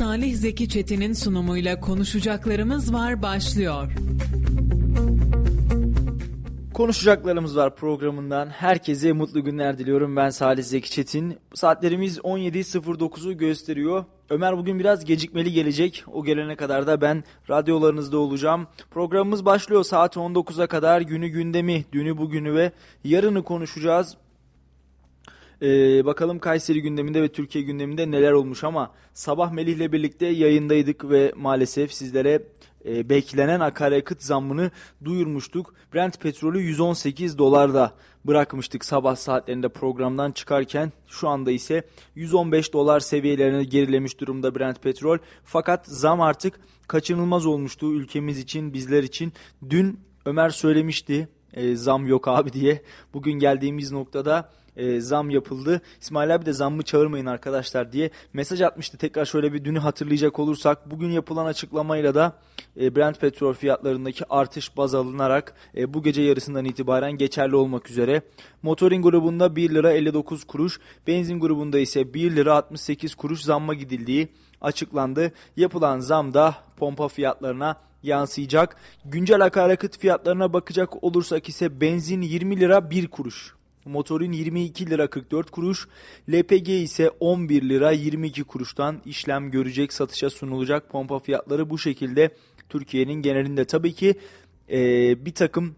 Salih Zeki Çetin'in sunumuyla konuşacaklarımız var başlıyor. Konuşacaklarımız var programından. Herkese mutlu günler diliyorum. Ben Salih Zeki Çetin. Saatlerimiz 17.09'u gösteriyor. Ömer bugün biraz gecikmeli gelecek. O gelene kadar da ben radyolarınızda olacağım. Programımız başlıyor saat 19'a kadar. Günü gündemi, dünü bugünü ve yarını konuşacağız. Ee, bakalım Kayseri gündeminde ve Türkiye gündeminde neler olmuş ama sabah Melih ile birlikte yayındaydık ve maalesef sizlere e, beklenen akaryakıt zammını duyurmuştuk. Brent petrolü 118 dolarda bırakmıştık sabah saatlerinde programdan çıkarken. Şu anda ise 115 dolar seviyelerine gerilemiş durumda Brent petrol. Fakat zam artık kaçınılmaz olmuştu ülkemiz için, bizler için. Dün Ömer söylemişti e, zam yok abi diye. Bugün geldiğimiz noktada e, zam yapıldı. İsmail abi de zammı çağırmayın arkadaşlar diye mesaj atmıştı. Tekrar şöyle bir dünü hatırlayacak olursak bugün yapılan açıklamayla da e, Brent petrol fiyatlarındaki artış baz alınarak e, bu gece yarısından itibaren geçerli olmak üzere. Motorin grubunda 1 lira 59 kuruş, benzin grubunda ise 1 lira 68 kuruş zamma gidildiği açıklandı. Yapılan zam da pompa fiyatlarına yansıyacak. Güncel akaryakıt fiyatlarına bakacak olursak ise benzin 20 lira 1 kuruş. Motorin 22 lira 44 kuruş, LPG ise 11 lira 22 kuruştan işlem görecek, satışa sunulacak pompa fiyatları bu şekilde Türkiye'nin genelinde. Tabii ki e, bir takım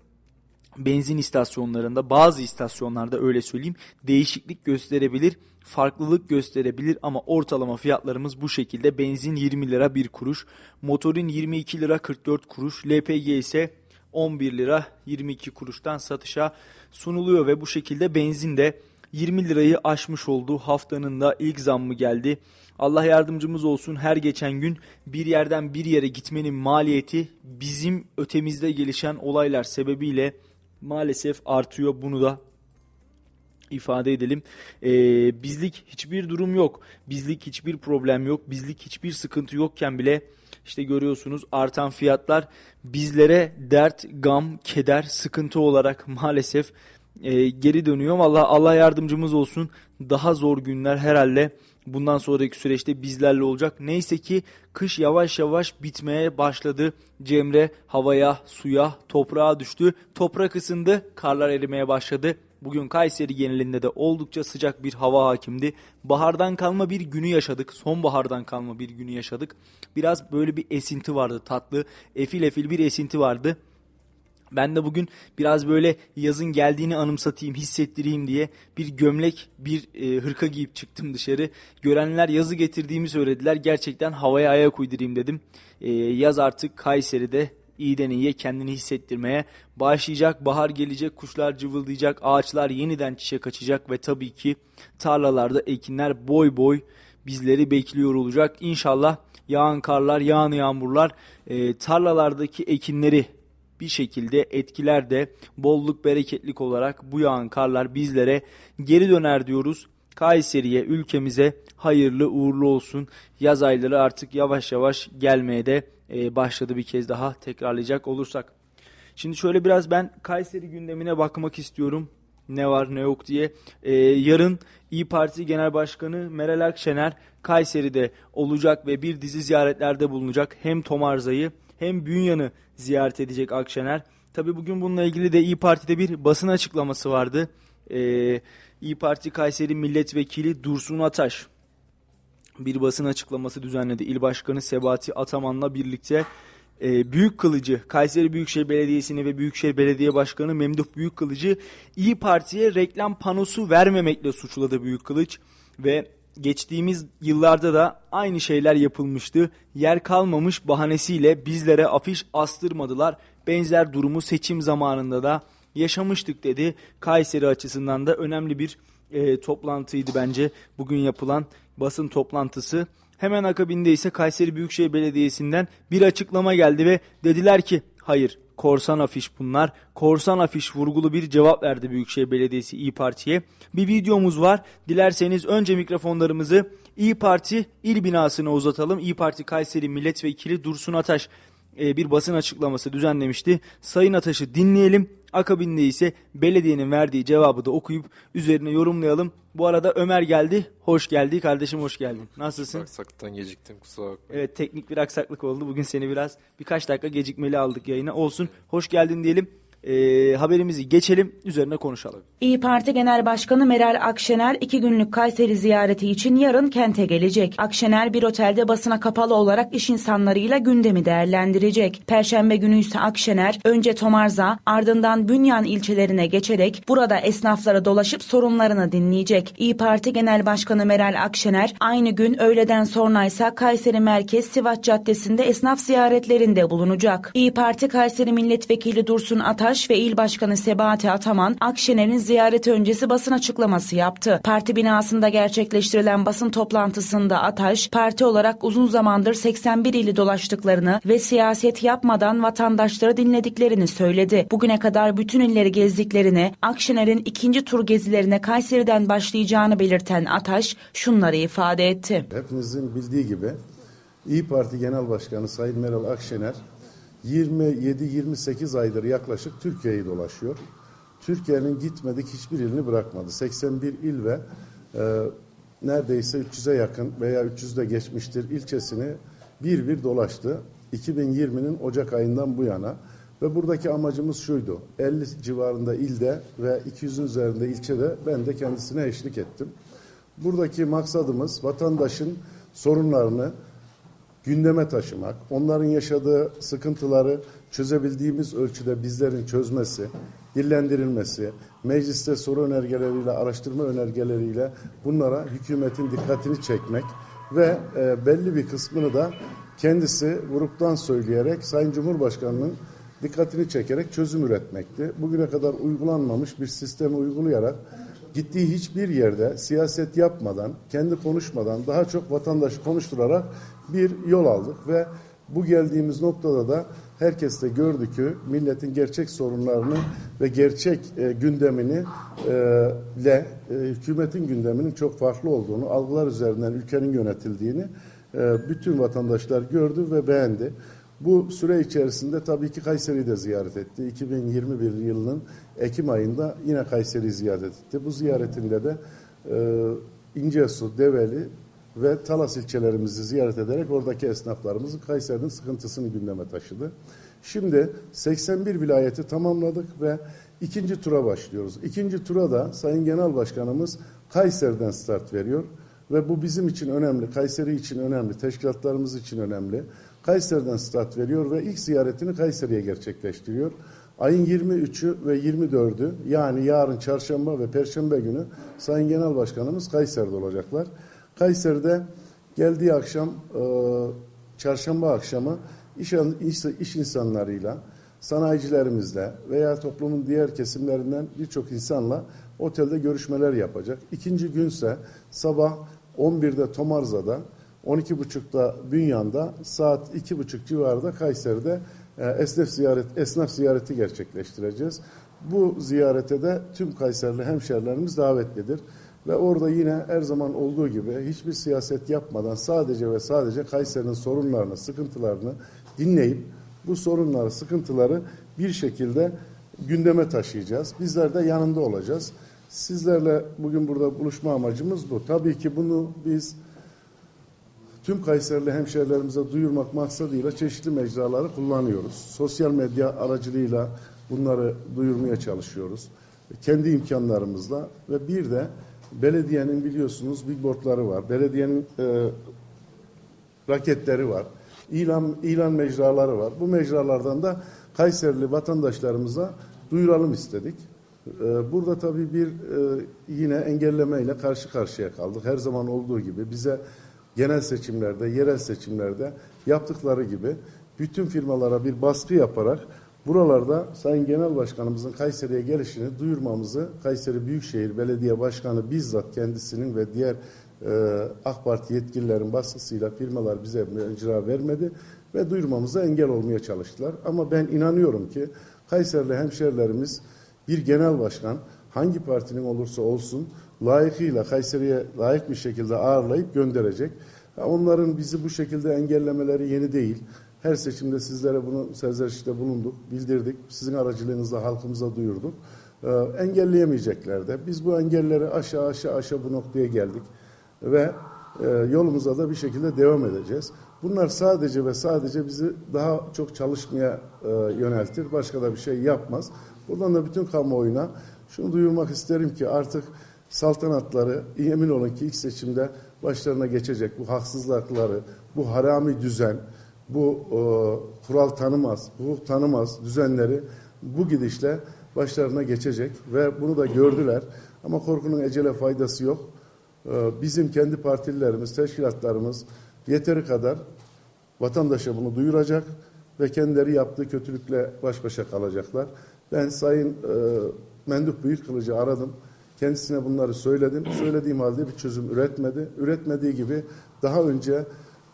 benzin istasyonlarında bazı istasyonlarda öyle söyleyeyim değişiklik gösterebilir, farklılık gösterebilir ama ortalama fiyatlarımız bu şekilde. Benzin 20 lira 1 kuruş, motorin 22 lira 44 kuruş, LPG ise 11 lira 22 kuruştan satışa sunuluyor ve bu şekilde benzin de 20 lirayı aşmış oldu. Haftanın da ilk zammı geldi. Allah yardımcımız olsun her geçen gün bir yerden bir yere gitmenin maliyeti bizim ötemizde gelişen olaylar sebebiyle maalesef artıyor. Bunu da ifade edelim. Ee, bizlik hiçbir durum yok. Bizlik hiçbir problem yok. Bizlik hiçbir sıkıntı yokken bile işte görüyorsunuz artan fiyatlar bizlere dert, gam, keder, sıkıntı olarak maalesef e, geri dönüyor. Vallahi Allah yardımcımız olsun. Daha zor günler herhalde bundan sonraki süreçte bizlerle olacak. Neyse ki kış yavaş yavaş bitmeye başladı. Cemre havaya, suya, toprağa düştü. Toprak ısındı, karlar erimeye başladı. Bugün Kayseri genelinde de oldukça sıcak bir hava hakimdi. Bahardan kalma bir günü yaşadık. Sonbahardan kalma bir günü yaşadık. Biraz böyle bir esinti vardı tatlı. Efil efil bir esinti vardı. Ben de bugün biraz böyle yazın geldiğini anımsatayım, hissettireyim diye bir gömlek, bir e, hırka giyip çıktım dışarı. Görenler yazı getirdiğimi söylediler. Gerçekten havaya ayak uydurayım dedim. E, yaz artık Kayseri'de iyiden iyiye kendini hissettirmeye başlayacak. Bahar gelecek, kuşlar cıvıldayacak, ağaçlar yeniden çiçek açacak ve tabii ki tarlalarda ekinler boy boy bizleri bekliyor olacak. İnşallah yağan karlar, yağan yağmurlar e, tarlalardaki ekinleri bir şekilde etkiler de bolluk bereketlik olarak bu yağan karlar bizlere geri döner diyoruz. Kayseri'ye, ülkemize hayırlı uğurlu olsun. Yaz ayları artık yavaş yavaş gelmeye de e, başladı bir kez daha tekrarlayacak olursak. Şimdi şöyle biraz ben Kayseri gündemine bakmak istiyorum. Ne var ne yok diye. E, yarın İyi Parti Genel Başkanı Meral Akşener Kayseri'de olacak ve bir dizi ziyaretlerde bulunacak. Hem Tomarza'yı hem Bünyan'ı ziyaret edecek Akşener. Tabi bugün bununla ilgili de İyi Parti'de bir basın açıklaması vardı. Ee, İyi Parti Kayseri Milletvekili Dursun Ataş bir basın açıklaması düzenledi. İl Başkanı Sebati Ataman'la birlikte e, Büyük Kılıcı, Kayseri Büyükşehir Belediyesi'ni ve Büyükşehir Belediye Başkanı Memduh Büyük Kılıcı İyi Parti'ye reklam panosu vermemekle suçladı Büyük Kılıç ve geçtiğimiz yıllarda da aynı şeyler yapılmıştı. Yer kalmamış bahanesiyle bizlere afiş astırmadılar. Benzer durumu seçim zamanında da yaşamıştık dedi. Kayseri açısından da önemli bir e, toplantıydı bence bugün yapılan basın toplantısı. Hemen akabinde ise Kayseri Büyükşehir Belediyesi'nden bir açıklama geldi ve dediler ki hayır korsan afiş bunlar. Korsan afiş vurgulu bir cevap verdi Büyükşehir Belediyesi İyi Parti'ye. Bir videomuz var. Dilerseniz önce mikrofonlarımızı İyi Parti il binasına uzatalım. İyi Parti Kayseri Milletvekili Dursun Ataş e, bir basın açıklaması düzenlemişti. Sayın Ataş'ı dinleyelim. Akabinde ise belediyenin verdiği cevabı da okuyup üzerine yorumlayalım. Bu arada Ömer geldi. Hoş geldi. Kardeşim hoş geldin. Nasılsın? Aksaklıktan geciktim kusura bakma. Evet teknik bir aksaklık oldu. Bugün seni biraz birkaç dakika gecikmeli aldık yayına. Olsun. Hoş geldin diyelim e, haberimizi geçelim üzerine konuşalım. İyi Parti Genel Başkanı Meral Akşener iki günlük Kayseri ziyareti için yarın kente gelecek. Akşener bir otelde basına kapalı olarak iş insanlarıyla gündemi değerlendirecek. Perşembe günü ise Akşener önce Tomarza ardından Bünyan ilçelerine geçerek burada esnaflara dolaşıp sorunlarını dinleyecek. İyi Parti Genel Başkanı Meral Akşener aynı gün öğleden sonra ise Kayseri Merkez Sivas Caddesi'nde esnaf ziyaretlerinde bulunacak. İyi Parti Kayseri Milletvekili Dursun Ataş Demirtaş ve İl Başkanı Sebahati Ataman, Akşener'in ziyareti öncesi basın açıklaması yaptı. Parti binasında gerçekleştirilen basın toplantısında Ataş, parti olarak uzun zamandır 81 ili dolaştıklarını ve siyaset yapmadan vatandaşları dinlediklerini söyledi. Bugüne kadar bütün illeri gezdiklerini, Akşener'in ikinci tur gezilerine Kayseri'den başlayacağını belirten Ataş şunları ifade etti. Hepinizin bildiği gibi İyi Parti Genel Başkanı Sayın Meral Akşener 27-28 aydır yaklaşık Türkiye'yi dolaşıyor. Türkiye'nin gitmedik hiçbir ilini bırakmadı. 81 il ve e, neredeyse 300'e yakın veya 300'de geçmiştir ilçesini bir bir dolaştı. 2020'nin Ocak ayından bu yana ve buradaki amacımız şuydu. 50 civarında ilde ve 200'ün üzerinde ilçede ben de kendisine eşlik ettim. Buradaki maksadımız vatandaşın sorunlarını gündeme taşımak, onların yaşadığı sıkıntıları çözebildiğimiz ölçüde bizlerin çözmesi, dillendirilmesi, mecliste soru önergeleriyle, araştırma önergeleriyle bunlara hükümetin dikkatini çekmek ve e, belli bir kısmını da kendisi gruptan söyleyerek Sayın Cumhurbaşkanı'nın dikkatini çekerek çözüm üretmekti. Bugüne kadar uygulanmamış bir sistemi uygulayarak gittiği hiçbir yerde siyaset yapmadan, kendi konuşmadan daha çok vatandaşı konuşturarak bir yol aldık ve bu geldiğimiz noktada da herkes de gördü ki milletin gerçek sorunlarını ve gerçek e, gündemini e, ile e, hükümetin gündeminin çok farklı olduğunu, algılar üzerinden ülkenin yönetildiğini e, bütün vatandaşlar gördü ve beğendi. Bu süre içerisinde tabii ki Kayseri'yi de ziyaret etti. 2021 yılının Ekim ayında yine Kayseri'yi ziyaret etti. Bu ziyaretinde de e, İncesu, Develi ve Talas ilçelerimizi ziyaret ederek oradaki esnaflarımızın Kayseri'nin sıkıntısını gündeme taşıdı. Şimdi 81 vilayeti tamamladık ve ikinci tura başlıyoruz. İkinci tura da Sayın Genel Başkanımız Kayseri'den start veriyor ve bu bizim için önemli, Kayseri için önemli, teşkilatlarımız için önemli. Kayseri'den start veriyor ve ilk ziyaretini Kayseri'ye gerçekleştiriyor. Ayın 23'ü ve 24'ü yani yarın çarşamba ve perşembe günü Sayın Genel Başkanımız Kayseri'de olacaklar. Kayseri'de geldiği akşam e, çarşamba akşamı iş, iş, iş insanlarıyla, sanayicilerimizle veya toplumun diğer kesimlerinden birçok insanla otelde görüşmeler yapacak. İkinci günse sabah 11'de Tomarza'da, 12.30'da Bünyan'da, saat 2.30 civarında Kayseri'de e, esnaf ziyaret esnaf ziyareti gerçekleştireceğiz. Bu ziyarete de tüm Kayserili hemşerilerimiz davetlidir. Ve orada yine her zaman olduğu gibi hiçbir siyaset yapmadan sadece ve sadece Kayseri'nin sorunlarını, sıkıntılarını dinleyip bu sorunları, sıkıntıları bir şekilde gündeme taşıyacağız. Bizler de yanında olacağız. Sizlerle bugün burada buluşma amacımız bu. Tabii ki bunu biz tüm Kayserili hemşerilerimize duyurmak maksadıyla çeşitli mecraları kullanıyoruz. Sosyal medya aracılığıyla bunları duyurmaya çalışıyoruz. Kendi imkanlarımızla ve bir de belediyenin biliyorsunuz billboardları var. Belediyenin e, raketleri var. İlan, ilan mecraları var. Bu mecralardan da Kayserili vatandaşlarımıza duyuralım istedik. E, burada tabii bir e, yine engellemeyle karşı karşıya kaldık. Her zaman olduğu gibi bize genel seçimlerde, yerel seçimlerde yaptıkları gibi bütün firmalara bir baskı yaparak Buralarda Sayın Genel Başkanımızın Kayseri'ye gelişini duyurmamızı Kayseri Büyükşehir Belediye Başkanı bizzat kendisinin ve diğer e, AK Parti yetkililerin baskısıyla firmalar bize icra vermedi ve duyurmamıza engel olmaya çalıştılar. Ama ben inanıyorum ki Kayserili hemşerilerimiz bir genel başkan hangi partinin olursa olsun layıkıyla Kayseri'ye layık bir şekilde ağırlayıp gönderecek. Onların bizi bu şekilde engellemeleri yeni değil. Her seçimde sizlere bunu sezerişte bulunduk, bildirdik. Sizin aracılığınızla halkımıza duyurduk. Ee, engelleyemeyecekler de. Biz bu engelleri aşağı aşağı aşağı bu noktaya geldik. Ve e, yolumuza da bir şekilde devam edeceğiz. Bunlar sadece ve sadece bizi daha çok çalışmaya e, yöneltir. Başka da bir şey yapmaz. Buradan da bütün kamuoyuna şunu duyurmak isterim ki artık saltanatları emin olun ki ilk seçimde başlarına geçecek bu haksızlıkları, bu harami düzen, bu e, kural tanımaz, hukuk tanımaz düzenleri bu gidişle başlarına geçecek ve bunu da gördüler. Ama korkunun ecele faydası yok. E, bizim kendi partililerimiz, teşkilatlarımız yeteri kadar vatandaşa bunu duyuracak ve kendileri yaptığı kötülükle baş başa kalacaklar. Ben Sayın e, Mendup Büyükkılıcı aradım. Kendisine bunları söyledim. Söylediğim halde bir çözüm üretmedi. Üretmediği gibi daha önce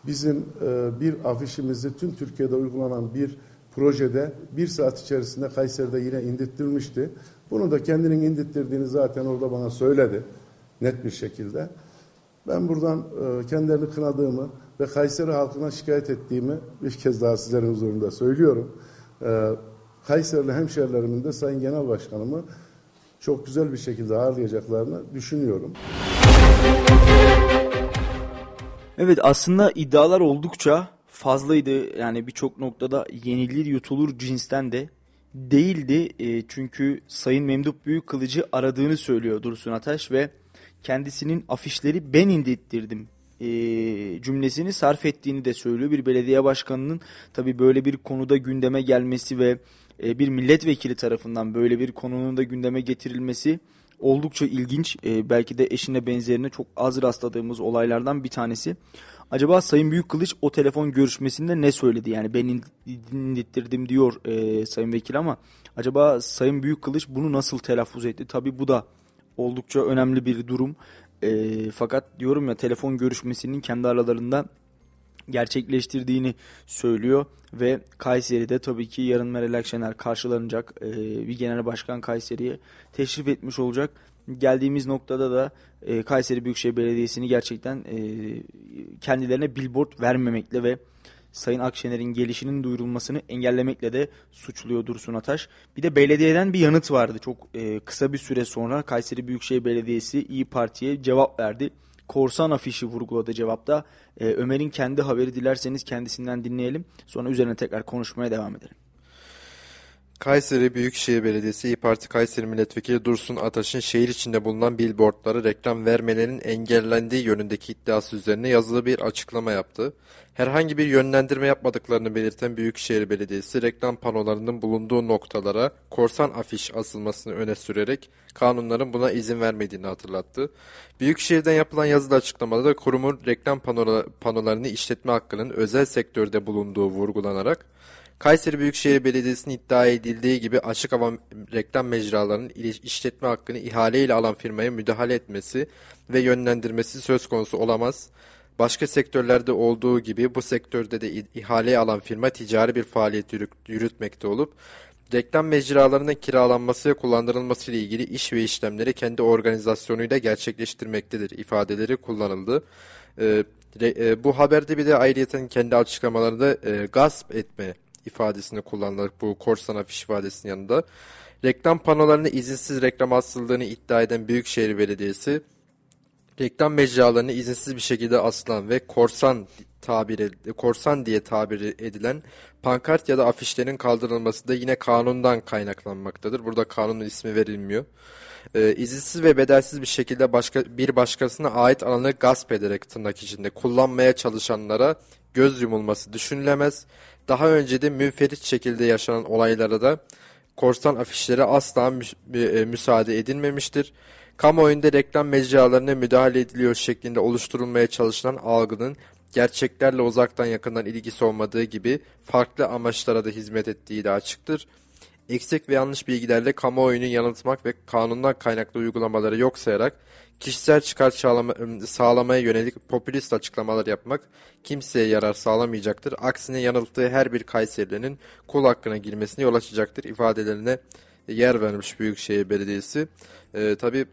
bizim e, bir afişimizi tüm Türkiye'de uygulanan bir projede bir saat içerisinde Kayseri'de yine indirttirmişti. Bunu da kendinin indirttirdiğini zaten orada bana söyledi net bir şekilde. Ben buradan e, kendilerini kınadığımı ve Kayseri halkına şikayet ettiğimi bir kez daha sizlerin huzurunda söylüyorum. E, Kayserili hemşerilerimin de Sayın Genel Başkanımı çok güzel bir şekilde ağırlayacaklarını düşünüyorum. Evet aslında iddialar oldukça fazlaydı. Yani birçok noktada yenilir yutulur cinsten de değildi. E, çünkü Sayın Memduh Büyükkılıcı aradığını söylüyor Dursun Ataş ve kendisinin afişleri ben indirttirdim e, cümlesini sarf ettiğini de söylüyor. Bir belediye başkanının tabi böyle bir konuda gündeme gelmesi ve e, bir milletvekili tarafından böyle bir konunun da gündeme getirilmesi oldukça ilginç. E, belki de eşine benzerine çok az rastladığımız olaylardan bir tanesi. Acaba Sayın Büyükkılıç o telefon görüşmesinde ne söyledi? Yani ben indirttirdim diyor e, Sayın Vekil ama acaba Sayın Büyükkılıç bunu nasıl telaffuz etti? Tabi bu da oldukça önemli bir durum. E, fakat diyorum ya telefon görüşmesinin kendi aralarında gerçekleştirdiğini söylüyor ve Kayseri'de tabii ki yarın Meral Akşener karşılanacak e, bir genel başkan Kayseri'ye teşrif etmiş olacak. Geldiğimiz noktada da e, Kayseri Büyükşehir Belediyesi'ni gerçekten e, kendilerine billboard vermemekle ve Sayın Akşener'in gelişinin duyurulmasını engellemekle de suçluyor Dursun Ataş. Bir de belediyeden bir yanıt vardı. Çok e, kısa bir süre sonra Kayseri Büyükşehir Belediyesi İyi Parti'ye cevap verdi. Korsan afişi vurguladı cevapta. E, Ömer'in kendi haberi dilerseniz kendisinden dinleyelim. Sonra üzerine tekrar konuşmaya devam edelim. Kayseri Büyükşehir Belediyesi İyi Parti Kayseri Milletvekili Dursun Ataş'ın şehir içinde bulunan billboardlara reklam vermelerinin engellendiği yönündeki iddiası üzerine yazılı bir açıklama yaptı. Herhangi bir yönlendirme yapmadıklarını belirten Büyükşehir Belediyesi reklam panolarının bulunduğu noktalara korsan afiş asılmasını öne sürerek kanunların buna izin vermediğini hatırlattı. Büyükşehir'den yapılan yazılı açıklamada da kurumun reklam panolarını işletme hakkının özel sektörde bulunduğu vurgulanarak Kayseri Büyükşehir Belediyesi'nin iddia edildiği gibi açık hava reklam mecralarının işletme hakkını ihaleyle alan firmaya müdahale etmesi ve yönlendirmesi söz konusu olamaz. Başka sektörlerde olduğu gibi bu sektörde de ihaleye alan firma ticari bir faaliyet yürütmekte olup reklam mecralarının kiralanması ve kullandırılması ile ilgili iş ve işlemleri kendi organizasyonuyla gerçekleştirmektedir ifadeleri kullanıldı. Ee, e, bu haberde bir de ayrıyeten kendi açıklamalarında e, gasp etme ifadesini kullandık bu korsan afiş ifadesinin yanında. Reklam panolarını izinsiz reklam asıldığını iddia eden Büyükşehir Belediyesi, reklam mecralarını izinsiz bir şekilde asılan ve korsan tabir korsan diye tabir edilen pankart ya da afişlerin kaldırılması da yine kanundan kaynaklanmaktadır. Burada kanunun ismi verilmiyor. Ee, izinsiz ve bedelsiz bir şekilde başka bir başkasına ait alanı gasp ederek tırnak içinde kullanmaya çalışanlara göz yumulması düşünülemez. Daha önce de münferit şekilde yaşanan olaylara da korsan afişlere asla mü e, müsaade edilmemiştir. Kamuoyunda reklam mecralarına müdahale ediliyor şeklinde oluşturulmaya çalışılan algının gerçeklerle uzaktan yakından ilgisi olmadığı gibi farklı amaçlara da hizmet ettiği de açıktır. Eksik ve yanlış bilgilerle kamuoyunu yanıltmak ve kanundan kaynaklı uygulamaları yok sayarak kişisel çıkar sağlama, sağlamaya yönelik popülist açıklamalar yapmak kimseye yarar sağlamayacaktır. Aksine yanılttığı her bir Kayserili'nin kul hakkına girmesine yol açacaktır ifadelerine yer vermiş Büyükşehir Belediyesi. Ee, tabii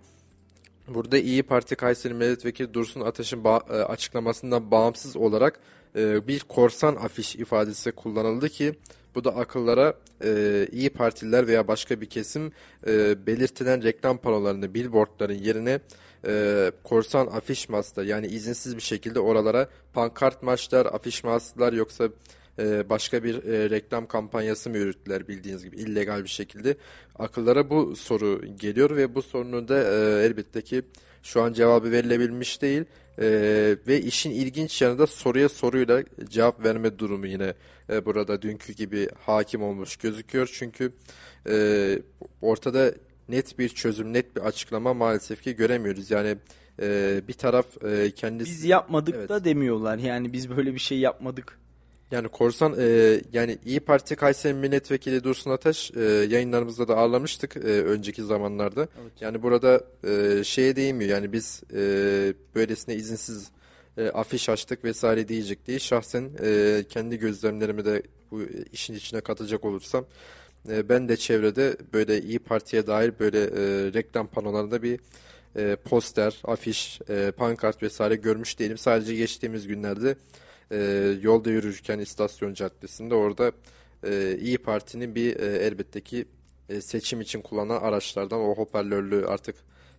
Burada İyi Parti Kayseri Milletvekili Dursun Ateş'in ba- e, açıklamasından bağımsız olarak e, bir korsan afiş ifadesi kullanıldı ki bu da akıllara e, İyi Partililer veya başka bir kesim e, belirtilen reklam panolarını, billboardların yerine e, korsan afiş maslar yani izinsiz bir şekilde oralara pankart maçlar, afiş maslar yoksa e, başka bir e, reklam kampanyası mı yürüttüler bildiğiniz gibi illegal bir şekilde. Akıllara bu soru geliyor ve bu sorunun da e, elbette ki şu an cevabı verilebilmiş değil. E, ve işin ilginç yanı da soruya soruyla cevap verme durumu yine e, burada dünkü gibi hakim olmuş gözüküyor. Çünkü e, ortada net bir çözüm, net bir açıklama maalesef ki göremiyoruz. Yani e, bir taraf e, kendisi... Biz yapmadık Evet. da demiyorlar. Yani biz böyle bir şey yapmadık. Yani korsan e, yani İyi Parti Kayseri Milletvekili Dursun Ataş e, yayınlarımızda da ağırlamıştık e, önceki zamanlarda. Yani burada e, şeye değinmiyor yani biz e, böylesine izinsiz e, afiş açtık vesaire diyecek değil. Şahsen e, kendi gözlemlerimi de bu işin içine katacak olursam e, ben de çevrede böyle İyi Parti'ye dair böyle e, reklam panolarında bir e, poster, afiş, e, pankart vesaire görmüş değilim. Sadece geçtiğimiz günlerde e, yolda yürürken istasyon caddesinde orada e, İyi Parti'nin bir e, elbette ki e, seçim için kullanılan araçlardan o hoparlörlü artık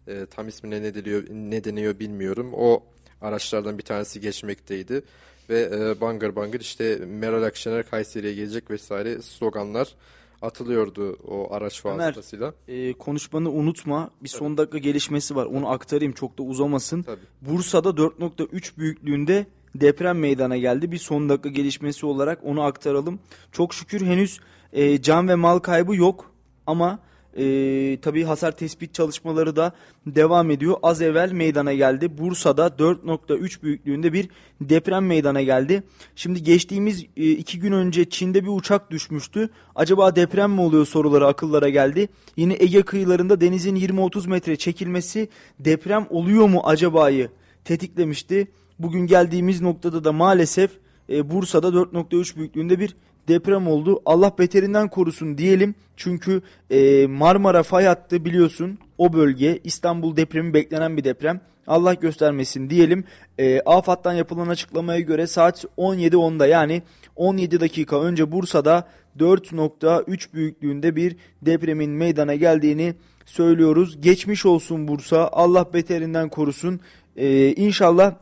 e, tam ismine ne deniyor, ne deniyor bilmiyorum. O araçlardan bir tanesi geçmekteydi ve e, bangır bangır işte Meral Akşener Kayseri'ye gelecek vesaire sloganlar atılıyordu o araç Ömer, vasıtasıyla. Ee, konuşmanı unutma. Bir son dakika gelişmesi var. Onu aktarayım çok da uzamasın. Tabii. Bursa'da 4.3 büyüklüğünde deprem meydana geldi. Bir son dakika gelişmesi olarak onu aktaralım. Çok şükür henüz e, can ve mal kaybı yok ama e, tabii hasar tespit çalışmaları da devam ediyor. Az evvel meydana geldi. Bursa'da 4.3 büyüklüğünde bir deprem meydana geldi. Şimdi geçtiğimiz e, iki gün önce Çin'de bir uçak düşmüştü. Acaba deprem mi oluyor soruları akıllara geldi. Yine Ege kıyılarında denizin 20-30 metre çekilmesi deprem oluyor mu acaba'yı tetiklemişti. Bugün geldiğimiz noktada da maalesef e, Bursa'da 4.3 büyüklüğünde bir deprem oldu. Allah beterinden korusun diyelim. Çünkü e, Marmara fay hattı biliyorsun o bölge İstanbul depremi beklenen bir deprem. Allah göstermesin diyelim. E, AFAD'dan yapılan açıklamaya göre saat 17.10'da yani 17 dakika önce Bursa'da 4.3 büyüklüğünde bir depremin meydana geldiğini söylüyoruz. Geçmiş olsun Bursa. Allah beterinden korusun. E, inşallah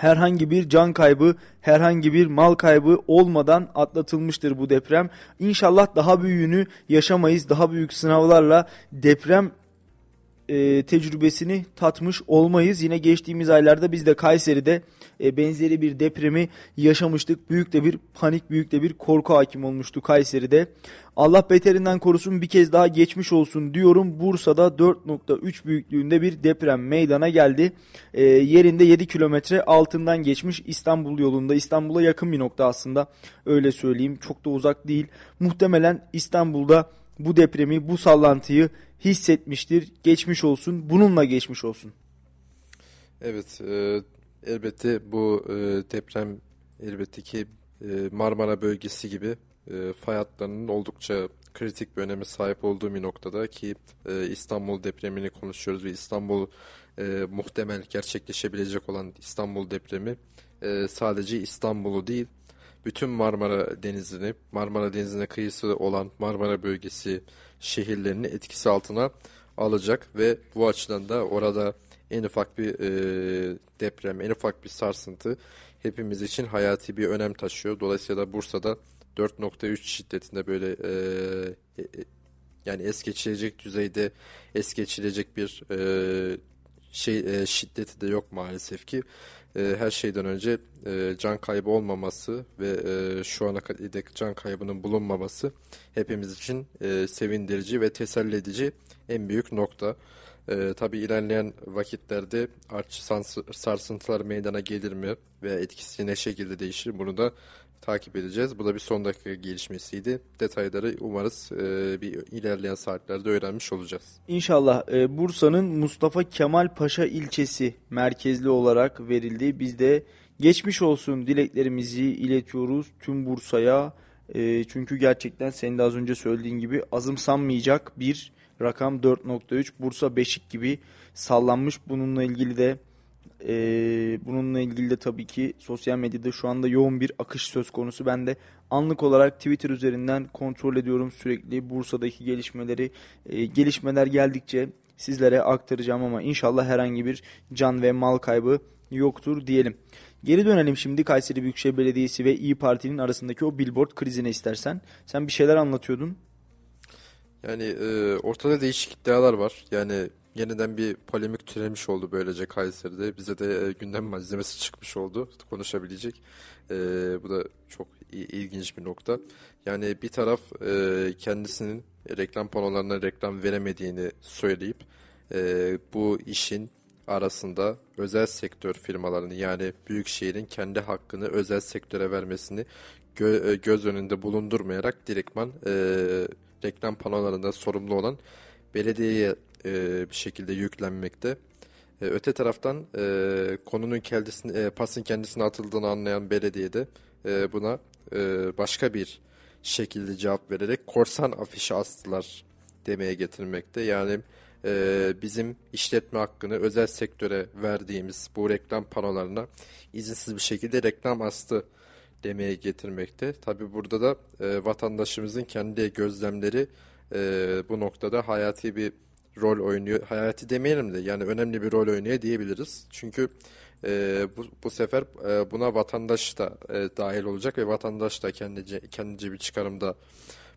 herhangi bir can kaybı, herhangi bir mal kaybı olmadan atlatılmıştır bu deprem. İnşallah daha büyüğünü yaşamayız. Daha büyük sınavlarla deprem e, tecrübesini tatmış olmayız. Yine geçtiğimiz aylarda biz de Kayseri'de e, benzeri bir depremi yaşamıştık. Büyük de bir panik, büyük de bir korku hakim olmuştu Kayseri'de. Allah beterinden korusun bir kez daha geçmiş olsun diyorum. Bursa'da 4.3 büyüklüğünde bir deprem meydana geldi. E, yerinde 7 kilometre altından geçmiş İstanbul yolunda. İstanbul'a yakın bir nokta aslında öyle söyleyeyim. Çok da uzak değil. Muhtemelen İstanbul'da bu depremi, bu sallantıyı hissetmiştir. Geçmiş olsun. Bununla geçmiş olsun. Evet, e, elbette bu e, deprem elbette ki e, Marmara bölgesi gibi e, fay hatlarının oldukça kritik bir öneme sahip olduğu bir noktada ki e, İstanbul depremini konuşuyoruz ve İstanbul e, muhtemel gerçekleşebilecek olan İstanbul depremi e, sadece İstanbul'u değil bütün Marmara Denizi'ni, Marmara Denizi'ne kıyısı olan Marmara bölgesi şehirlerini etkisi altına alacak ve bu açıdan da orada en ufak bir e, deprem, en ufak bir sarsıntı hepimiz için hayati bir önem taşıyor. Dolayısıyla da Bursa'da 4.3 şiddetinde böyle e, e, yani es geçilecek düzeyde es geçilecek bir e, şey e, şiddeti de yok maalesef ki. E, her şeyden önce e, can kaybı olmaması ve e, şu ana kadar can kaybının bulunmaması hepimiz için e, sevindirici ve teselli edici en büyük nokta. E, Tabi ilerleyen vakitlerde artçı sarsıntılar meydana gelir mi ve etkisi ne şekilde değişir bunu da takip edeceğiz. Bu da bir son dakika gelişmesiydi. Detayları umarız e, bir ilerleyen saatlerde öğrenmiş olacağız. İnşallah e, Bursa'nın Mustafa Kemal Paşa ilçesi merkezli olarak verildi. Biz de geçmiş olsun dileklerimizi iletiyoruz tüm Bursa'ya. E, çünkü gerçekten senin de az önce söylediğin gibi azımsanmayacak bir rakam 4.3. Bursa Beşik gibi sallanmış. Bununla ilgili de e, bununla ilgili de tabii ki sosyal medyada şu anda yoğun bir akış söz konusu. Ben de anlık olarak Twitter üzerinden kontrol ediyorum sürekli Bursa'daki gelişmeleri. E, gelişmeler geldikçe sizlere aktaracağım ama inşallah herhangi bir can ve mal kaybı yoktur diyelim. Geri dönelim şimdi Kayseri Büyükşehir Belediyesi ve İyi Parti'nin arasındaki o billboard krizine istersen. Sen bir şeyler anlatıyordun. Yani e, ortada değişik iddialar var. Yani yeniden bir polemik türemiş oldu böylece Kayseri'de. Bize de e, gündem malzemesi çıkmış oldu konuşabilecek. E, bu da çok ilginç bir nokta. Yani bir taraf e, kendisinin reklam panolarına reklam veremediğini söyleyip e, bu işin arasında özel sektör firmalarını yani büyük şehrin kendi hakkını özel sektöre vermesini gö- e, göz önünde bulundurmayarak direktman e, reklam panolarında sorumlu olan belediyeye e, bir şekilde yüklenmekte. E, öte taraftan e, konunun kendisini, e, pasın kendisine atıldığını anlayan belediye de e, buna e, başka bir şekilde cevap vererek korsan afişi astılar demeye getirmekte. Yani e, bizim işletme hakkını özel sektöre verdiğimiz bu reklam panolarına izinsiz bir şekilde reklam astı demeye getirmekte. Tabi burada da e, vatandaşımızın kendi gözlemleri e, bu noktada hayati bir rol oynuyor. Hayati demeyelim de yani önemli bir rol oynuyor diyebiliriz. Çünkü e, bu, bu sefer e, buna vatandaş da e, dahil olacak ve vatandaş da kendince, kendince bir çıkarımda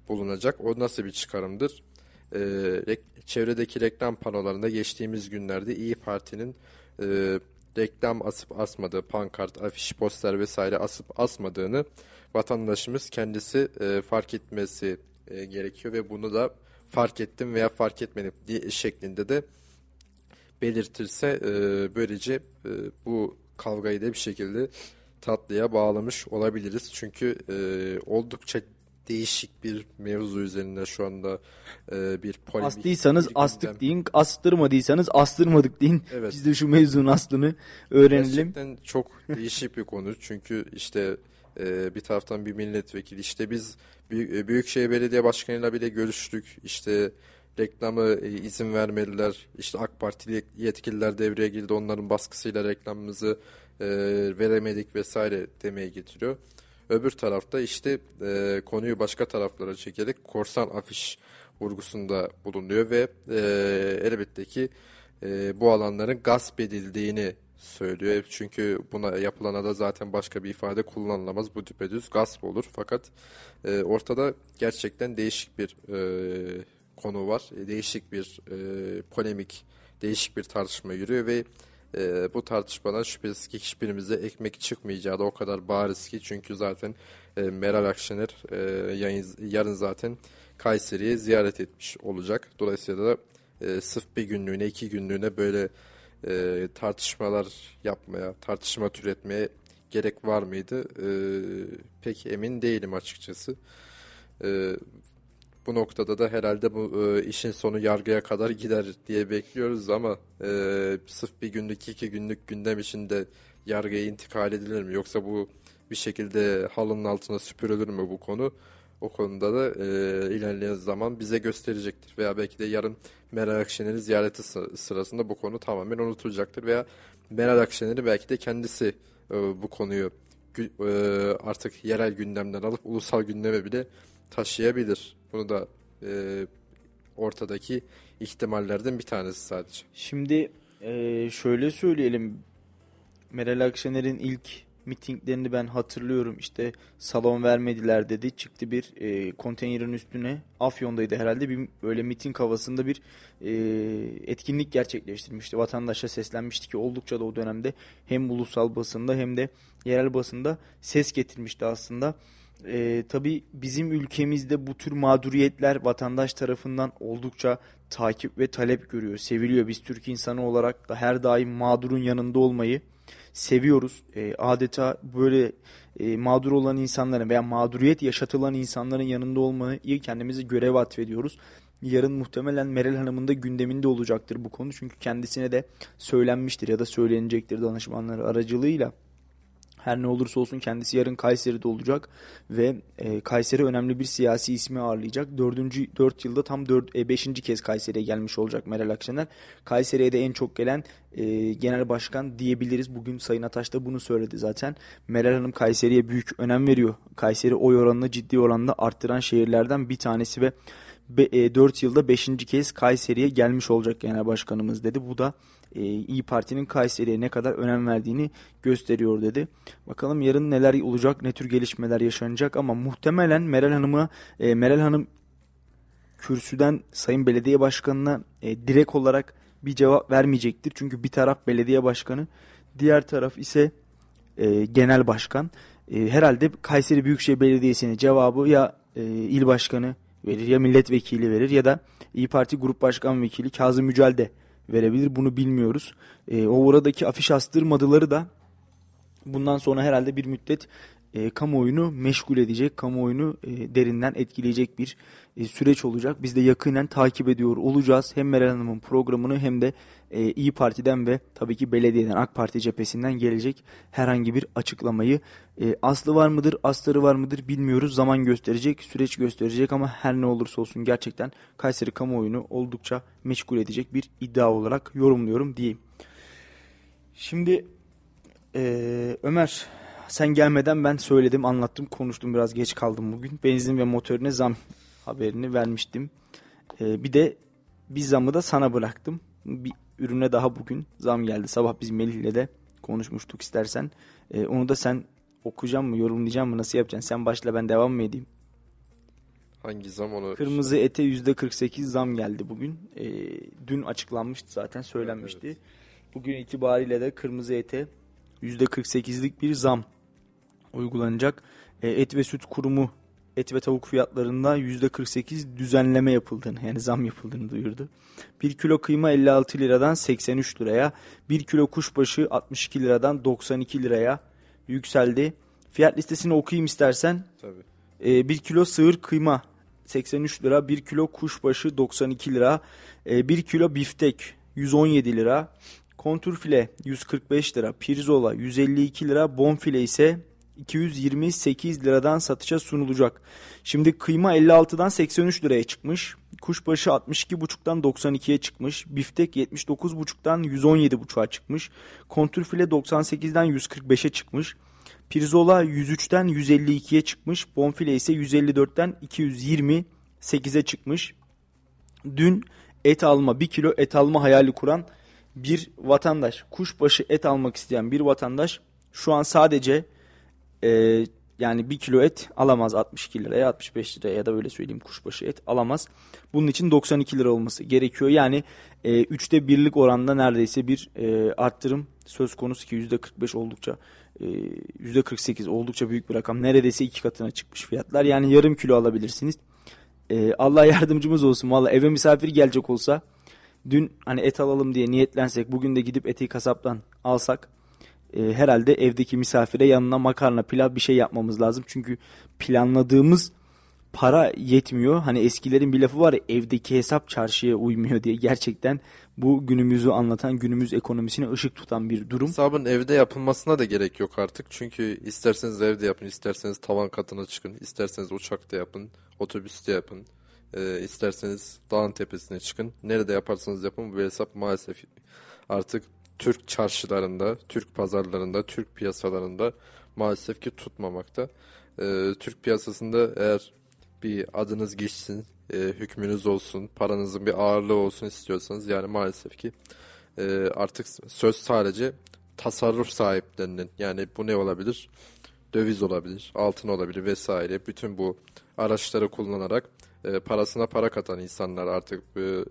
bulunacak. O nasıl bir çıkarımdır? E, re, çevredeki reklam panolarında geçtiğimiz günlerde İyi Parti'nin e, reklam asıp asmadığı, pankart, afiş, poster vesaire asıp asmadığını vatandaşımız kendisi e, fark etmesi e, gerekiyor ve bunu da fark ettim veya fark etmedim diye şeklinde de belirtirse e, böylece e, bu kavgayı da bir şekilde tatlıya bağlamış olabiliriz. Çünkü e, oldukça değişik bir mevzu üzerinde şu anda e, bir polemik. Astıysanız bir astık deyin, astırmadıysanız astırmadık deyin. Evet. Biz de şu mevzunun aslını öğrenelim. Gerçekten çok değişik bir konu. Çünkü işte e, bir taraftan bir milletvekili işte biz Büyük, Büyükşehir Belediye Başkanı'yla bile görüştük. İşte reklamı e, izin vermediler. İşte AK Partili yetkililer devreye girdi. Onların baskısıyla reklamımızı e, veremedik vesaire demeye getiriyor. Öbür tarafta işte e, konuyu başka taraflara çekerek korsan afiş vurgusunda bulunuyor ve e, elbette ki e, bu alanların gasp edildiğini söylüyor. Çünkü buna yapılana da zaten başka bir ifade kullanılamaz. Bu düpedüz gasp olur. Fakat e, ortada gerçekten değişik bir e, konu var. E, değişik bir e, polemik, değişik bir tartışma yürüyor ve e, bu tartışmadan şüphesiz ki hiçbirimize ekmek çıkmayacağı da o kadar bariz ki. Çünkü zaten e, Meral Akşener e, yayın, yarın zaten Kayseri'ye ziyaret etmiş olacak. Dolayısıyla da e, sırf bir günlüğüne, iki günlüğüne böyle e, tartışmalar yapmaya, tartışma türetmeye gerek var mıydı? E, pek emin değilim açıkçası. E, bu noktada da herhalde bu e, işin sonu yargıya kadar gider diye bekliyoruz ama e, sırf bir günlük iki günlük gündem içinde yargıya intikal edilir mi? Yoksa bu bir şekilde halının altına süpürülür mü bu konu? O konuda da e, ilerleyen zaman bize gösterecektir. Veya belki de yarın Meral Akşener'i ziyareti sırasında bu konu tamamen unutulacaktır. Veya Meral Akşener'i belki de kendisi e, bu konuyu e, artık yerel gündemden alıp ulusal gündeme bile taşıyabilir. Bunu da e, ortadaki ihtimallerden bir tanesi sadece. Şimdi e, şöyle söyleyelim. Meral Akşener'in ilk mitinglerini ben hatırlıyorum. İşte salon vermediler dedi. Çıktı bir e, konteynerin üstüne. Afyon'daydı herhalde. Bir böyle miting havasında bir e, etkinlik gerçekleştirmişti. Vatandaşa seslenmişti ki oldukça da o dönemde hem ulusal basında hem de yerel basında ses getirmişti aslında. E, tabii bizim ülkemizde bu tür mağduriyetler vatandaş tarafından oldukça takip ve talep görüyor, seviliyor. Biz Türk insanı olarak da her daim mağdurun yanında olmayı seviyoruz. E, adeta böyle e, mağdur olan insanların veya mağduriyet yaşatılan insanların yanında olmayı kendimize görev atfediyoruz. Yarın muhtemelen Meral Hanım'ın da gündeminde olacaktır bu konu. Çünkü kendisine de söylenmiştir ya da söylenecektir danışmanları aracılığıyla. Her ne olursa olsun kendisi yarın Kayseri'de olacak ve e, Kayseri önemli bir siyasi ismi ağırlayacak. Dördüncü, dört yılda tam dört, e, beşinci kez Kayseri'ye gelmiş olacak Meral Akşener. Kayseri'ye de en çok gelen e, genel başkan diyebiliriz. Bugün Sayın Ataş da bunu söyledi zaten. Meral Hanım Kayseri'ye büyük önem veriyor. Kayseri oy oranını ciddi oranda arttıran şehirlerden bir tanesi ve be, e, 4 yılda 5. kez Kayseri'ye gelmiş olacak genel başkanımız dedi. Bu da e, İyi Parti'nin Kayseri'ye ne kadar önem verdiğini gösteriyor dedi. Bakalım yarın neler olacak, ne tür gelişmeler yaşanacak ama muhtemelen Meral Hanım'a e, Meral Hanım kürsüden Sayın Belediye Başkanı'na e, direkt olarak bir cevap vermeyecektir. Çünkü bir taraf belediye başkanı, diğer taraf ise e, genel başkan. E, herhalde Kayseri Büyükşehir Belediyesi'nin cevabı ya e, il başkanı verir ya milletvekili verir ya da İyi Parti Grup Başkan Vekili Kazım Yücel de verebilir. Bunu bilmiyoruz. E, o oradaki afiş astırmadıları da bundan sonra herhalde bir müddet e, kamuoyunu meşgul edecek, kamuoyunu e, derinden etkileyecek bir e, süreç olacak. Biz de yakinen takip ediyor olacağız. Hem Meral Hanım'ın programını hem de e, İyi Parti'den ve tabii ki belediyeden AK Parti cephesinden gelecek herhangi bir açıklamayı. E, aslı var mıdır, astarı var mıdır bilmiyoruz. Zaman gösterecek, süreç gösterecek ama her ne olursa olsun gerçekten Kayseri kamuoyunu oldukça meşgul edecek bir iddia olarak yorumluyorum diyeyim. Şimdi e, Ömer sen gelmeden ben söyledim, anlattım, konuştum. Biraz geç kaldım bugün. Benzin ve motorine zam haberini vermiştim. Ee, bir de bir zamı da sana bıraktım. Bir ürüne daha bugün zam geldi. Sabah biz Melih'le de konuşmuştuk istersen. Ee, onu da sen okuyacağım mı, yorumlayacağım mı, nasıl yapacaksın? Sen başla ben devam mı edeyim? Hangi zam onu? Kırmızı ete %48 zam geldi bugün. Ee, dün açıklanmıştı zaten söylenmişti. Evet, Bugün itibariyle de kırmızı ete %48'lik bir zam uygulanacak. E, et ve süt kurumu et ve tavuk fiyatlarında %48 düzenleme yapıldığını yani zam yapıldığını duyurdu. 1 kilo kıyma 56 liradan 83 liraya, 1 kilo kuşbaşı 62 liradan 92 liraya yükseldi. Fiyat listesini okuyayım istersen. Tabii. E, 1 kilo sığır kıyma 83 lira, 1 kilo kuşbaşı 92 lira, e, 1 kilo biftek 117 lira, konturfile 145 lira, pirzola 152 lira, bonfile ise 228 liradan satışa sunulacak. Şimdi kıyma 56'dan 83 liraya çıkmış. Kuşbaşı 62,5'tan 92'ye çıkmış. Biftek 79,5'tan 117,5'a çıkmış. Kontürfile 98'den 145'e çıkmış. Pirzola 103'ten 152'ye çıkmış. Bonfile ise 154'ten 228'e çıkmış. Dün et alma, 1 kilo et alma hayali kuran bir vatandaş, kuşbaşı et almak isteyen bir vatandaş şu an sadece e, yani bir kilo et alamaz 62 liraya 65 liraya ya da öyle söyleyeyim kuşbaşı et alamaz. Bunun için 92 lira olması gerekiyor. Yani e, üçte birlik oranda neredeyse bir e, arttırım söz konusu ki %45 oldukça e, %48 oldukça büyük bir rakam. Neredeyse iki katına çıkmış fiyatlar. Yani yarım kilo alabilirsiniz. E, Allah yardımcımız olsun. Valla eve misafir gelecek olsa dün hani et alalım diye niyetlensek bugün de gidip eti kasaptan alsak e, herhalde evdeki misafire yanına makarna, pilav bir şey yapmamız lazım. Çünkü planladığımız para yetmiyor. Hani eskilerin bir lafı var ya evdeki hesap çarşıya uymuyor diye. Gerçekten bu günümüzü anlatan, günümüz ekonomisine ışık tutan bir durum. Hesabın evde yapılmasına da gerek yok artık. Çünkü isterseniz evde yapın, isterseniz tavan katına çıkın, isterseniz uçakta yapın, otobüste yapın, e, isterseniz dağın tepesine çıkın. Nerede yaparsanız yapın bu hesap maalesef artık Türk çarşılarında, Türk pazarlarında, Türk piyasalarında maalesef ki tutmamakta. Ee, Türk piyasasında eğer bir adınız geçsin, e, hükmünüz olsun, paranızın bir ağırlığı olsun istiyorsanız yani maalesef ki e, artık söz sadece tasarruf sahiplerinin yani bu ne olabilir? Döviz olabilir, altın olabilir vesaire. Bütün bu araçları kullanarak e, parasına para katan insanlar artık e, e,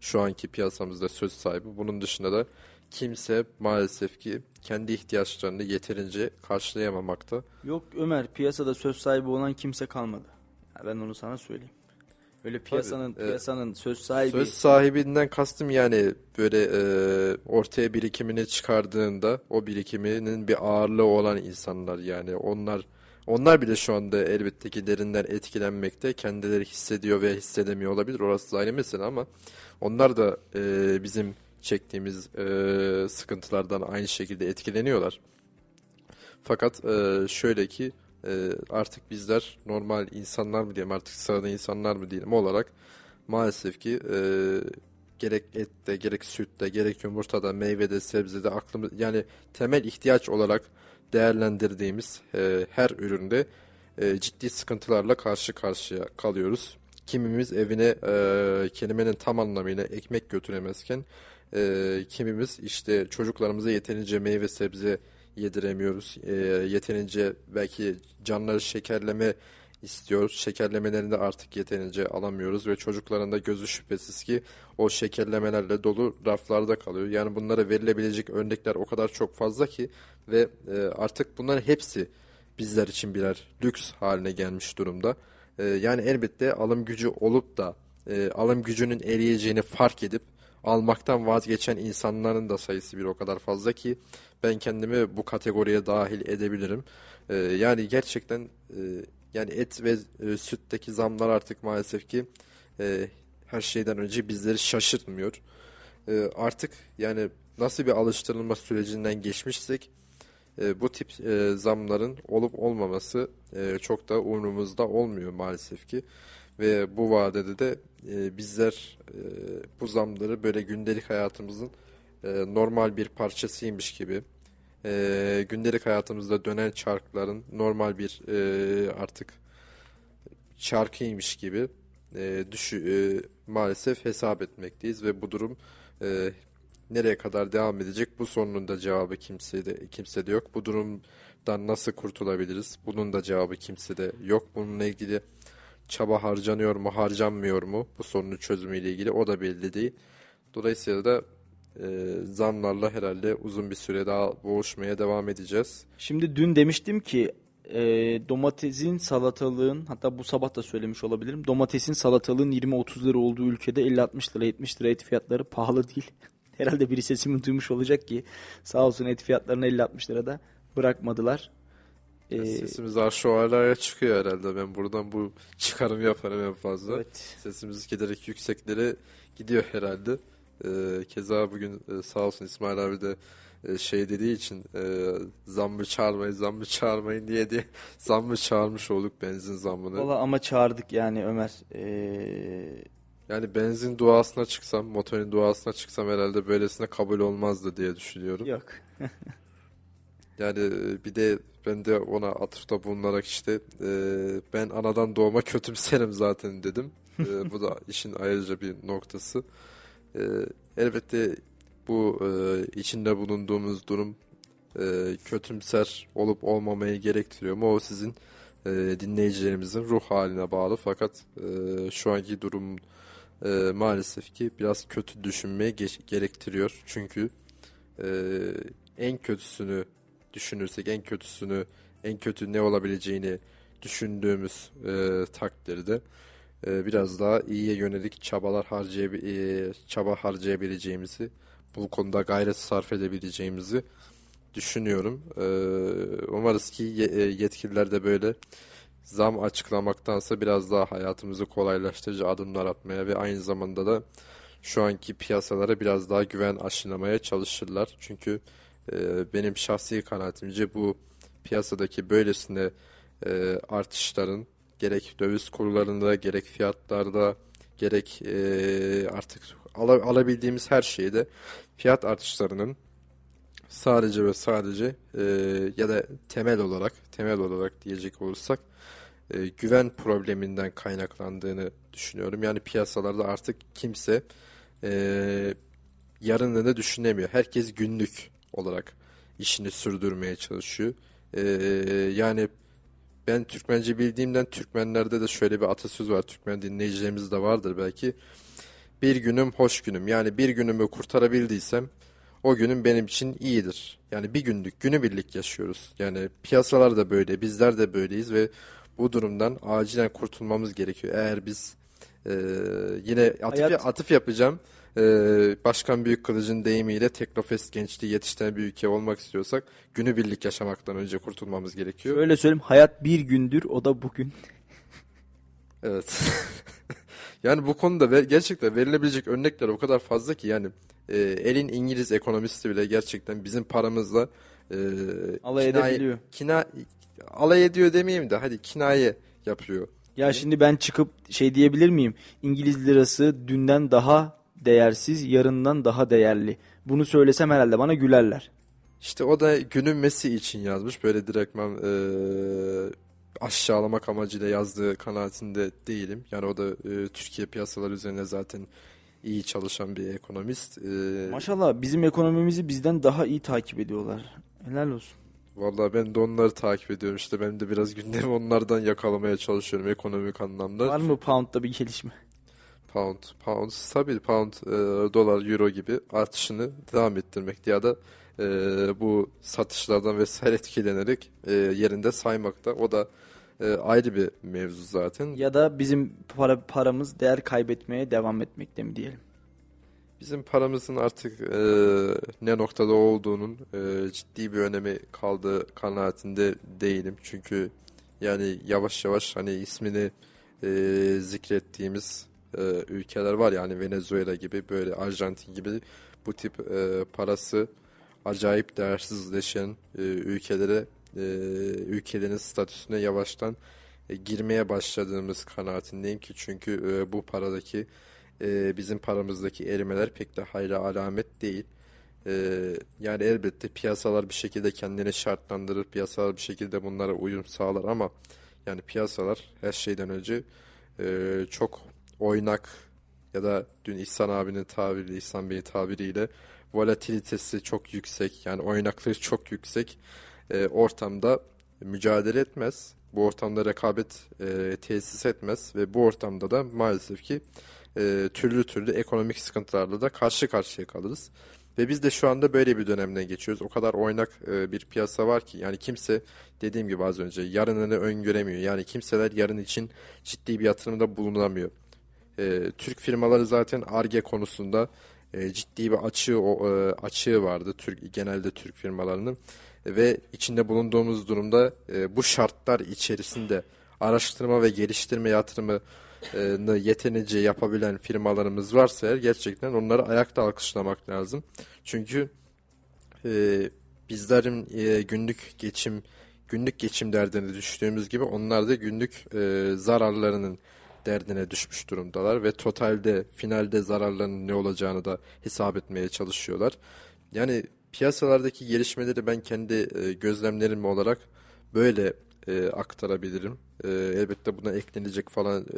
şu anki piyasamızda söz sahibi. Bunun dışında da kimse maalesef ki kendi ihtiyaçlarını yeterince karşılayamamakta. Yok Ömer piyasada söz sahibi olan kimse kalmadı. Ben onu sana söyleyeyim. Öyle piyasanın Tabii, piyasanın söz sahibi Söz sahibinden kastım yani böyle e, ortaya birikimini çıkardığında o birikiminin bir ağırlığı olan insanlar yani onlar onlar bile şu anda elbette ki derinden etkilenmekte. Kendileri hissediyor veya hissedemiyor olabilir. Orası ayrı mesele ama onlar da e, bizim çektiğimiz e, sıkıntılardan aynı şekilde etkileniyorlar. Fakat e, şöyle ki e, artık bizler normal insanlar mı diyelim artık sıradan insanlar mı diyelim olarak maalesef ki e, gerek ette gerek sütte gerek yumurtada meyvede sebzede aklımız yani temel ihtiyaç olarak değerlendirdiğimiz e, her üründe e, ciddi sıkıntılarla karşı karşıya kalıyoruz. Kimimiz evine e, kelimenin tam anlamıyla ekmek götüremezken e, kimimiz işte çocuklarımıza yeterince meyve sebze yediremiyoruz. E, yeterince belki canları şekerleme istiyor. Şekerlemelerini de artık yeterince alamıyoruz ve çocukların da gözü şüphesiz ki o şekerlemelerle dolu raflarda kalıyor. Yani bunlara verilebilecek örnekler o kadar çok fazla ki ve e, artık bunların hepsi bizler için birer lüks haline gelmiş durumda. E, yani elbette alım gücü olup da e, alım gücünün eriyeceğini fark edip almaktan vazgeçen insanların da sayısı bir o kadar fazla ki ben kendimi bu kategoriye dahil edebilirim. E, yani gerçekten e, yani et ve e, sütteki zamlar artık maalesef ki e, her şeyden önce bizleri şaşırtmıyor. E, artık yani nasıl bir alıştırılma sürecinden geçmişsek e, bu tip e, zamların olup olmaması e, çok da umurumuzda olmuyor maalesef ki. Ve bu vadede de e, bizler e, bu zamları böyle gündelik hayatımızın e, normal bir parçasıymış gibi e, gündelik hayatımızda dönen çarkların normal bir e, artık çarkıymış gibi e, düşü, e, maalesef hesap etmekteyiz ve bu durum e, nereye kadar devam edecek bu sorunun da cevabı kimsede kimsede yok. Bu durumdan nasıl kurtulabiliriz? Bunun da cevabı kimsede yok. Bununla ilgili çaba harcanıyor mu, harcanmıyor mu? Bu sorunun çözümüyle ilgili o da belli değil. Dolayısıyla da e, zamlarla herhalde uzun bir süre daha boğuşmaya devam edeceğiz. Şimdi dün demiştim ki e, domatesin, salatalığın hatta bu sabah da söylemiş olabilirim. Domatesin, salatalığın 20-30 lira olduğu ülkede 50-60 lira, 70 lira et fiyatları pahalı değil. Herhalde biri sesimi duymuş olacak ki sağ olsun et fiyatlarını 50-60 lirada bırakmadılar. Ee, Sesimiz arşivarlara çıkıyor herhalde. Ben buradan bu çıkarım yaparım en fazla. Evet. Sesimiz giderek yükseklere gidiyor herhalde. Keza bugün e, sağ olsun İsmail abi de e, şey dediği için e, zammı çağırmayın, zammı çağırmayın diye diye zammı çağırmış olduk benzin zammını. Valla ama çağırdık yani Ömer. Ee, Yani benzin duasına çıksam, motorun duasına çıksam herhalde böylesine kabul olmazdı diye düşünüyorum. yok. Yani e, bir de ben de ona atıfta bulunarak işte e, ben anadan doğma kötümserim zaten dedim. E, bu da işin ayrıca bir noktası. E, elbette bu e, içinde bulunduğumuz durum e, kötümser olup olmamayı gerektiriyor mu? O sizin e, dinleyicilerimizin ruh haline bağlı. Fakat e, şu anki durum e, maalesef ki biraz kötü düşünmeyi geç- gerektiriyor. Çünkü e, en kötüsünü düşünürsek en kötüsünü en kötü ne olabileceğini düşündüğümüz e, takdirde e, biraz daha iyiye yönelik çabalar harcayab e, çaba harcayabileceğimizi bu konuda gayret sarf edebileceğimizi düşünüyorum. E, umarız ki ye- e, yetkililer de böyle zam açıklamaktansa biraz daha hayatımızı kolaylaştırıcı adımlar atmaya ve aynı zamanda da şu anki piyasalara biraz daha güven aşılamaya çalışırlar. Çünkü e, benim şahsi kanaatimce bu piyasadaki böylesine e, artışların gerek döviz kurlarında gerek fiyatlarda gerek e, artık ala- alabildiğimiz her şeyde fiyat artışlarının sadece ve sadece e, ya da temel olarak temel olarak diyecek olursak güven probleminden kaynaklandığını düşünüyorum. Yani piyasalarda artık kimse e, yarınını düşünemiyor. Herkes günlük olarak işini sürdürmeye çalışıyor. E, yani ben Türkmence bildiğimden Türkmenlerde de şöyle bir atasöz var. Türkmen dinleyicilerimiz de vardır belki. Bir günüm hoş günüm. Yani bir günümü kurtarabildiysem o günüm benim için iyidir. Yani bir günlük günübirlik yaşıyoruz. Yani piyasalar da böyle, bizler de böyleyiz ve bu durumdan acilen kurtulmamız gerekiyor. Eğer biz e, yine atıf, Hayat- atıf yapacağım. E, Başkan Büyük Kılıç'ın deyimiyle Teknofest gençliği yetiştiren bir ülke olmak istiyorsak günübirlik yaşamaktan önce kurtulmamız gerekiyor. Öyle söyleyeyim hayat bir gündür o da bugün. Evet. yani bu konuda gerçekten verilebilecek örnekler o kadar fazla ki yani e, elin İngiliz ekonomisti bile gerçekten bizim paramızla e, Alay kinaye- edebiliyor. Kina, alay ediyor demeyeyim de hadi kinaye yapıyor. Ya şimdi ben çıkıp şey diyebilir miyim? İngiliz lirası dünden daha değersiz, yarından daha değerli. Bunu söylesem herhalde bana gülerler. İşte o da gününmesi için yazmış. Böyle direktman e, aşağılamak amacıyla yazdığı kanaatinde değilim. Yani o da e, Türkiye piyasaları üzerine zaten iyi çalışan bir ekonomist. E, Maşallah bizim ekonomimizi bizden daha iyi takip ediyorlar. Helal olsun. Vallahi ben de onları takip ediyorum. İşte ben de biraz gündemi onlardan yakalamaya çalışıyorum ekonomik anlamda. Var mı pound'da bir gelişme? Pound, pound stabil, pound, e, dolar, euro gibi artışını devam ettirmekte ya da e, bu satışlardan vesaire etkilenerek e, yerinde saymakta. O da e, ayrı bir mevzu zaten. Ya da bizim para paramız değer kaybetmeye devam etmekte mi diyelim? Bizim paramızın artık e, ne noktada olduğunun e, ciddi bir önemi kaldığı kanaatinde değilim. Çünkü yani yavaş yavaş hani ismini e, zikrettiğimiz e, ülkeler var yani Venezuela gibi böyle Arjantin gibi bu tip e, parası acayip değersizleşen e, ülkelere e, ülkelerin statüsüne yavaştan e, girmeye başladığımız kanaatindeyim ki çünkü e, bu paradaki e, bizim paramızdaki erimeler pek de hayra alamet değil. E, yani elbette piyasalar bir şekilde kendini şartlandırır, piyasalar bir şekilde bunlara uyum sağlar ama yani piyasalar her şeyden önce e, çok oynak ya da dün İhsan abinin tabiriyle, İhsan Bey'in tabiriyle volatilitesi çok yüksek yani oynaklığı çok yüksek e, ortamda mücadele etmez. Bu ortamda rekabet e, tesis etmez ve bu ortamda da maalesef ki e, türlü türlü ekonomik sıkıntılarla da karşı karşıya kalırız. Ve biz de şu anda böyle bir dönemden geçiyoruz. O kadar oynak e, bir piyasa var ki yani kimse dediğim gibi az önce yarınını öngöremiyor. Yani kimseler yarın için ciddi bir yatırımda bulunamıyor. E, Türk firmaları zaten ARGE konusunda e, ciddi bir açığı o, e, açığı vardı Türk genelde Türk firmalarının ve içinde bulunduğumuz durumda e, bu şartlar içerisinde araştırma ve geliştirme yatırımı e, yeterince yapabilen firmalarımız varsa eğer gerçekten onları ayakta alkışlamak lazım. Çünkü e, bizlerin e, günlük geçim günlük geçim derdine düştüğümüz gibi onlar da günlük e, zararlarının derdine düşmüş durumdalar ve totalde finalde zararlarının ne olacağını da hesap etmeye çalışıyorlar. Yani piyasalardaki gelişmeleri ben kendi e, gözlemlerim olarak böyle e, aktarabilirim. E, elbette buna eklenecek falan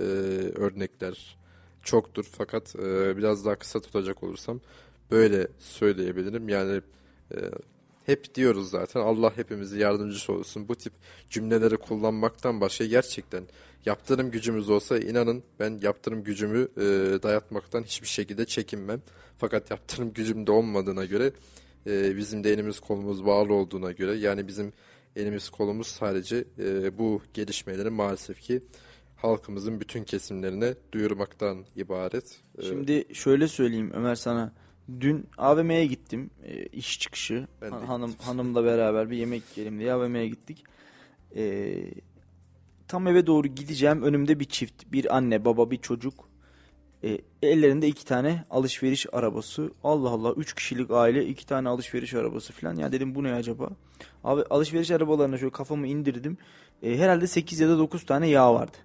örnekler çoktur fakat biraz daha kısa tutacak olursam böyle söyleyebilirim. Yani hep diyoruz zaten Allah hepimizi yardımcısı olsun. Bu tip cümleleri kullanmaktan başka gerçekten yaptırım gücümüz olsa inanın ben yaptırım gücümü e, dayatmaktan hiçbir şekilde çekinmem. Fakat yaptırım gücüm de olmadığına göre e, bizim de elimiz kolumuz bağlı olduğuna göre yani bizim elimiz kolumuz sadece e, bu gelişmeleri maalesef ki halkımızın bütün kesimlerine duyurmaktan ibaret. E, Şimdi şöyle söyleyeyim Ömer sana. Dün AVM'ye gittim. e, iş çıkışı. Ben Han- hanım gittim. hanımla beraber bir yemek yiyelim diye AVM'ye gittik. E, tam eve doğru gideceğim. Önümde bir çift. Bir anne, baba, bir çocuk. E, ellerinde iki tane alışveriş arabası. Allah Allah. Üç kişilik aile. iki tane alışveriş arabası falan. Ya dedim bu ne acaba? Abi alışveriş arabalarına şöyle kafamı indirdim. E, herhalde 8 ya da 9 tane yağ vardı.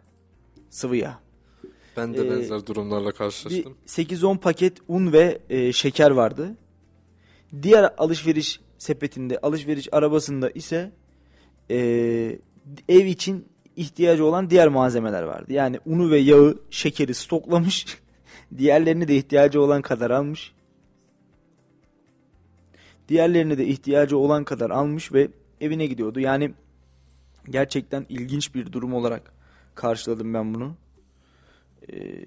Sıvı yağ. ben de e, benzer durumlarla karşılaştım. 8-10 paket un ve e, şeker vardı. Diğer alışveriş sepetinde, alışveriş arabasında ise e, ev için ihtiyacı olan diğer malzemeler vardı. Yani unu ve yağı, şekeri stoklamış. Diğerlerini de ihtiyacı olan kadar almış. Diğerlerini de ihtiyacı olan kadar almış ve evine gidiyordu. Yani gerçekten ilginç bir durum olarak karşıladım ben bunu. Ee,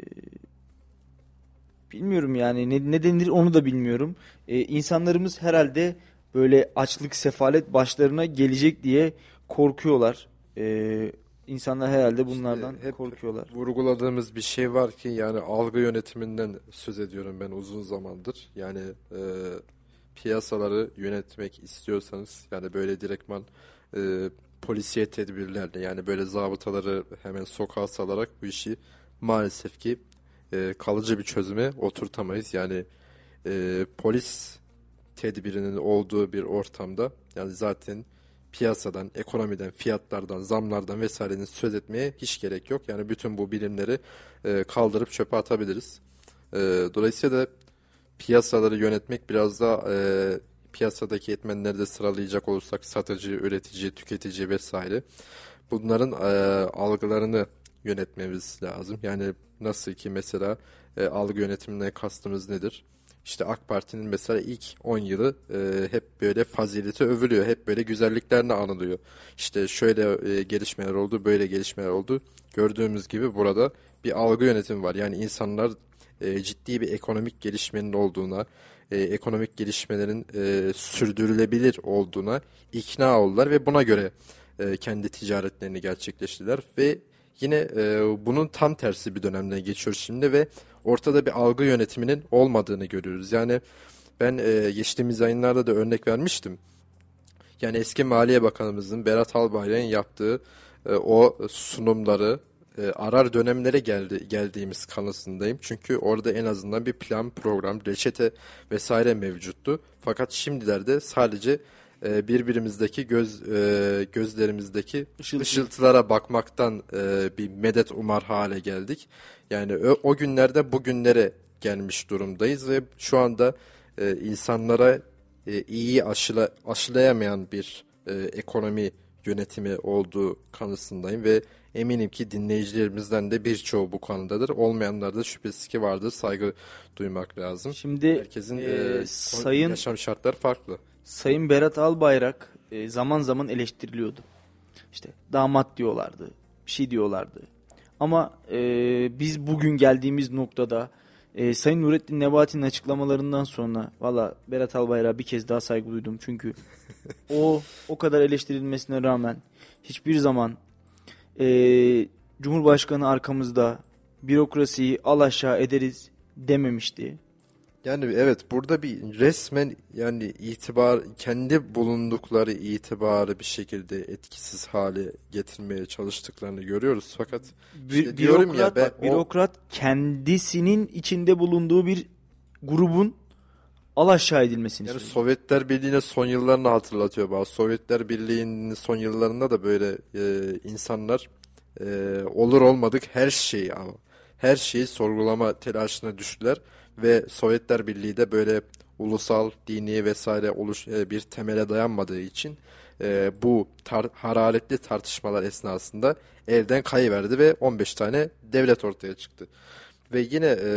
bilmiyorum yani ne, ne denir onu da bilmiyorum. Ee, insanlarımız herhalde böyle açlık sefalet başlarına gelecek diye korkuyorlar. Ee, insanlar herhalde bunlardan hep korkuyorlar. Vurguladığımız bir şey var ki yani algı yönetiminden söz ediyorum ben uzun zamandır. Yani e, piyasaları yönetmek istiyorsanız yani böyle direktman e, polisiye tedbirlerle yani böyle zabıtaları hemen sokağa salarak bu işi maalesef ki e, kalıcı bir çözüme oturtamayız. Yani e, polis tedbirinin olduğu bir ortamda yani zaten piyasadan, ekonomiden, fiyatlardan, zamlardan vesairenin söz etmeye hiç gerek yok. Yani bütün bu birimleri e, kaldırıp çöpe atabiliriz. E, dolayısıyla da piyasaları yönetmek biraz da e, piyasadaki etmenleri de sıralayacak olursak satıcı, üretici, tüketici vesaire bunların e, algılarını yönetmemiz lazım. Yani nasıl ki mesela e, algı yönetimine kastımız nedir? İşte AK Parti'nin mesela ilk 10 yılı e, hep böyle fazileti övülüyor. Hep böyle güzelliklerine anılıyor. İşte şöyle e, gelişmeler oldu, böyle gelişmeler oldu. Gördüğümüz gibi burada bir algı yönetimi var. Yani insanlar e, ciddi bir ekonomik gelişmenin olduğuna, e, ekonomik gelişmelerin e, sürdürülebilir olduğuna ikna oldular ve buna göre e, kendi ticaretlerini gerçekleştirdiler ve yine e, bunun tam tersi bir dönemden geçiyoruz şimdi ve ortada bir algı yönetiminin olmadığını görüyoruz. Yani ben e, geçtiğimiz yayınlarda da örnek vermiştim. Yani eski Maliye Bakanımızın Berat Albayrak'ın yaptığı e, o sunumları e, arar dönemlere geldi geldiğimiz kanısındayım. Çünkü orada en azından bir plan, program, reçete vesaire mevcuttu. Fakat şimdilerde sadece e, birbirimizdeki göz e, gözlerimizdeki Işıltı. ışıltılara bakmaktan e, bir medet umar hale geldik. Yani o, o günlerde bugünlere gelmiş durumdayız ve şu anda e, insanlara e, iyi aşıla, aşılayamayan bir e, ekonomi yönetimi olduğu kanısındayım ve eminim ki dinleyicilerimizden de birçoğu bu konudadır. Olmayanlar da şüphesiz ki vardır. Saygı duymak lazım. Şimdi Herkesin e, e, sayın yaşam şartları farklı. Sayın Berat Albayrak e, zaman zaman eleştiriliyordu. İşte damat diyorlardı, bir şey diyorlardı. Ama e, biz bugün geldiğimiz noktada e, Sayın Nurettin Nebati'nin açıklamalarından sonra valla Berat Albayrak'a bir kez daha saygı duydum. Çünkü o o kadar eleştirilmesine rağmen hiçbir zaman e, Cumhurbaşkanı arkamızda bürokrasiyi al aşağı ederiz dememişti. Yani evet burada bir resmen yani itibar kendi bulundukları itibarı bir şekilde etkisiz hale getirmeye çalıştıklarını görüyoruz. Fakat Bü- işte diyorum ya bürokrat, ben bak, o- bürokrat kendisinin içinde bulunduğu bir grubun al aşağı edilmesini yani söylüyor. Sovyetler Birliği'ne son yıllarını hatırlatıyor bazı. Sovyetler Birliği'nin son yıllarında da böyle e, insanlar e, olur olmadık her şeyi ama her şeyi sorgulama telaşına düştüler ve Sovyetler Birliği de böyle ulusal, dini vesaire oluş e, bir temele dayanmadığı için e, bu tar- hararetli tartışmalar esnasında elden kayıverdi ve 15 tane devlet ortaya çıktı. Ve yine e,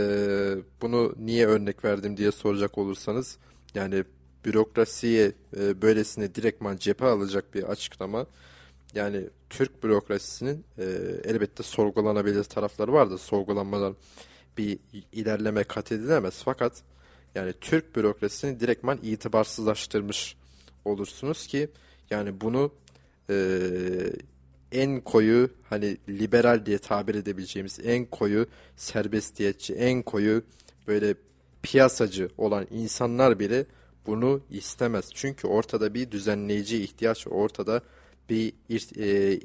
bunu niye örnek verdim diye soracak olursanız yani bürokrasiye e, böylesine direktman cephe alacak bir açıklama yani Türk bürokrasisinin e, elbette sorgulanabilir tarafları vardır. Sorgulanmadan bir ilerleme kat edilemez. Fakat yani Türk bürokrasisini direktman itibarsızlaştırmış olursunuz ki yani bunu e, en koyu hani liberal diye tabir edebileceğimiz en koyu serbestiyetçi, en koyu böyle piyasacı olan insanlar bile bunu istemez. Çünkü ortada bir düzenleyici ihtiyaç, ortada bir ir- e,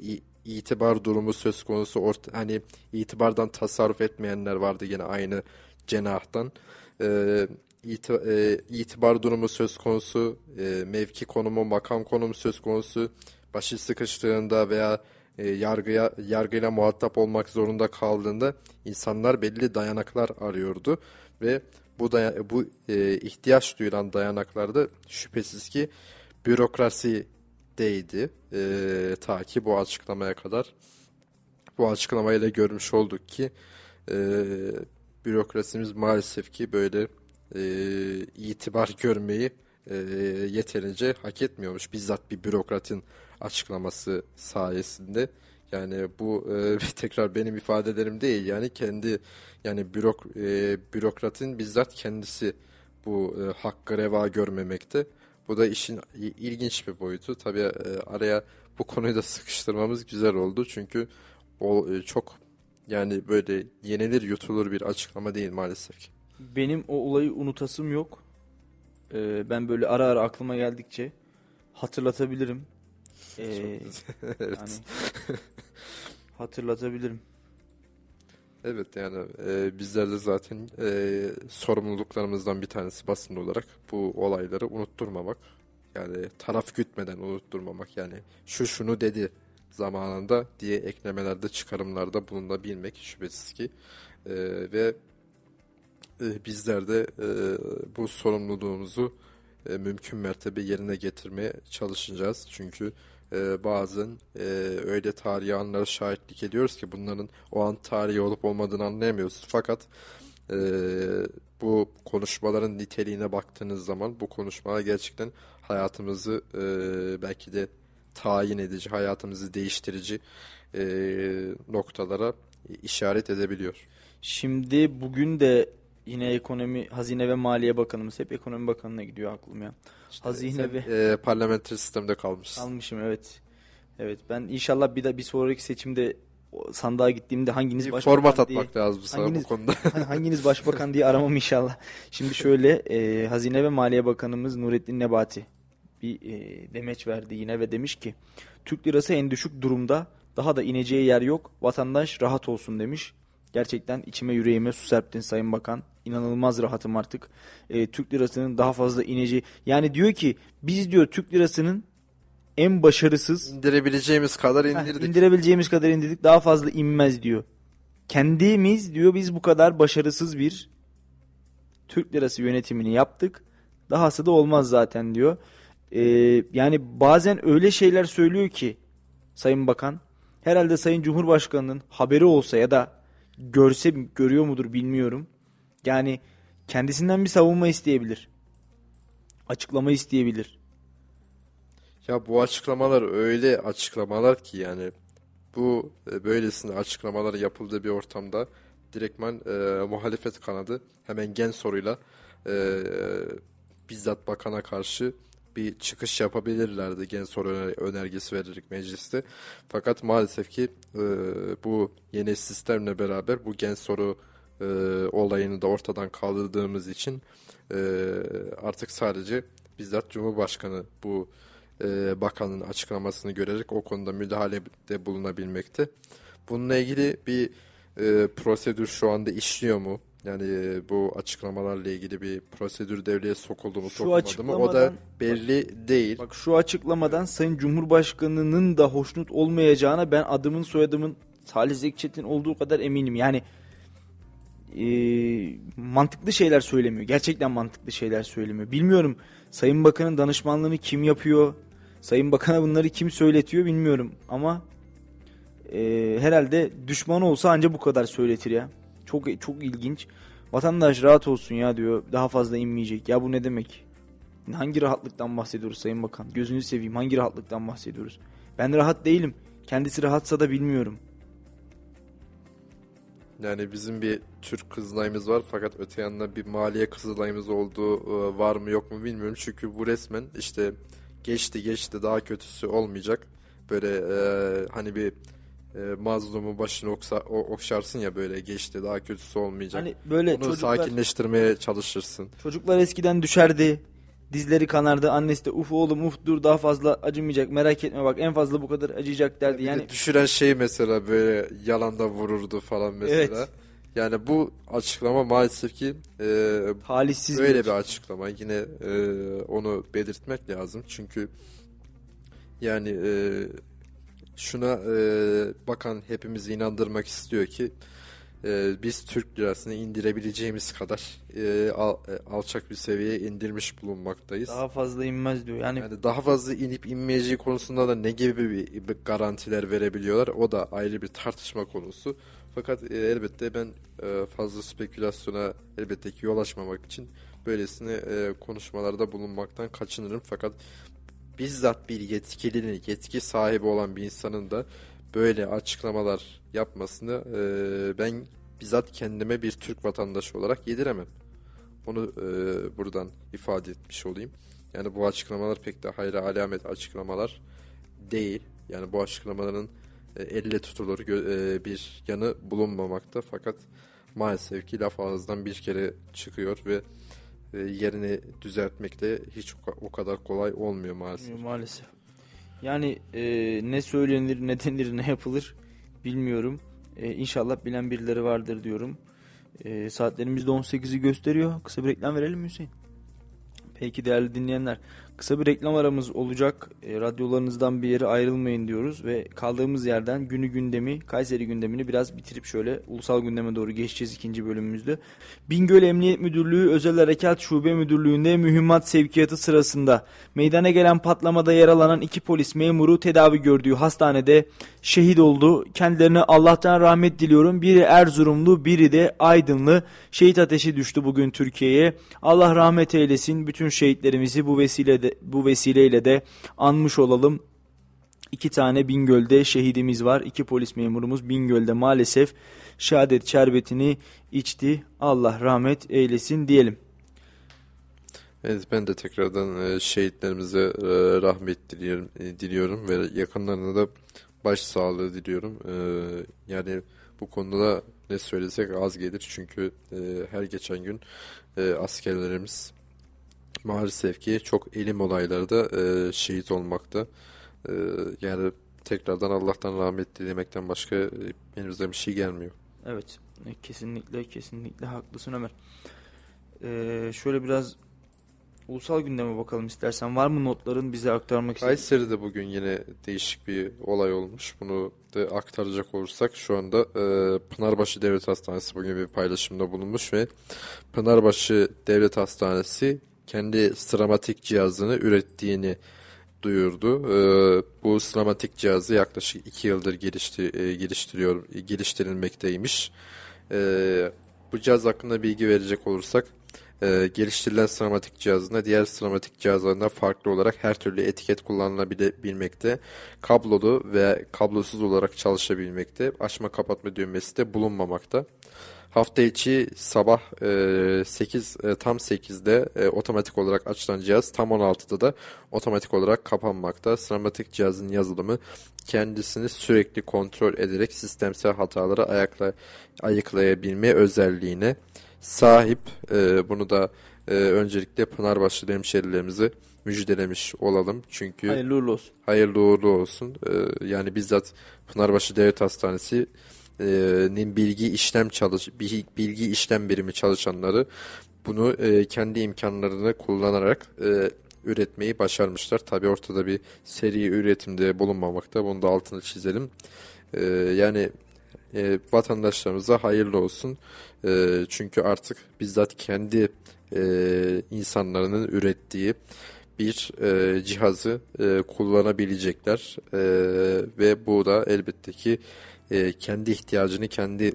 itibar durumu söz konusu. Orta, hani itibardan tasarruf etmeyenler vardı yine aynı cenahtan. E, iti- e, itibar durumu söz konusu, e, mevki konumu, makam konumu söz konusu, başı sıkıştığında veya e, yargıya yargıyla muhatap olmak zorunda kaldığında insanlar belli dayanaklar arıyordu ve bu daya- bu e, ihtiyaç duyulan dayanaklarda şüphesiz ki bürokrasideydi e, ta ki bu açıklamaya kadar. Bu açıklamayla görmüş olduk ki e, bürokrasimiz maalesef ki böyle e, itibar görmeyi e, yeterince hak etmiyormuş. Bizzat bir bürokratın açıklaması sayesinde. Yani bu e, tekrar benim ifadelerim değil. Yani kendi yani bürok e, bürokratın bizzat kendisi bu e, hakkı reva görmemekte. Bu da işin ilginç bir boyutu. Tabii e, araya bu konuyu da sıkıştırmamız güzel oldu. Çünkü o e, çok yani böyle yenilir yutulur bir açıklama değil maalesef ki. Benim o olayı unutasım yok. Ee, ben böyle ara ara aklıma geldikçe hatırlatabilirim. Ee, Evet. yani hatırlatabilirim. Evet yani e, bizler de zaten e, sorumluluklarımızdan bir tanesi basın olarak bu olayları unutturmamak. Yani taraf gütmeden unutturmamak yani şu şunu dedi zamanında diye eklemelerde çıkarımlarda bulunabilmek şüphesiz ki E, ve e, bizler de e, bu sorumluluğumuzu e, mümkün mertebe yerine getirmeye çalışacağız. Çünkü e, bazen e, öyle tarihi anlara şahitlik ediyoruz ki bunların o an tarihi olup olmadığını anlayamıyoruz. Fakat e, bu konuşmaların niteliğine baktığınız zaman bu konuşmalar gerçekten hayatımızı e, belki de tayin edici, hayatımızı değiştirici e, noktalara işaret edebiliyor. Şimdi bugün de yine ekonomi, hazine ve maliye bakanımız hep ekonomi bakanına gidiyor aklım ya. hazine Sen, ve e, parlamenter sistemde kalmışsın. almışım evet. Evet ben inşallah bir de bir sonraki seçimde sandığa gittiğimde hanginiz Bir başbakan format diye atmak lazım sana Hanginiz- bu konuda. hanginiz başbakan diye aramam inşallah. Şimdi şöyle e, Hazine ve Maliye Bakanımız Nurettin Nebati bir e, demeç verdi yine ve demiş ki Türk lirası en düşük durumda daha da ineceği yer yok vatandaş rahat olsun demiş. Gerçekten içime yüreğime su serptin Sayın Bakan. İnanılmaz rahatım artık. E, Türk lirasının daha fazla ineceği. Yani diyor ki biz diyor Türk lirasının en başarısız İndirebileceğimiz kadar Heh, indirdik. indirebileceğimiz kadar indirdik. Daha fazla inmez diyor. Kendimiz diyor biz bu kadar başarısız bir Türk lirası yönetimini yaptık. Dahası da olmaz zaten diyor. Ee, yani bazen öyle şeyler söylüyor ki Sayın Bakan. Herhalde Sayın Cumhurbaşkanı'nın haberi olsa ya da görse görüyor mudur bilmiyorum. Yani kendisinden bir savunma isteyebilir. Açıklama isteyebilir. Ya bu açıklamalar öyle açıklamalar ki yani bu e, böylesine açıklamalar yapıldığı bir ortamda direktman e, muhalefet kanadı hemen gen soruyla e, bizzat bakana karşı bir çıkış yapabilirlerdi gen soru öner- önergesi vererek mecliste. Fakat maalesef ki e, bu yeni sistemle beraber bu gen soru e, olayını da ortadan kaldırdığımız için e, artık sadece bizzat Cumhurbaşkanı bu e, bakanın açıklamasını görerek o konuda müdahalede bulunabilmekte. Bununla ilgili bir e, prosedür şu anda işliyor mu? Yani e, bu açıklamalarla ilgili bir prosedür devreye sokuldu mu Şu sokulmadı mı? O da belli değil. Bak şu açıklamadan Sayın Cumhurbaşkanı'nın da hoşnut olmayacağına ben adımın soyadımın Salih Zekçet'in olduğu kadar eminim. Yani eee, mantıklı şeyler söylemiyor. Gerçekten mantıklı şeyler söylemiyor. Bilmiyorum Sayın Bakan'ın danışmanlığını kim yapıyor? Sayın Bakan'a bunları kim söyletiyor bilmiyorum. Ama eee, herhalde düşman olsa anca bu kadar söyletir ya. Çok çok ilginç. Vatandaş rahat olsun ya diyor. Daha fazla inmeyecek. Ya bu ne demek? Hangi rahatlıktan bahsediyoruz Sayın Bakan? Gözünü seveyim hangi rahatlıktan bahsediyoruz? Ben rahat değilim. Kendisi rahatsa da bilmiyorum. Yani bizim bir Türk kızılayımız var fakat öte yandan bir maliye kızılayımız olduğu e, var mı yok mu bilmiyorum. Çünkü bu resmen işte geçti geçti daha kötüsü olmayacak. Böyle e, hani bir e, mazlumun başını oksa, o- okşarsın ya böyle geçti daha kötüsü olmayacak. Hani böyle Onu çocuklar, sakinleştirmeye çalışırsın. çocuklar eskiden düşerdi. Dizleri kanardı. Annesi de uf oğlum uf dur daha fazla acımayacak. Merak etme bak en fazla bu kadar acıyacak derdi. De Yani düşüren şey mesela böyle yalanda vururdu falan mesela. Evet. Yani bu açıklama maalesef ki e, halisiz Böyle bir bir açıklama yine e, onu belirtmek lazım çünkü yani e, şuna e, bakan hepimizi inandırmak istiyor ki e, biz Türk lirasını indirebileceğimiz kadar e, al- e, alçak bir seviyeye indirmiş bulunmaktayız. daha fazla inmez diyor. Yani, Yani daha fazla inip inmeyeceği konusunda da ne gibi bir, bir garantiler verebiliyorlar o da ayrı bir tartışma konusu. Fakat e, elbette ben e, fazla spekülasyona elbette ki yol açmamak için böylesine e, konuşmalarda bulunmaktan kaçınırım. Fakat bizzat bir yetkilinin, yetki sahibi olan bir insanın da böyle açıklamalar yapmasını e, ben bizzat kendime bir Türk vatandaşı olarak yediremem. Onu e, buradan ifade etmiş olayım. Yani bu açıklamalar pek de hayra alamet açıklamalar değil. Yani bu açıklamaların e, elle tutulur e, bir yanı bulunmamakta. Fakat maalesef ki laf ağızdan bir kere çıkıyor ve yerini düzeltmek de hiç o ka- o kadar kolay olmuyor maalesef. maalesef. Yani e, ne söylenir ne denir ne yapılır bilmiyorum. E, inşallah bilen birileri vardır diyorum. E, saatlerimiz de 18'i gösteriyor. Kısa bir reklam verelim mi Hüseyin? Peki değerli dinleyenler kısa bir reklam aramız olacak. E, radyolarınızdan bir yere ayrılmayın diyoruz ve kaldığımız yerden günü gündemi, Kayseri gündemini biraz bitirip şöyle ulusal gündeme doğru geçeceğiz ikinci bölümümüzde. Bingöl Emniyet Müdürlüğü Özel Harekat Şube Müdürlüğü'nde mühimmat sevkiyatı sırasında meydana gelen patlamada yaralanan iki polis memuru tedavi gördüğü hastanede şehit oldu. Kendilerine Allah'tan rahmet diliyorum. Biri Erzurumlu, biri de Aydınlı. Şehit ateşi düştü bugün Türkiye'ye. Allah rahmet eylesin. Bütün şehitlerimizi bu bu vesileyle de anmış olalım. İki tane Bingöl'de şehidimiz var. İki polis memurumuz Bingöl'de maalesef şehadet şerbetini içti. Allah rahmet eylesin diyelim. Evet ben de tekrardan e, şehitlerimize e, rahmet diliyorum, e, diliyorum ve yakınlarına da başsağlığı diliyorum. Yani bu konuda ne söylesek az gelir çünkü her geçen gün askerlerimiz maalesef ki çok elim olaylarda şehit olmakta. Yani tekrardan Allah'tan rahmet dilemekten başka elimize bir şey gelmiyor. Evet kesinlikle kesinlikle haklısın Ömer. Ee, şöyle biraz ulusal gündeme bakalım istersen. Var mı notların bize aktarmak istediğin? Kayseri'de bugün yine değişik bir olay olmuş. Bunu da aktaracak olursak şu anda e, Pınarbaşı Devlet Hastanesi bugün bir paylaşımda bulunmuş ve Pınarbaşı Devlet Hastanesi kendi sıramatik cihazını ürettiğini duyurdu. E, bu sıramatik cihazı yaklaşık iki yıldır gelişti, e, geliştiriyor, geliştirilmekteymiş. E, bu cihaz hakkında bilgi verecek olursak e, geliştirilen sinematik cihazında diğer sinematik cihazlarından farklı olarak her türlü etiket kullanılabilmekte. Kablolu ve kablosuz olarak çalışabilmekte. Açma kapatma düğmesi de bulunmamakta. Hafta içi sabah e, 8 e, tam 8'de e, otomatik olarak açılan cihaz tam 16'da da otomatik olarak kapanmakta. Sinematik cihazın yazılımı kendisini sürekli kontrol ederek sistemsel hataları ayakla, ayıklayabilme özelliğine sahip. E, bunu da e, öncelikle Pınarbaşlı hemşerilerimizi müjdelemiş olalım. Çünkü hayırlı uğurlu olsun. Hayırlı uğurlu olsun. E, yani bizzat Pınarbaşı Devlet Hastanesi nin bilgi işlem çalış bilgi işlem birimi çalışanları bunu e, kendi imkanlarını kullanarak e, üretmeyi başarmışlar. Tabi ortada bir seri üretimde bulunmamakta. Bunu da altını çizelim. E, yani e, vatandaşlarımıza hayırlı olsun. E, çünkü artık bizzat kendi e, insanların ürettiği bir e, cihazı e, kullanabilecekler e, ve bu da elbette ki e, kendi ihtiyacını kendi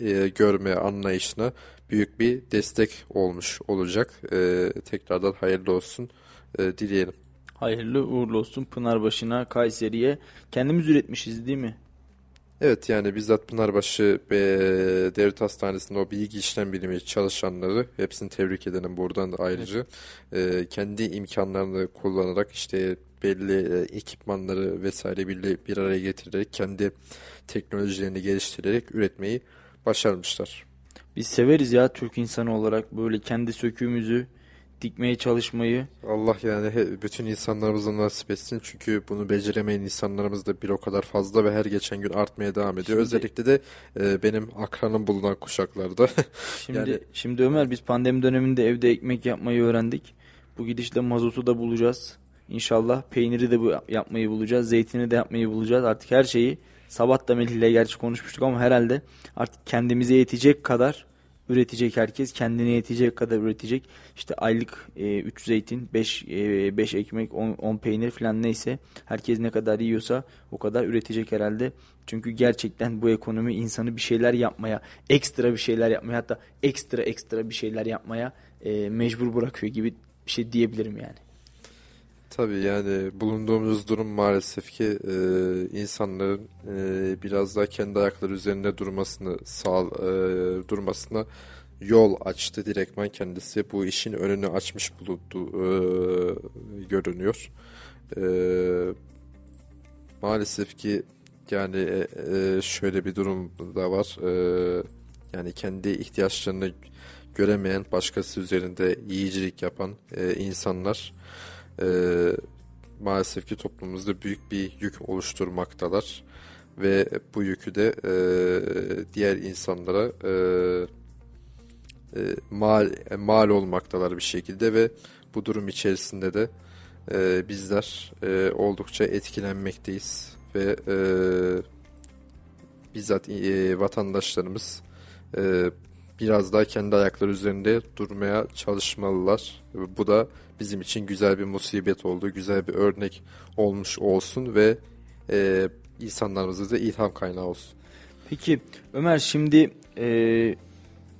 e, görme anlayışına büyük bir destek olmuş olacak. E, tekrardan hayırlı olsun e, dileyelim. Hayırlı uğurlu olsun Pınarbaşı'na, Kayseri'ye. Kendimiz üretmişiz değil mi? Evet yani bizzat Pınarbaşı ve Devlet Hastanesi'nde o bilgi işlem bilimi çalışanları hepsini tebrik edelim buradan da ayrıca. Evet. E, kendi imkanlarını kullanarak işte belli e, ekipmanları vesaire bir, bir araya getirerek kendi teknolojilerini geliştirerek üretmeyi başarmışlar. Biz severiz ya Türk insanı olarak böyle kendi söküğümüzü dikmeye çalışmayı. Allah yani bütün insanlarımızın nasip etsin. Çünkü bunu beceremeyen insanlarımız da bir o kadar fazla ve her geçen gün artmaya devam ediyor. Şimdi, Özellikle de e, benim akranım bulunan kuşaklarda. şimdi, yani, şimdi Ömer biz pandemi döneminde evde ekmek yapmayı öğrendik. Bu gidişle mazotu da bulacağız. İnşallah peyniri de bu yapmayı bulacağız. Zeytini de yapmayı bulacağız. Artık her şeyi sabah da Melih ile gerçi konuşmuştuk ama herhalde artık kendimize yetecek kadar üretecek herkes. Kendine yetecek kadar üretecek. İşte aylık 3 e, zeytin, 5 e, 5 ekmek, 10 peynir falan neyse herkes ne kadar yiyorsa o kadar üretecek herhalde. Çünkü gerçekten bu ekonomi insanı bir şeyler yapmaya, ekstra bir şeyler yapmaya hatta ekstra ekstra bir şeyler yapmaya e, mecbur bırakıyor gibi bir şey diyebilirim yani. Tabii yani bulunduğumuz durum maalesef ki e, insanların e, biraz daha kendi ayakları üzerinde durmasını sağ e, durmasına yol açtı direktman kendisi bu işin önünü açmış bulundu e, görünüyor. E, maalesef ki yani e, e, şöyle bir durum da var. E, yani kendi ihtiyaçlarını göremeyen başkası üzerinde yiyicilik yapan e, insanlar e, maalesef ki toplumumuzda büyük bir yük oluşturmaktalar. ve bu yükü de e, diğer insanlara e, e, mal mal olmaktalar bir şekilde ve bu durum içerisinde de e, bizler e, oldukça etkilenmekteyiz ve e, bizzat e, vatandaşlarımız e, biraz daha kendi ayakları üzerinde durmaya çalışmalılar. Bu da bizim için güzel bir musibet oldu, güzel bir örnek olmuş olsun ve e, insanlarımıza da ilham kaynağı olsun. Peki Ömer şimdi e,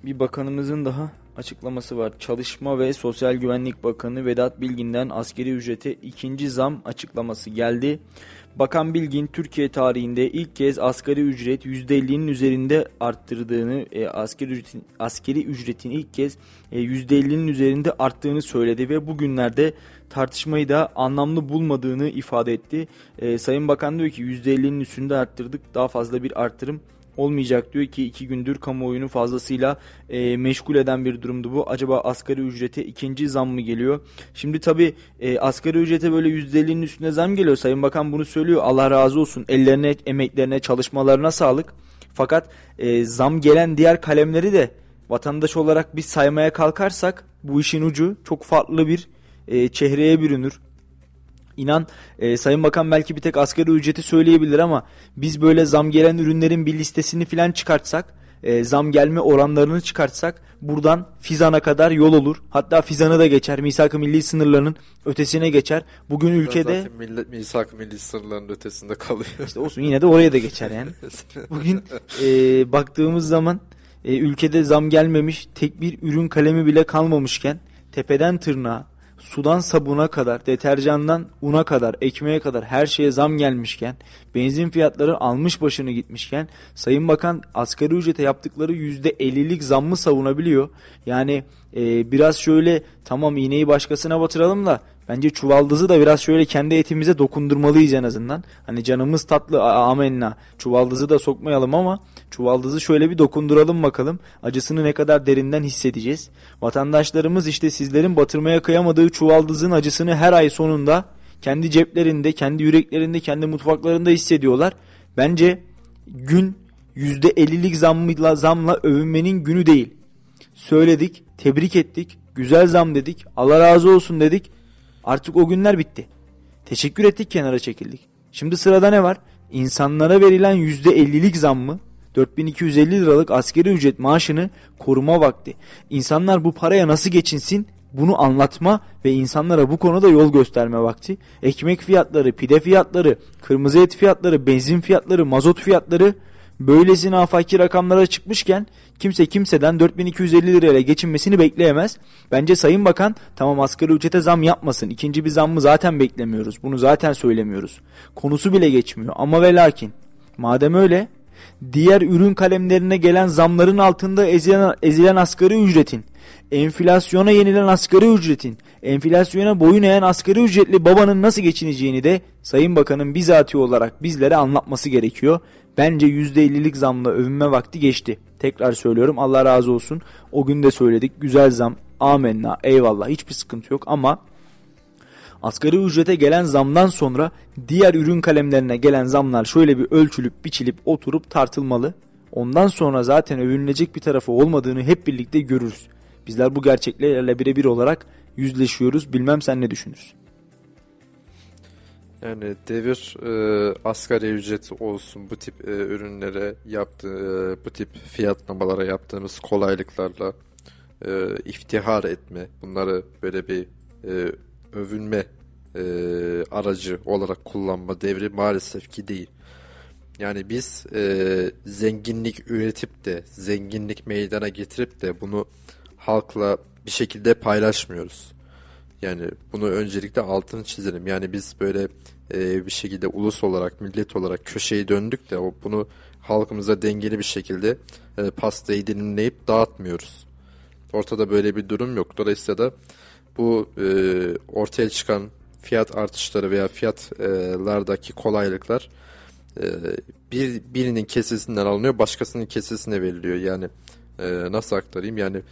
bir bakanımızın daha açıklaması var. Çalışma ve Sosyal Güvenlik Bakanı Vedat Bilgin'den askeri ücrete ikinci zam açıklaması geldi. Bakan Bilgin Türkiye tarihinde ilk kez asgari ücret %50'nin üzerinde arttırdığını, e, askeri ücretin askeri ücretin ilk kez e, %50'nin üzerinde arttığını söyledi ve bugünlerde tartışmayı da anlamlı bulmadığını ifade etti. E, Sayın Bakan diyor ki %50'nin üstünde arttırdık. Daha fazla bir arttırım olmayacak diyor ki iki gündür kamuoyunu fazlasıyla e, meşgul eden bir durumdu bu. Acaba asgari ücrete ikinci zam mı geliyor? Şimdi tabi e, asgari ücrete böyle %50'nin üstüne zam geliyor. Sayın Bakan bunu söylüyor. Allah razı olsun. Ellerine, emeklerine, çalışmalarına sağlık. Fakat e, zam gelen diğer kalemleri de vatandaş olarak bir saymaya kalkarsak bu işin ucu çok farklı bir e, çehreye bürünür. İnan e, Sayın Bakan belki bir tek asgari ücreti söyleyebilir ama biz böyle zam gelen ürünlerin bir listesini filan çıkartsak e, zam gelme oranlarını çıkartsak buradan Fizan'a kadar yol olur. Hatta Fizan'ı da geçer. Misak-ı milli sınırlarının ötesine geçer. Bugün ülkede Zaten millet, misak milli sınırların ötesinde kalıyor. işte olsun yine de oraya da geçer yani. Bugün e, baktığımız zaman e, ülkede zam gelmemiş tek bir ürün kalemi bile kalmamışken tepeden tırnağa sudan sabuna kadar, deterjandan una kadar, ekmeğe kadar her şeye zam gelmişken, benzin fiyatları almış başını gitmişken, Sayın Bakan asgari ücrete yaptıkları %50'lik zammı savunabiliyor. Yani e, biraz şöyle tamam iğneyi başkasına batıralım da bence çuvaldızı da biraz şöyle kendi etimize dokundurmalıyız en azından. Hani canımız tatlı amenna çuvaldızı da sokmayalım ama çuvaldızı şöyle bir dokunduralım bakalım. Acısını ne kadar derinden hissedeceğiz. Vatandaşlarımız işte sizlerin batırmaya kıyamadığı çuvaldızın acısını her ay sonunda kendi ceplerinde, kendi yüreklerinde, kendi mutfaklarında hissediyorlar. Bence gün %50'lik zamla, zamla övünmenin günü değil. Söyledik, tebrik ettik, güzel zam dedik, Allah razı olsun dedik. Artık o günler bitti. Teşekkür ettik, kenara çekildik. Şimdi sırada ne var? İnsanlara verilen %50'lik zam mı? 4250 liralık askeri ücret maaşını koruma vakti. İnsanlar bu paraya nasıl geçinsin bunu anlatma ve insanlara bu konuda yol gösterme vakti. Ekmek fiyatları, pide fiyatları, kırmızı et fiyatları, benzin fiyatları, mazot fiyatları böylesine afaki rakamlara çıkmışken kimse kimseden 4250 lirayla geçinmesini bekleyemez. Bence Sayın Bakan tamam asgari ücrete zam yapmasın. İkinci bir zammı zaten beklemiyoruz. Bunu zaten söylemiyoruz. Konusu bile geçmiyor. Ama ve lakin madem öyle diğer ürün kalemlerine gelen zamların altında ezilen, ezilen asgari ücretin, enflasyona yenilen asgari ücretin, enflasyona boyun eğen asgari ücretli babanın nasıl geçineceğini de Sayın Bakan'ın bizatihi olarak bizlere anlatması gerekiyor. Bence %50'lik zamla övünme vakti geçti. Tekrar söylüyorum Allah razı olsun. O gün de söyledik. Güzel zam. Amenna. Eyvallah. Hiçbir sıkıntı yok ama asgari ücrete gelen zamdan sonra diğer ürün kalemlerine gelen zamlar şöyle bir ölçülüp biçilip oturup tartılmalı. Ondan sonra zaten övünülecek bir tarafı olmadığını hep birlikte görürüz. Bizler bu gerçeklerle birebir olarak yüzleşiyoruz. Bilmem sen ne düşünürsün? Yani devir e, asgari ücret olsun bu tip e, ürünlere yaptığı e, bu tip fiyatlamalara yaptığımız kolaylıklarla e, iftihar etme bunları böyle bir e, övünme e, aracı olarak kullanma devri maalesef ki değil. Yani biz e, zenginlik üretip de zenginlik meydana getirip de bunu halkla bir şekilde paylaşmıyoruz. Yani bunu öncelikle altını çizelim. Yani biz böyle e, bir şekilde ulus olarak, millet olarak köşeyi döndük de o bunu halkımıza dengeli bir şekilde e, pastayı dilimleyip dağıtmıyoruz. Ortada böyle bir durum yok. Dolayısıyla da bu e, ortaya çıkan fiyat artışları veya fiyatlardaki kolaylıklar e, bir birinin kesesinden alınıyor, başkasının kesesine veriliyor. Yani e, nasıl aktarayım? Yani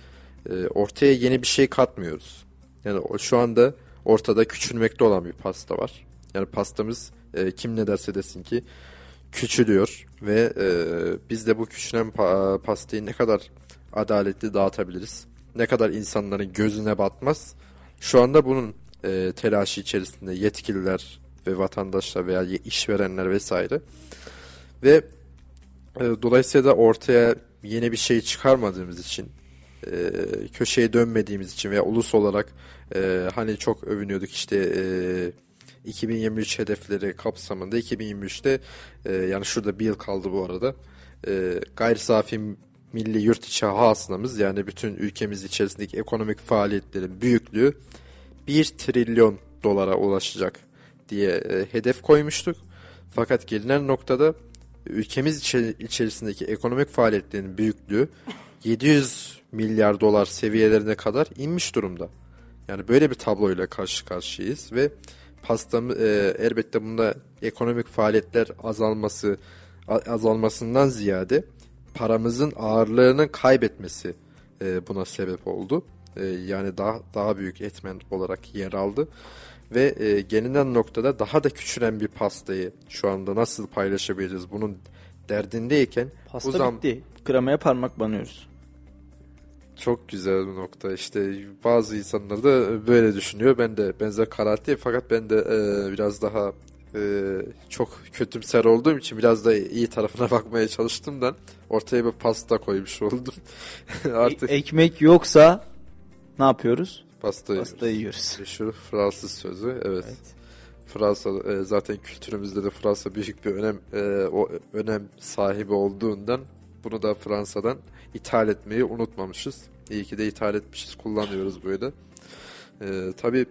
e, ortaya yeni bir şey katmıyoruz. Yani şu anda ortada küçülmekte olan bir pasta var. Yani pastamız e, kim ne derse desin ki küçülüyor ve e, biz de bu küçülen pa- pastayı ne kadar adaletli dağıtabiliriz? Ne kadar insanların gözüne batmaz? Şu anda bunun e, telaşı içerisinde yetkililer ve vatandaşlar veya işverenler vesaire ve e, dolayısıyla da ortaya yeni bir şey çıkarmadığımız için e, köşeye dönmediğimiz için veya ulus olarak e, hani çok övünüyorduk işte e, 2023 hedefleri kapsamında 2023'te e, yani şurada bir yıl kaldı bu arada e, gayri safi milli yurt içi hasılamız yani bütün ülkemiz içerisindeki ekonomik faaliyetlerin büyüklüğü 1 trilyon dolara ulaşacak diye e, hedef koymuştuk. Fakat gelinen noktada ülkemiz içerisindeki ekonomik faaliyetlerin büyüklüğü 700 milyar dolar seviyelerine kadar inmiş durumda. Yani böyle bir tabloyla karşı karşıyayız ve pastamı e, elbette bunda ekonomik faaliyetler azalması azalmasından ziyade paramızın ağırlığının kaybetmesi e, buna sebep oldu. E, yani daha daha büyük etmen olarak yer aldı ve e, gelinen noktada daha da küçülen bir pastayı şu anda nasıl paylaşabiliriz bunun derdindeyken Pasta zam bitti. Kremaya parmak banıyoruz. Çok güzel bir nokta işte bazı insanlar da böyle düşünüyor ben de benzer kanaatteyim fakat ben de e, biraz daha e, çok kötümser olduğum için biraz da iyi tarafına bakmaya çalıştımdan ortaya bir pasta koymuş oldum artık E- ekmek yoksa ne yapıyoruz? pasta Pasta yiyoruz. Meşhur Fransız sözü evet. Fransa e, zaten kültürümüzde de Fransa büyük bir önem e, o önem sahibi olduğundan bunu da Fransa'dan ithal etmeyi unutmamışız. İyi ki de ithal etmişiz, kullanıyoruz böyle. E, tabii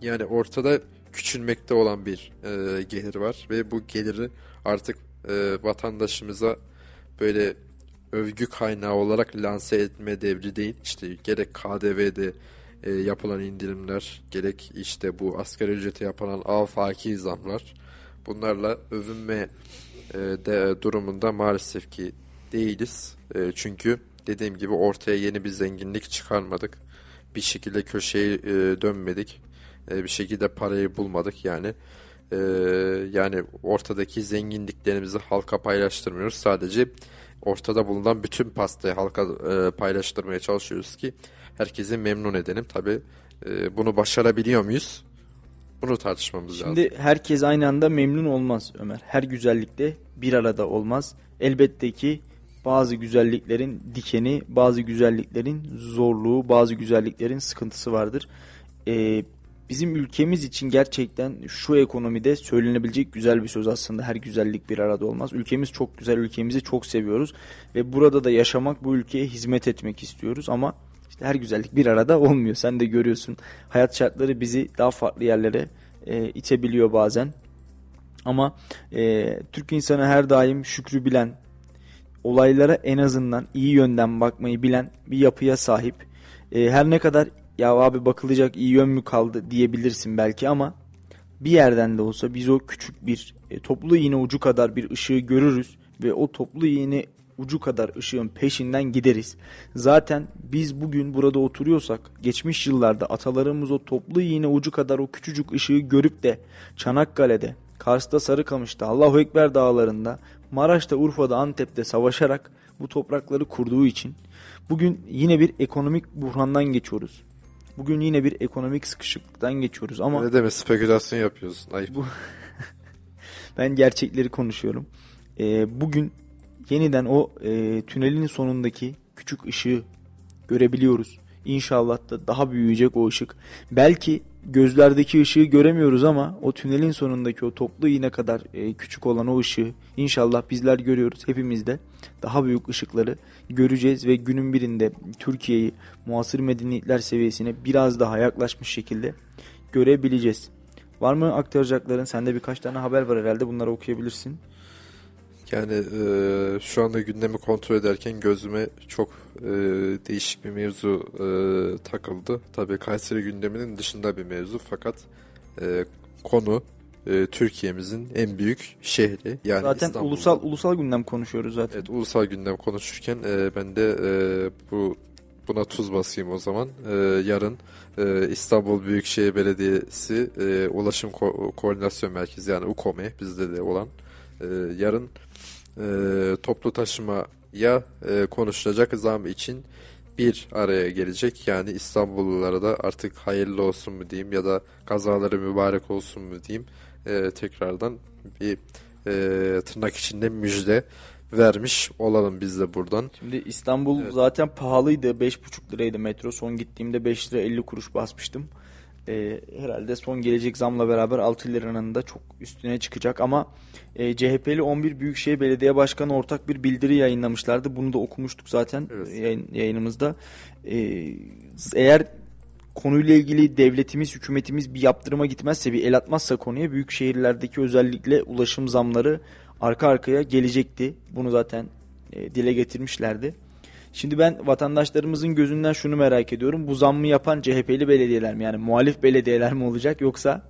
yani ortada küçülmekte olan bir e, gelir var ve bu geliri artık e, vatandaşımıza böyle övgü kaynağı olarak lanse etme devri değil. İşte gerek KDV'de e, yapılan indirimler, gerek işte bu asgari ücrete yapılan afaki zamlar. Bunlarla övünme e, de, durumunda maalesef ki değiliz. E, çünkü dediğim gibi ortaya yeni bir zenginlik çıkarmadık. Bir şekilde köşeye e, dönmedik. E, bir şekilde parayı bulmadık yani. E, yani ortadaki zenginliklerimizi halka paylaştırmıyoruz. Sadece ortada bulunan bütün pastayı halka e, paylaştırmaya çalışıyoruz ki herkesi memnun edelim. Tabi bunu başarabiliyor muyuz? Bunu tartışmamız lazım. Şimdi herkes aynı anda memnun olmaz Ömer. Her güzellikte bir arada olmaz. Elbette ki bazı güzelliklerin dikeni, bazı güzelliklerin zorluğu, bazı güzelliklerin sıkıntısı vardır. Ee, bizim ülkemiz için gerçekten şu ekonomide söylenebilecek güzel bir söz aslında. Her güzellik bir arada olmaz. Ülkemiz çok güzel, ülkemizi çok seviyoruz ve burada da yaşamak, bu ülkeye hizmet etmek istiyoruz ama işte her güzellik bir arada olmuyor. Sen de görüyorsun. Hayat şartları bizi daha farklı yerlere e, itebiliyor bazen. Ama e, Türk insanı her daim şükrü bilen, olaylara en azından iyi yönden bakmayı bilen bir yapıya sahip. E, her ne kadar ya abi bakılacak iyi yön mü kaldı diyebilirsin belki ama bir yerden de olsa biz o küçük bir e, toplu iğne ucu kadar bir ışığı görürüz ve o toplu iğne ucu kadar ışığın peşinden gideriz. Zaten biz bugün burada oturuyorsak geçmiş yıllarda atalarımız o toplu iğne ucu kadar o küçücük ışığı görüp de Çanakkale'de, Kars'ta Sarıkamış'ta, Allahu Ekber dağlarında, Maraş'ta, Urfa'da, Antep'te savaşarak bu toprakları kurduğu için bugün yine bir ekonomik buhrandan geçiyoruz. Bugün yine bir ekonomik sıkışıklıktan geçiyoruz ama Ne demek spekülasyon yapıyorsun. Ayıp. Bu- ben gerçekleri konuşuyorum. Ee, bugün yeniden o e, tünelin sonundaki küçük ışığı görebiliyoruz. İnşallah da daha büyüyecek o ışık. Belki gözlerdeki ışığı göremiyoruz ama o tünelin sonundaki o toplu iğne kadar e, küçük olan o ışığı inşallah bizler görüyoruz. Hepimiz de daha büyük ışıkları göreceğiz ve günün birinde Türkiye'yi muasır medeniyetler seviyesine biraz daha yaklaşmış şekilde görebileceğiz. Var mı aktaracakların? Sende birkaç tane haber var herhalde. Bunları okuyabilirsin. Yani e, şu anda gündemi kontrol ederken gözüme çok e, değişik bir mevzu e, takıldı. Tabii Kayseri gündeminin dışında bir mevzu fakat e, konu e, Türkiye'mizin en büyük şehri yani zaten İstanbul. ulusal ulusal gündem konuşuyoruz zaten. Evet ulusal gündem konuşurken e, ben de e, bu buna tuz basayım o zaman. E, yarın e, İstanbul Büyükşehir Belediyesi e, Ulaşım Ko- Koordinasyon Merkezi yani UKOME bizde de olan e, yarın e, toplu taşımaya e, konuşulacak zam için bir araya gelecek. Yani İstanbullulara da artık hayırlı olsun mu diyeyim ya da kazaları mübarek olsun mu diyeyim. E, tekrardan bir e, tırnak içinde müjde vermiş olalım biz de buradan. Şimdi İstanbul Evet. zaten pahalıydı. 5,5 liraydı metro. Son gittiğimde 5 lira 50 kuruş basmıştım. Ee, herhalde son gelecek zamla beraber 6 liranın da çok üstüne çıkacak ama e, CHP'li 11 Büyükşehir Belediye Başkanı ortak bir bildiri yayınlamışlardı. Bunu da okumuştuk zaten Evet. yayın, yayınımızda. Ee, eğer konuyla ilgili devletimiz, hükümetimiz bir yaptırıma gitmezse, bir el atmazsa konuya büyük şehirlerdeki özellikle ulaşım zamları arka arkaya gelecekti. Bunu zaten e, dile getirmişlerdi. Şimdi ben vatandaşlarımızın gözünden şunu merak ediyorum. Bu zammı yapan CHP'li belediyeler mi yani muhalif belediyeler mi olacak yoksa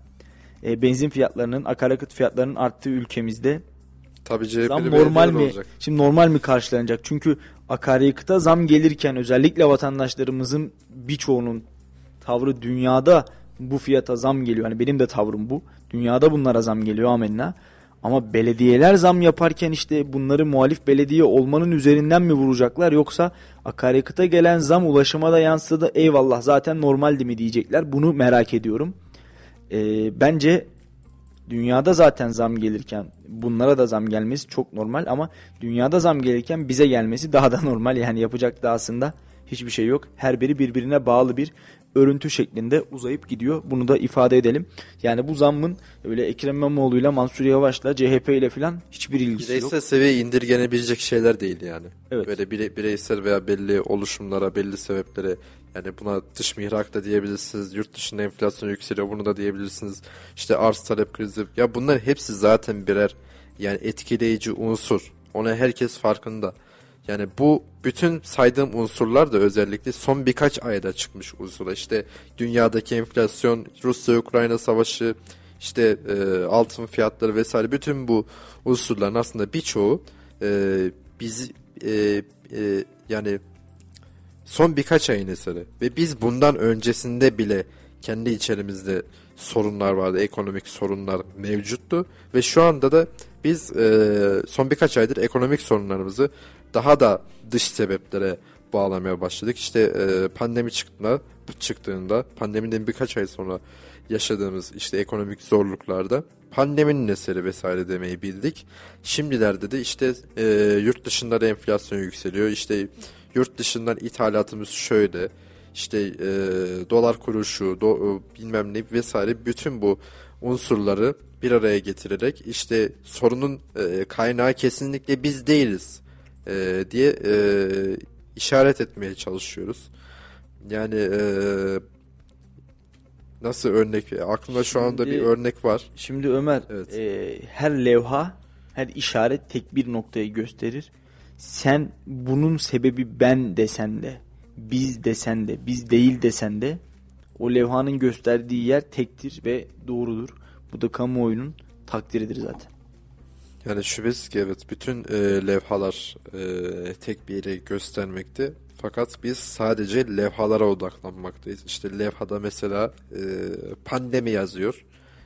e, benzin fiyatlarının, akaryakıt fiyatlarının arttığı ülkemizde Tabii CHP'li zam normal mi? olacak. Şimdi normal mi karşılanacak? Çünkü akaryakıta zam gelirken özellikle vatandaşlarımızın birçoğunun tavrı dünyada bu fiyata zam geliyor. Hani benim de tavrım bu. Dünyada bunlara zam geliyor amenna. Ama belediyeler zam yaparken işte bunları muhalif belediye olmanın üzerinden mi vuracaklar yoksa akaryakıta gelen zam ulaşıma da yansıdı eyvallah zaten normaldi mi diyecekler. Bunu merak ediyorum. Ee, bence dünyada zaten zam gelirken bunlara da zam gelmesi çok normal ama dünyada zam gelirken bize gelmesi daha da normal. Yani yapacak da aslında hiçbir şey yok. Her biri birbirine bağlı bir örüntü şeklinde uzayıp gidiyor. Bunu da ifade edelim. Yani bu zammın öyle Ekrem İmamoğlu ile Mansur Yavaş'la CHP ile falan hiçbir ilgisi yok. Bireysel seviyeye indirgenebilecek şeyler değil yani. Evet. Böyle bire- bireysel veya belli oluşumlara, belli sebeplere yani buna dış mihrak da diyebilirsiniz. Yurt dışında enflasyon yükseliyor bunu da diyebilirsiniz. İşte arz talep krizi. Ya bunlar hepsi zaten birer yani etkileyici unsur. Ona herkes farkında. Yani bu bütün saydığım unsurlar da özellikle son birkaç ayda çıkmış unsurlar. İşte dünyadaki enflasyon, Rusya-Ukrayna savaşı, işte e, altın fiyatları vesaire bütün bu unsurların aslında birçoğu e, biz e, e, yani son birkaç ayın eseri ve biz bundan öncesinde bile kendi içerimizde sorunlar vardı, ekonomik sorunlar mevcuttu ve şu anda da biz e, son birkaç aydır ekonomik sorunlarımızı daha da dış sebeplere bağlamaya başladık. İşte e, pandemi çıktığında, çıktığında pandemiden birkaç ay sonra yaşadığımız işte ekonomik zorluklarda pandeminin eseri vesaire demeyi bildik. Şimdilerde de işte e, yurt dışında da enflasyon yükseliyor. İşte yurt dışından ithalatımız şöyle. İşte e, dolar kuruşu, do, e, bilmem ne vesaire bütün bu unsurları bir araya getirerek işte sorunun e, kaynağı kesinlikle biz değiliz e, diye e, işaret etmeye çalışıyoruz. Yani e, nasıl örnek? Aklımda şu anda bir örnek var. Şimdi Ömer Evet. e, her levha her işaret tek bir noktayı gösterir. Sen bunun sebebi ben desen de biz desen de biz değil desen de o levhanın gösterdiği yer tektir ve doğrudur. Bu da kamuoyunun takdiridir zaten. Yani şüphesiz ki evet bütün e, levhalar e, tek bir yere göstermekte. Fakat biz sadece levhalara odaklanmaktayız. İşte levhada mesela e, pandemi yazıyor.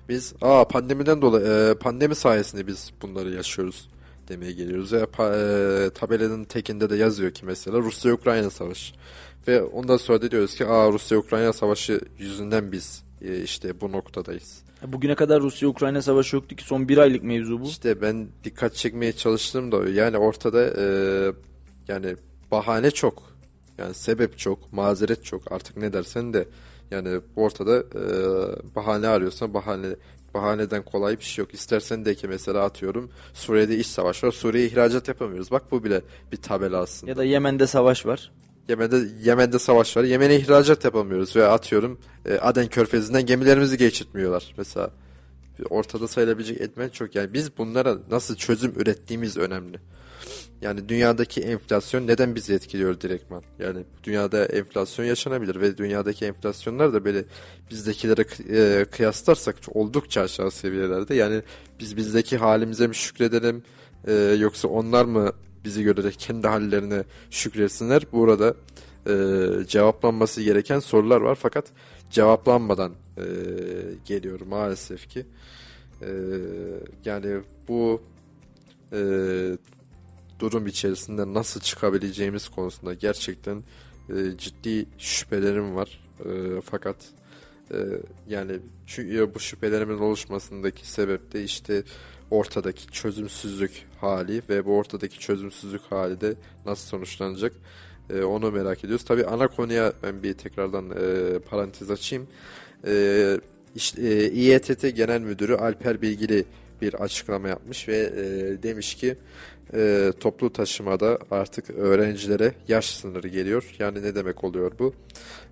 Biz aa pandemiden dolayı e, pandemi sayesinde biz bunları yaşıyoruz demeye geliyoruz. Ya pa- e, tabelanın tekinde de yazıyor ki mesela Rusya-Ukrayna savaşı. Ve ondan sonra da diyoruz ki aa Rusya-Ukrayna savaşı yüzünden biz e, işte bu noktadayız. Bugüne kadar Rusya-Ukrayna savaşı yoktu ki son bir aylık mevzu bu. İşte ben dikkat çekmeye çalıştım da yani ortada e, yani bahane çok. Yani sebep çok, mazeret çok artık ne dersen de yani ortada e, bahane arıyorsan bahane bahaneden kolay bir şey yok. İstersen de ki mesela atıyorum Suriye'de iç savaş var. Suriye'ye ihracat yapamıyoruz. Bak bu bile bir tabela aslında. Ya da Yemen'de savaş var. Yemen'de Yemen'de savaş var. Yemen'e ihracat yapamıyoruz ve atıyorum e, Aden Körfezi'nden gemilerimizi geçirtmiyorlar mesela. Ortada sayılabilecek etmen çok. Yani biz bunlara nasıl çözüm ürettiğimiz önemli. Yani dünyadaki enflasyon neden bizi etkiliyor direktman? Yani dünyada enflasyon yaşanabilir ve dünyadaki enflasyonlar da böyle bizdekilere e, kıyaslarsak oldukça aşağı seviyelerde. Yani biz bizdeki halimize mi şükredelim e, yoksa onlar mı bizi görerek kendi hallerine şükretsinler? Burada e, cevaplanması gereken sorular var fakat cevaplanmadan e, geliyor maalesef ki. E, yani bu e, durum içerisinde nasıl çıkabileceğimiz konusunda gerçekten e, ciddi şüphelerim var. E, fakat e, yani çünkü bu şüphelerimin oluşmasındaki sebep de işte ortadaki çözümsüzlük hali ve bu ortadaki çözümsüzlük hali de nasıl sonuçlanacak e, onu merak ediyoruz. Tabi ana konuya ben bir tekrardan e, parantez açayım. E, işte, e, İETT Genel Müdürü Alper Bilgili bir açıklama yapmış ve e, demiş ki e, toplu taşımada artık öğrencilere yaş sınırı geliyor. Yani ne demek oluyor bu?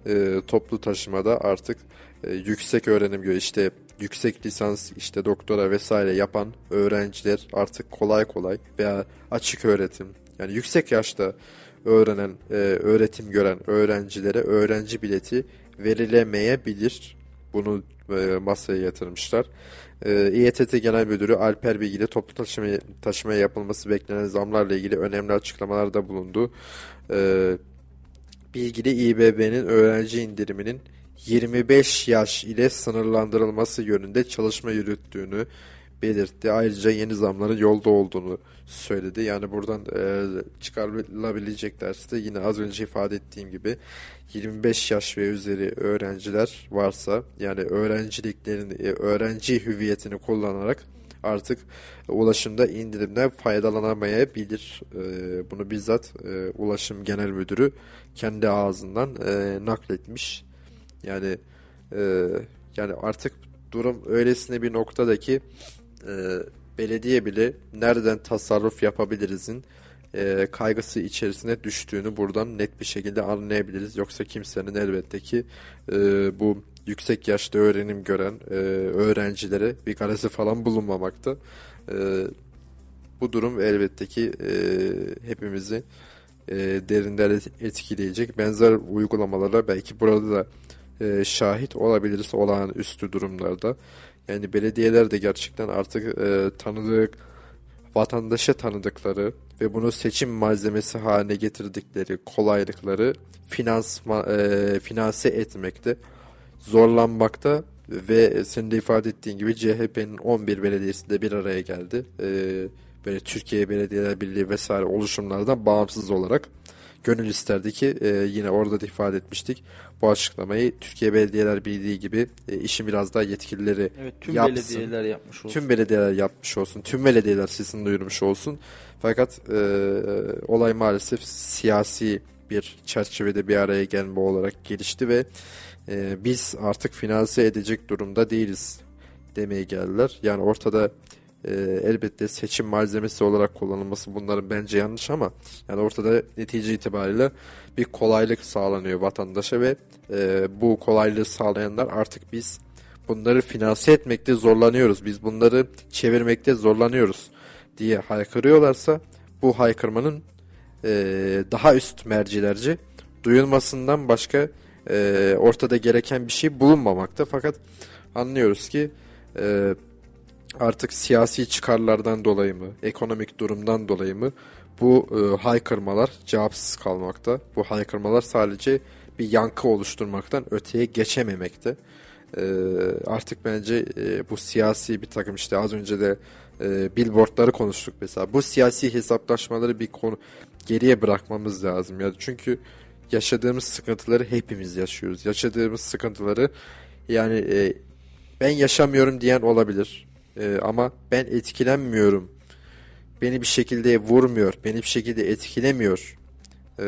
E, toplu taşımada artık e, yüksek öğrenim göre işte yüksek lisans işte doktora vesaire yapan öğrenciler artık kolay kolay veya açık öğretim yani yüksek yaşta öğrenen e, öğretim gören öğrencilere öğrenci bileti verilemeyebilir. Bunu e, masaya yatırmışlar. E, İETT Genel Müdürü Alper Bilgili toplu taşıma, taşımaya yapılması beklenen zamlarla ilgili önemli açıklamalarda bulundu. E, Bilgili İBB'nin öğrenci indiriminin 25 yaş ile sınırlandırılması yönünde çalışma yürüttüğünü belirtti. Ayrıca yeni zamların yolda olduğunu söyledi. Yani buradan e, çıkarılabilecek derste yine az önce ifade ettiğim gibi 25 yaş ve üzeri öğrenciler varsa yani öğrenciliklerini, e, öğrenci hüviyetini kullanarak artık ulaşımda indirimden faydalanamayabilir. E, bunu bizzat e, Ulaşım Genel Müdürü kendi ağzından e, nakletmiş. Yani e, yani artık durum öylesine bir noktadaki e, belediye bile nereden tasarruf yapabilirizin e, kaygısı içerisine düştüğünü buradan net bir şekilde anlayabiliriz. Yoksa kimsenin elbette ki e, bu yüksek yaşta öğrenim gören e, öğrencilere bir garezi falan bulunmamakta. E, bu durum elbette ki e, hepimizi e, derinden etkileyecek. Benzer uygulamalara belki burada da e, şahit olabiliriz olağanüstü durumlarda. Yani belediyeler de gerçekten artık e, tanıdık, vatandaşa tanıdıkları ve bunu seçim malzemesi haline getirdikleri kolaylıkları finansma, e, finanse etmekte zorlanmakta ve senin de ifade ettiğin gibi CHP'nin 11 belediyesi de bir araya geldi. E, böyle Türkiye Belediyeler Birliği vesaire oluşumlardan bağımsız olarak gönül isterdi ki e, yine orada da ifade etmiştik. Bu açıklamayı Türkiye Belediyeler Birliği gibi e, işin biraz daha yetkilileri Evet tüm yapsın. belediyeler yapmış olsun. Tüm belediyeler yapmış olsun. Tüm belediyeler sesini duyurmuş olsun. Fakat e, olay maalesef siyasi bir çerçevede bir araya gelme olarak gelişti ve e, biz artık finanse edecek durumda değiliz demeye geldiler. Yani ortada e, elbette seçim malzemesi olarak kullanılması bunların bence yanlış ama yani ortada netice itibariyle bir kolaylık sağlanıyor vatandaşa ve e, bu kolaylığı sağlayanlar artık biz bunları finanse etmekte zorlanıyoruz. Biz bunları çevirmekte zorlanıyoruz diye haykırıyorlarsa bu haykırmanın e, daha üst mercilerce duyulmasından başka e, ortada gereken bir şey bulunmamakta. Fakat anlıyoruz ki e, artık siyasi çıkarlardan dolayı mı, ekonomik durumdan dolayı mı bu e, haykırmalar cevapsız kalmakta. Bu haykırmalar sadece bir yankı oluşturmaktan öteye geçememekte. E, artık bence e, bu siyasi bir takım işte az önce de e, billboardları konuştuk mesela. Bu siyasi hesaplaşmaları bir konu geriye bırakmamız lazım. Yani çünkü yaşadığımız sıkıntıları hepimiz yaşıyoruz. Yaşadığımız sıkıntıları yani e, ben yaşamıyorum diyen olabilir. E, ama ben etkilenmiyorum. Beni bir şekilde vurmuyor, beni bir şekilde etkilemiyor e,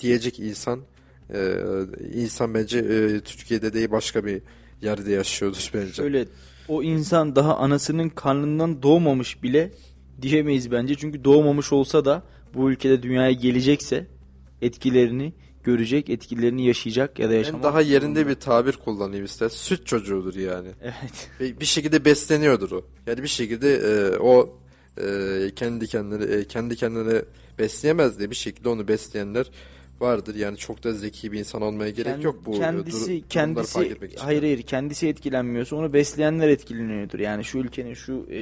diyecek insan e, insan bence e, Türkiye'de değil başka bir yerde yaşıyordur bence. Şöyle o insan daha anasının karnından doğmamış bile diyemeyiz bence. Çünkü doğmamış olsa da bu ülkede dünyaya gelecekse etkilerini görecek, etkilerini yaşayacak ya da yaşamak. daha yerinde bir tabir kullanayım ister. Süt çocuğudur yani. Evet. Ve bir şekilde besleniyordur o. Yani bir şekilde e, o e, kendi kendine e, kendi kendine besleyemez de bir şekilde onu besleyenler vardır. Yani çok da zeki bir insan olmaya gerek Kend- yok bu kendisi dur- kendisi fark etmek için. hayır hayır kendisi etkilenmiyorsa onu besleyenler etkileniyordur. Yani şu ülkenin şu e,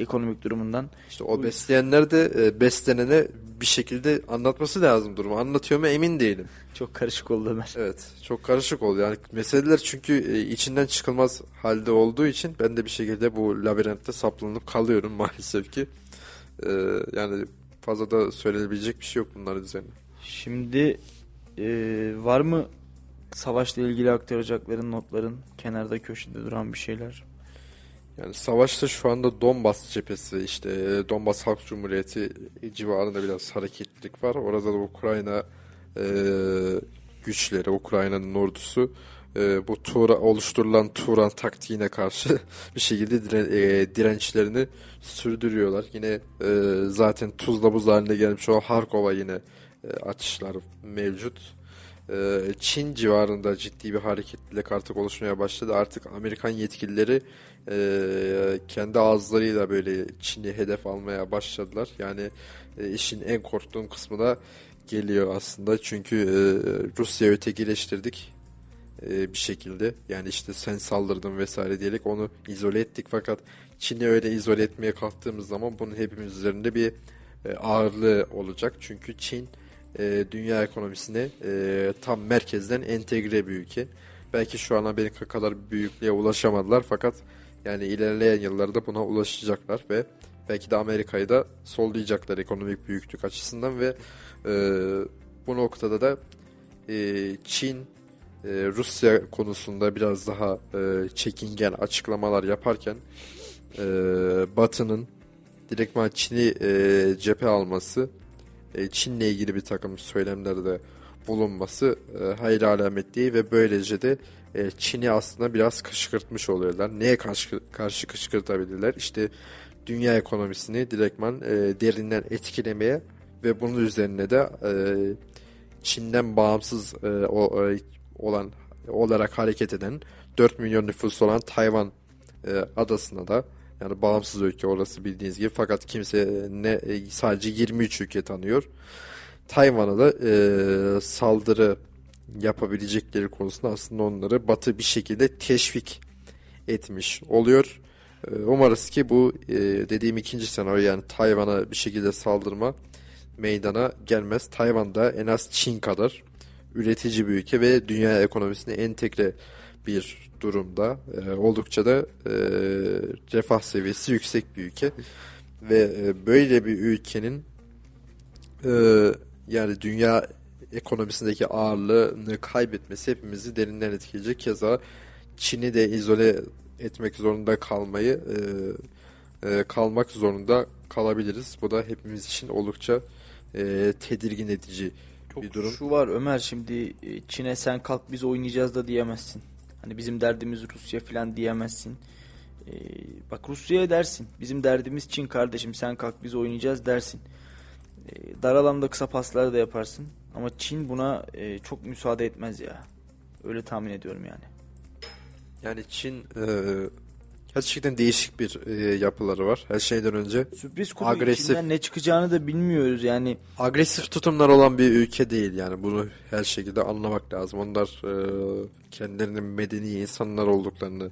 ekonomik durumundan İşte o besleyenler de e, beslenene bir şekilde anlatması lazım durumu. Anlatıyor mu emin değilim. çok karışık oldu Ömer. Evet çok karışık oldu. Yani meseleler çünkü e, içinden çıkılmaz halde olduğu için ben de bir şekilde bu labirentte saplanıp kalıyorum maalesef ki. E, yani fazla da söylenebilecek bir şey yok bunların üzerine. Şimdi e, var mı savaşla ilgili aktaracakların notların kenarda köşede duran bir şeyler? Yani savaşta şu anda Donbas cephesi işte Donbas Halk Cumhuriyeti civarında biraz hareketlilik var. Orada da Ukrayna e, güçleri, Ukrayna'nın ordusu e, bu Tura, oluşturulan Turan taktiğine karşı bir şekilde diren, e, dirençlerini sürdürüyorlar. Yine e, zaten tuzla buz haline gelmiş o Harkova yine e, atışlar mevcut. E, Çin civarında ciddi bir hareketlilik artık oluşmaya başladı. Artık Amerikan yetkilileri e, kendi ağızlarıyla böyle Çin'i hedef almaya başladılar. Yani işin en korktuğum kısmı da geliyor aslında. Çünkü Rusya'yı ötekileştirdik bir şekilde. Yani işte sen saldırdın vesaire diyerek onu izole ettik. Fakat Çin'i öyle izole etmeye kalktığımız zaman bunun hepimiz üzerinde bir ağırlığı olacak. Çünkü Çin e, dünya ekonomisine e, tam merkezden entegre bir ülke. Belki şu an Amerika kadar büyüklüğe ulaşamadılar fakat yani ilerleyen yıllarda buna ulaşacaklar ve belki de Amerika'yı da sollayacaklar ekonomik büyüklük açısından ve e, bu noktada da e, Çin e, Rusya konusunda biraz daha e, çekingen açıklamalar yaparken e, Batı'nın direktman Çin'i e, cephe alması e, Çin'le ilgili bir takım söylemlerde bulunması e, hayır alamet değil ve böylece de e, Çin'i aslında biraz kışkırtmış oluyorlar. Neye karşı, karşı kışkırtabilirler? İşte dünya ekonomisini direktman e, derinden etkilemeye ve bunun üzerine de e, Çin'den bağımsız olan olarak hareket eden 4 milyon nüfus olan Tayvan e, adasına da yani bağımsız ülke orası bildiğiniz gibi fakat kimse ne e, sadece 23 ülke tanıyor. Tayvan'a da e, saldırı yapabilecekleri konusunda aslında onları Batı bir şekilde teşvik etmiş oluyor. E, umarız ki bu e, dediğim ikinci senaryo yani Tayvan'a bir şekilde saldırma meydana gelmez. Tayvan da en az Çin kadar üretici bir ülke ve dünya ekonomisine entegre bir durumda. E, oldukça da e, refah seviyesi yüksek bir ülke. Ve e, böyle bir ülkenin e, yani dünya ekonomisindeki ağırlığını kaybetmesi hepimizi derinden etkileyecek. Keza Çin'i de izole etmek zorunda kalmayı e, e, kalmak zorunda kalabiliriz. Bu da hepimiz için oldukça e, tedirgin edici Çok bir durum. Şu var Ömer şimdi e, Çin'e sen kalk biz oynayacağız da diyemezsin. Hani bizim derdimiz Rusya falan diyemezsin. Ee, bak Rusya'ya dersin. Bizim derdimiz Çin kardeşim sen kalk biz oynayacağız dersin. Ee, dar alanda kısa paslar da yaparsın. Ama Çin buna e, çok müsaade etmez ya. Öyle tahmin ediyorum yani. Yani Çin e, gerçekten değişik bir e, yapıları var. Her şeyden önce Sürpriz kuru Agresif. içinden ne çıkacağını da bilmiyoruz yani. agresif tutumlar olan bir ülke değil yani bunu her şekilde anlamak lazım. Onlar e, kendilerinin medeni insanlar olduklarını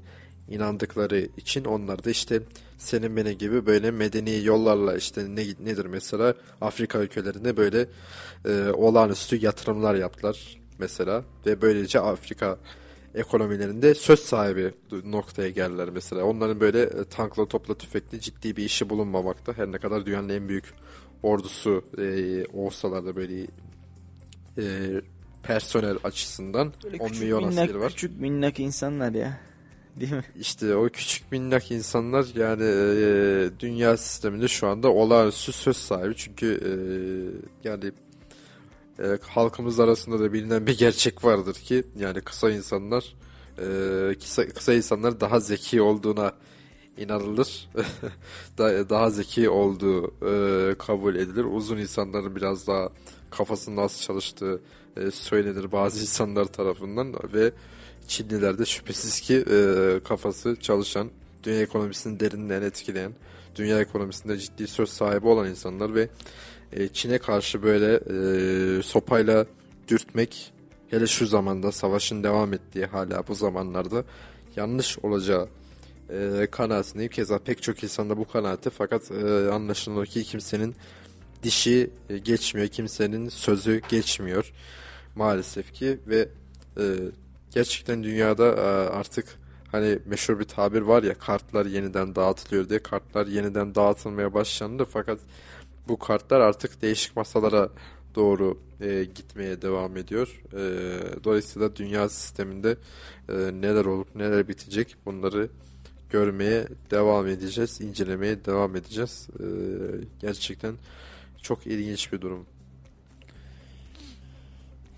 inandıkları için onlar da işte senin benim gibi böyle medeni yollarla işte ne nedir mesela Afrika ülkelerinde böyle e, olağanüstü yatırımlar yaptılar mesela ve böylece Afrika ekonomilerinde söz sahibi noktaya geldiler mesela. Onların böyle e, tankla topla tüfekli ciddi bir işi bulunmamakta. Her ne kadar dünyanın en büyük ordusu e, olsalar da böyle e, personel açısından Böyle 10 küçük milyon minnak, askeri var. küçük minnak insanlar ya. Değil mi? İşte o küçük minnak insanlar yani e, dünya sisteminde şu anda olağanüstü söz sahibi. Çünkü e, yani e, halkımız arasında da bilinen bir gerçek vardır ki yani kısa insanlar e, kısa, kısa insanlar daha zeki olduğuna inanılır. daha, zeki olduğu e, kabul edilir. Uzun insanların biraz daha kafasının az çalıştığı e, söylenir bazı insanlar tarafından ve Çinliler de şüphesiz ki e, kafası çalışan, dünya ekonomisini derinden etkileyen, dünya ekonomisinde ciddi söz sahibi olan insanlar ve e, Çin'e karşı böyle e, sopayla dürtmek hele şu zamanda savaşın devam ettiği hala bu zamanlarda yanlış olacağı e, kanaatindeyim. Keza pek çok insan da bu kanaati fakat e, anlaşılan o ki kimsenin dişi e, geçmiyor, kimsenin sözü geçmiyor maalesef ki ve e, gerçekten dünyada e, artık hani meşhur bir tabir var ya kartlar yeniden dağıtılıyor diye kartlar yeniden dağıtılmaya başlandı fakat bu kartlar artık değişik masalara doğru e, gitmeye devam ediyor. E, dolayısıyla dünya sisteminde e, neler olup neler bitecek bunları görmeye devam edeceğiz, incelemeye devam edeceğiz. E, gerçekten çok ilginç bir durum.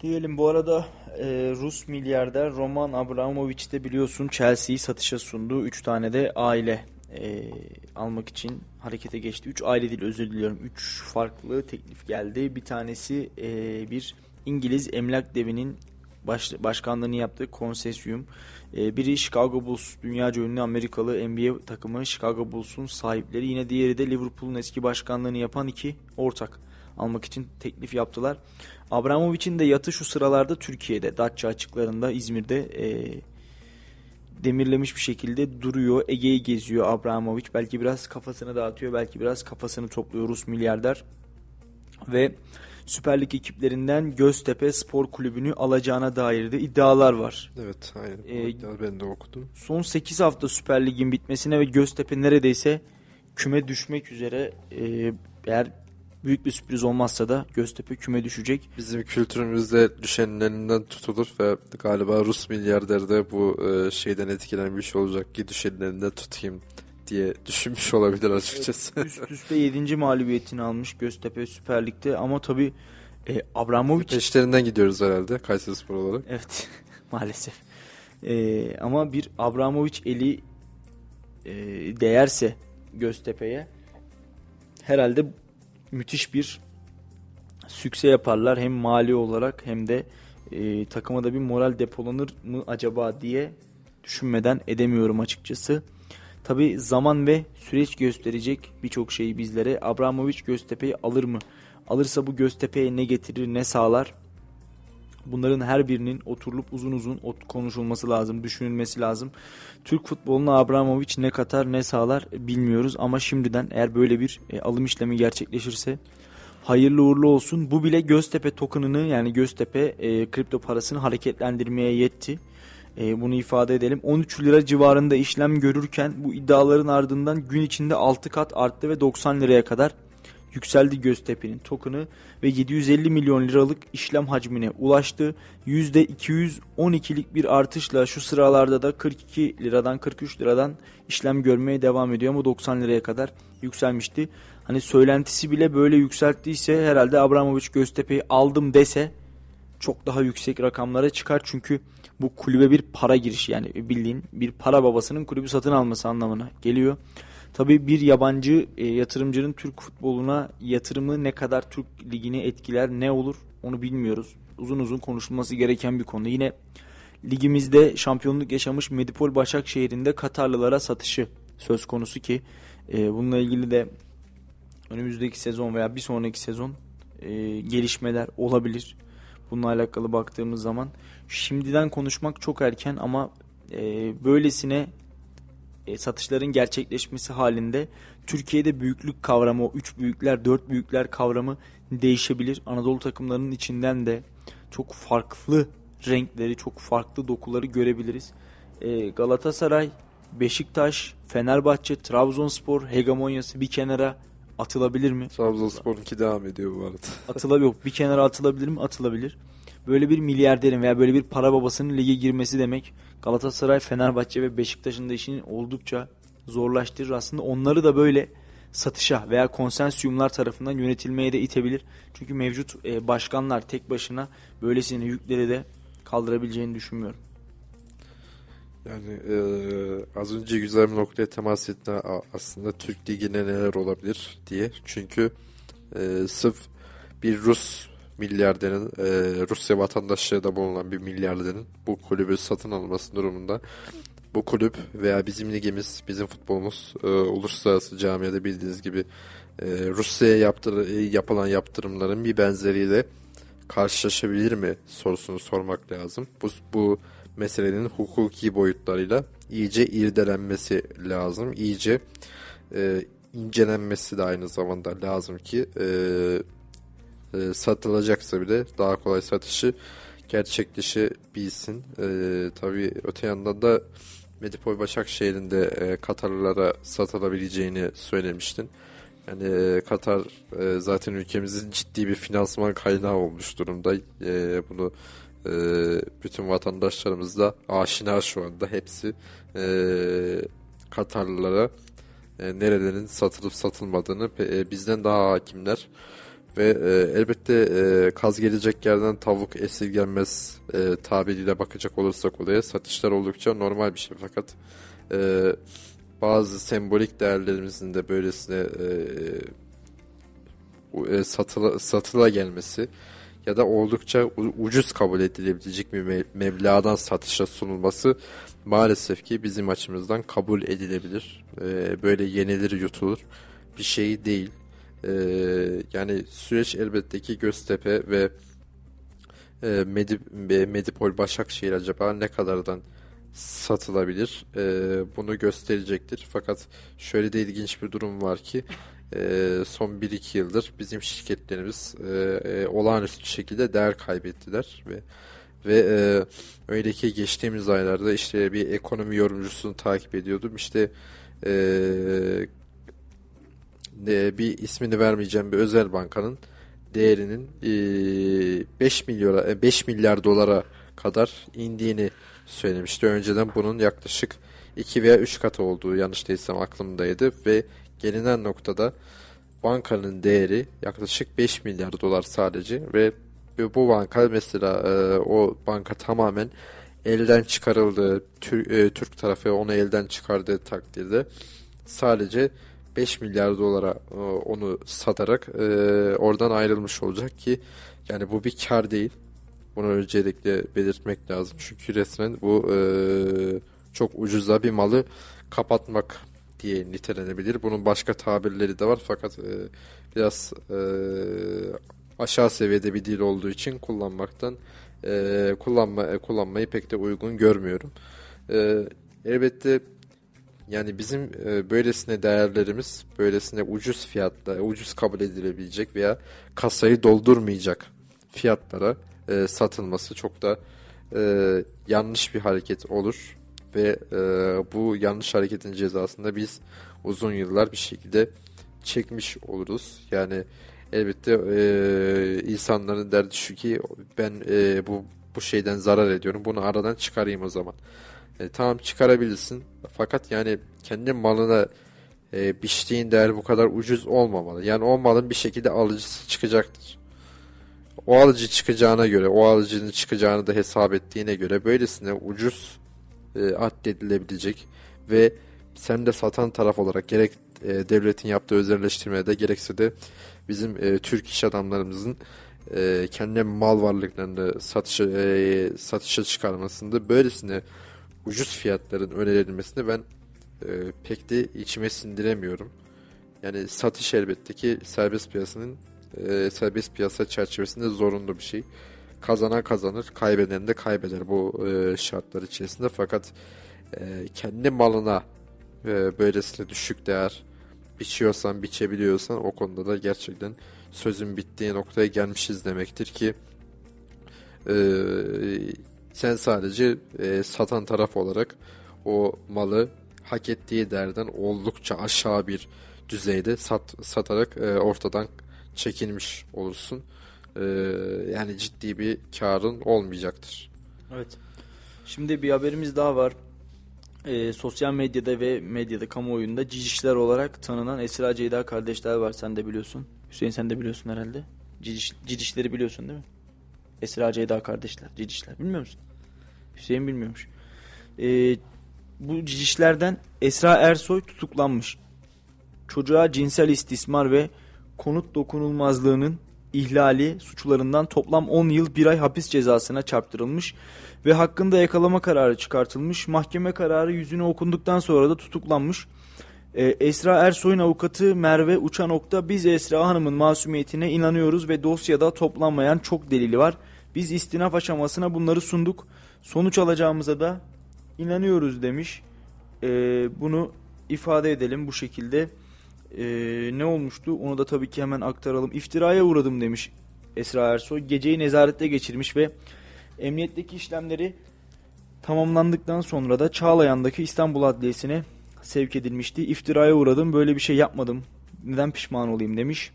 Diyelim bu arada e, Rus milyarder Roman Abramovich de biliyorsun Chelsea'yi satışa sundu. 3 tane de aile e, almak için harekete geçti. 3 aile değil özür diliyorum. 3 farklı teklif geldi. Bir tanesi e, bir İngiliz emlak devinin baş, başkanlığını yaptığı konsesyum. E, biri Chicago Bulls, dünyaca ünlü Amerikalı NBA takımı Chicago Bulls'un sahipleri. Yine diğeri de Liverpool'un eski başkanlığını yapan iki ortak almak için teklif yaptılar. Abramovich'in de yatı şu sıralarda Türkiye'de, Datça açıklarında, İzmir'de e, demirlemiş bir şekilde duruyor. Ege'yi geziyor Abramovich. Belki biraz kafasını dağıtıyor, belki biraz kafasını topluyor Rus milyarder. Ve Süper Lig ekiplerinden Göztepe Spor Kulübü'nü alacağına dair de iddialar var. Evet, aynen. Ee, ben de okudum. Son 8 hafta Süper Lig'in bitmesine ve Göztepe neredeyse küme düşmek üzere e, eğer büyük bir sürpriz olmazsa da Göztepe küme düşecek. Bizim kültürümüzde düşenin elinden tutulur ve galiba Rus milyarder de bu e, şeyden etkilenmiş olacak ki düşenin elinden tutayım diye düşünmüş olabilir açıkçası. Üst üste 7. mağlubiyetini almış Göztepe Süper Lig'de ama tabi e, Abramovich... Peşlerinden gidiyoruz herhalde Kayseri Spor olarak. Evet maalesef. E, ama bir Abramovich eli e, değerse Göztepe'ye herhalde müthiş bir sükse yaparlar. Hem mali olarak hem de e, takıma da bir moral depolanır mı acaba diye düşünmeden edemiyorum açıkçası. Tabi zaman ve süreç gösterecek birçok şeyi bizlere. Abramovich Göztepe'yi alır mı? Alırsa bu Göztepe'ye ne getirir ne sağlar? Bunların her birinin oturulup uzun uzun konuşulması lazım, düşünülmesi lazım. Türk futboluna Abramovich ne katar ne sağlar bilmiyoruz ama şimdiden eğer böyle bir e, alım işlemi gerçekleşirse hayırlı uğurlu olsun. Bu bile Göztepe tokenını yani Göztepe e, kripto parasını hareketlendirmeye yetti. E, bunu ifade edelim. 13 lira civarında işlem görürken bu iddiaların ardından gün içinde 6 kat arttı ve 90 liraya kadar yükseldi Göztepe'nin token'ı ve 750 milyon liralık işlem hacmine ulaştı. %212'lik bir artışla şu sıralarda da 42 liradan 43 liradan işlem görmeye devam ediyor ama 90 liraya kadar yükselmişti. Hani söylentisi bile böyle yükselttiyse herhalde Abramovich Göztepe'yi aldım dese çok daha yüksek rakamlara çıkar çünkü bu kulübe bir para girişi yani bildiğin bir para babasının kulübü satın alması anlamına geliyor. Tabii bir yabancı e, yatırımcının Türk futboluna yatırımı ne kadar Türk ligini etkiler ne olur onu bilmiyoruz. Uzun uzun konuşulması gereken bir konu. Yine ligimizde şampiyonluk yaşamış Medipol Başakşehir'in Katarlılara satışı söz konusu ki e, bununla ilgili de önümüzdeki sezon veya bir sonraki sezon e, gelişmeler olabilir. Bununla alakalı baktığımız zaman şimdiden konuşmak çok erken ama e, böylesine e, satışların gerçekleşmesi halinde Türkiye'de büyüklük kavramı, o 3 büyükler, 4 büyükler kavramı değişebilir. Anadolu takımlarının içinden de çok farklı renkleri, çok farklı dokuları görebiliriz. E, Galatasaray, Beşiktaş, Fenerbahçe, Trabzonspor hegemonyası bir kenara atılabilir mi? Trabzonspor'unki devam ediyor bu arada. Atılabilir yok. Bir kenara atılabilir mi? Atılabilir. Böyle bir milyarderin veya böyle bir para babasının lige girmesi demek Galatasaray, Fenerbahçe ve Beşiktaş'ın da işini oldukça zorlaştırır. Aslında onları da böyle satışa veya konsensiyumlar tarafından yönetilmeye de itebilir. Çünkü mevcut e, başkanlar tek başına böylesine yükleri de kaldırabileceğini düşünmüyorum. Yani e, az önce güzel bir noktaya temas etti aslında Türk Ligi'ne neler olabilir diye. Çünkü e, sırf bir Rus milyarderin e, Rusya vatandaşlığı da bulunan bir milyarderin bu kulübü satın alması durumunda bu kulüp veya bizim ligimiz, bizim futbolumuz e, uluslararası camiada bildiğiniz gibi e, Rusya'ya yaptır, yapılan yaptırımların bir benzeriyle karşılaşabilir mi sorusunu sormak lazım. Bu, bu meselenin hukuki boyutlarıyla iyice irdelenmesi lazım. İyice e, incelenmesi de aynı zamanda lazım ki e, e, satılacaksa bile daha kolay satışı gerçekleşebilsin. E, tabii öte yandan da Medipol Başakşehir'in de e, Katarlılara satılabileceğini söylemiştin. Yani e, Katar e, zaten ülkemizin ciddi bir finansman kaynağı olmuş durumda. E, bunu e, bütün vatandaşlarımız da aşina şu anda hepsi e, Katarlılara e, nerelerin satılıp satılmadığını e, bizden daha hakimler. Ve e, elbette e, kaz gelecek yerden tavuk esirgenmez e, tabiriyle bakacak olursak olaya satışlar oldukça normal bir şey. Fakat e, bazı sembolik değerlerimizin de böylesine e, e, satıla, satıla gelmesi ya da oldukça ucuz kabul edilebilecek bir me meblağdan satışa sunulması maalesef ki bizim açımızdan kabul edilebilir. E, böyle yenilir yutulur bir şey değil. E, yani süreç elbette ki Göztepe ve e, Medip, Medipol Başakşehir acaba ne kadardan satılabilir. E, bunu gösterecektir. Fakat şöyle de ilginç bir durum var ki e, son 1-2 yıldır bizim şirketlerimiz e, e, olağanüstü şekilde değer kaybettiler ve ve e, öyle ki geçtiğimiz aylarda işte bir ekonomi yorumcusunu takip ediyordum. İşte e, e, bir ismini vermeyeceğim bir özel bankanın değerinin e, 5 milyara 5 milyar dolara kadar indiğini söylemişti. Önceden bunun yaklaşık 2 veya 3 katı olduğu yanlış değilsem aklımdaydı ve gelinen noktada bankanın değeri yaklaşık 5 milyar dolar sadece ve bu banka mesela e, o banka tamamen elden çıkarıldı. Tür, e, Türk tarafı onu elden çıkardığı takdirde sadece 5 milyar dolara e, onu satarak e, oradan ayrılmış olacak ki yani bu bir kar değil. Bunu öncelikle belirtmek lazım. Çünkü resmen bu e, çok ucuza bir malı kapatmak diye nitelenebilir. Bunun başka tabirleri de var fakat biraz aşağı seviyede bir dil olduğu için kullanmaktan kullanma kullanmayı pek de uygun görmüyorum. Elbette yani bizim e, böylesine değerlerimiz böylesine ucuz fiyatla ucuz kabul edilebilecek veya kasayı doldurmayacak fiyatlara e, satılması çok da e, yanlış bir hareket olur ve e, bu yanlış hareketin cezasında biz uzun yıllar bir şekilde çekmiş oluruz. Yani elbette e, insanların derdi şu ki ben e, bu bu şeyden zarar ediyorum. Bunu aradan çıkarayım o zaman. E, tamam çıkarabilirsin. Fakat yani kendi malına e, biçtiğin değer bu kadar ucuz olmamalı. Yani o malın bir şekilde alıcısı çıkacaktır. O alıcı çıkacağına göre, o alıcının çıkacağını da hesap ettiğine göre böylesine ucuz e, addedilebilecek ve sen de satan taraf olarak gerek e, devletin yaptığı özelleştirmede gerekse de bizim e, Türk iş adamlarımızın e, kendi mal varlıklarını satışa, e, satışa çıkarmasında böylesine ucuz fiyatların önerilmesini ben e, pek de içime sindiremiyorum. Yani satış elbette ki serbest piyasanın e, serbest piyasa çerçevesinde zorunlu bir şey. Kazanan kazanır, kaybeden de kaybeder bu e, şartlar içerisinde. Fakat e, kendi malına e, böylesine düşük değer biçiyorsan, biçebiliyorsan o konuda da gerçekten sözün bittiği noktaya gelmişiz demektir ki e, sen sadece e, satan taraf olarak o malı hak ettiği değerden oldukça aşağı bir düzeyde sat, satarak e, ortadan çekilmiş olursun. E, yani ciddi bir karın olmayacaktır. Evet. Şimdi bir haberimiz daha var. E, sosyal medyada ve medyada kamuoyunda cicişler olarak tanınan Esra Ceyda kardeşler var. Sen de biliyorsun. Hüseyin sen de biliyorsun herhalde. Ciciş, cicişleri biliyorsun değil mi? Esra Ceyda kardeşler. Cicişler. Bilmiyor musun? Hüseyin bilmiyormuş. E, bu cicişlerden Esra Ersoy tutuklanmış. Çocuğa cinsel istismar ve konut dokunulmazlığının ihlali suçlarından toplam 10 yıl 1 ay hapis cezasına çarptırılmış ve hakkında yakalama kararı çıkartılmış. Mahkeme kararı yüzüne okunduktan sonra da tutuklanmış. Ee, Esra Ersoy'un avukatı Merve Uçanok'ta biz Esra Hanım'ın masumiyetine inanıyoruz ve dosyada toplanmayan çok delili var. Biz istinaf aşamasına bunları sunduk. Sonuç alacağımıza da inanıyoruz demiş. Ee, bunu ifade edelim bu şekilde. Ee, ne olmuştu onu da tabii ki hemen aktaralım. İftiraya uğradım demiş Esra Ersoy. Geceyi nezarette geçirmiş ve emniyetteki işlemleri Tamamlandıktan sonra da Çağlayan'daki İstanbul Adliyesi'ne sevk edilmişti. İftiraya uğradım böyle bir şey yapmadım. Neden pişman olayım demiş.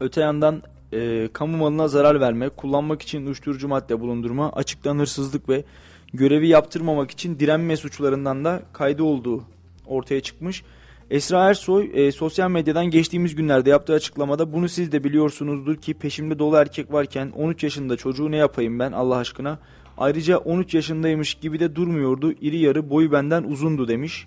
Öte yandan e, kamu malına zarar verme, kullanmak için uyuşturucu madde bulundurma, açıktan hırsızlık ve görevi yaptırmamak için direnme suçlarından da kaydı olduğu ortaya çıkmış. Esra Ersoy e, sosyal medyadan geçtiğimiz günlerde yaptığı açıklamada bunu siz de biliyorsunuzdur ki peşimde dolu erkek varken 13 yaşında çocuğu ne yapayım ben Allah aşkına. Ayrıca 13 yaşındaymış gibi de durmuyordu. İri yarı boyu benden uzundu demiş.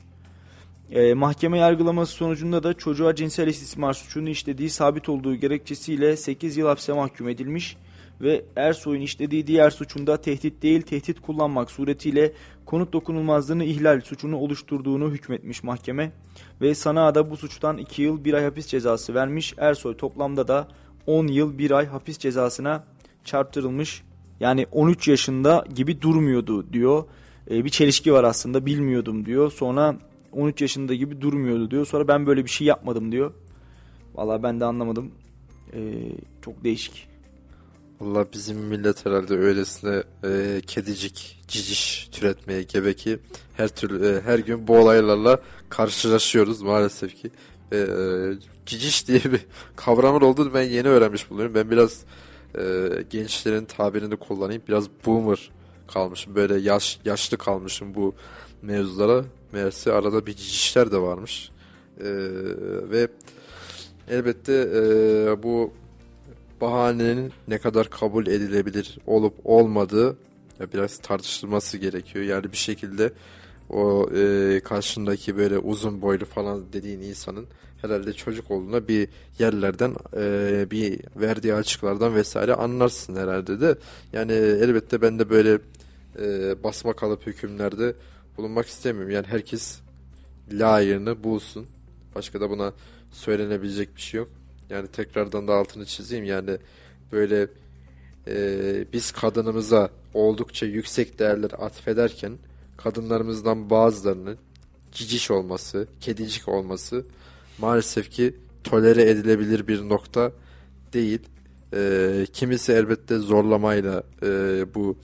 E, mahkeme yargılaması sonucunda da çocuğa cinsel istismar suçunu işlediği sabit olduğu gerekçesiyle 8 yıl hapse mahkum edilmiş ve Ersoy'un işlediği diğer suçunda tehdit değil tehdit kullanmak suretiyle konut dokunulmazlığını ihlal suçunu oluşturduğunu hükmetmiş mahkeme ve Sanığa da bu suçtan 2 yıl 1 ay hapis cezası vermiş. Ersoy toplamda da 10 yıl 1 ay hapis cezasına çarptırılmış. Yani 13 yaşında gibi durmuyordu diyor. E, bir çelişki var aslında bilmiyordum diyor. Sonra 13 yaşında gibi durmuyordu diyor. Sonra ben böyle bir şey yapmadım diyor. Vallahi ben de anlamadım. E, çok değişik. Valla bizim millet herhalde öylesine e, kedicik, ciciş türetmeye gebe ki her türlü e, her gün bu olaylarla karşılaşıyoruz maalesef ki. E, e, ciciş diye bir kavramın olduğunu ben yeni öğrenmiş bulunuyorum. Ben biraz e, gençlerin tabirini kullanayım. Biraz boomer kalmışım. Böyle yaş yaşlı kalmışım bu mevzulara. Meğerse arada bir cicişler de varmış. E, ve elbette e, bu bahanenin ne kadar kabul edilebilir olup olmadığı ya biraz tartışılması gerekiyor. Yani bir şekilde o e, karşındaki böyle uzun boylu falan dediğin insanın herhalde çocuk olduğuna bir yerlerden e, bir verdiği açıklardan vesaire anlarsın herhalde de. Yani elbette ben de böyle e, basma kalıp hükümlerde bulunmak istemiyorum. Yani herkes layığını bulsun. Başka da buna söylenebilecek bir şey yok. Yani tekrardan da altını çizeyim yani böyle e, biz kadınımıza oldukça yüksek değerler atfederken kadınlarımızdan bazılarının ciciş olması, kedicik olması maalesef ki tolere edilebilir bir nokta değil. E, kimisi elbette zorlamayla e, bu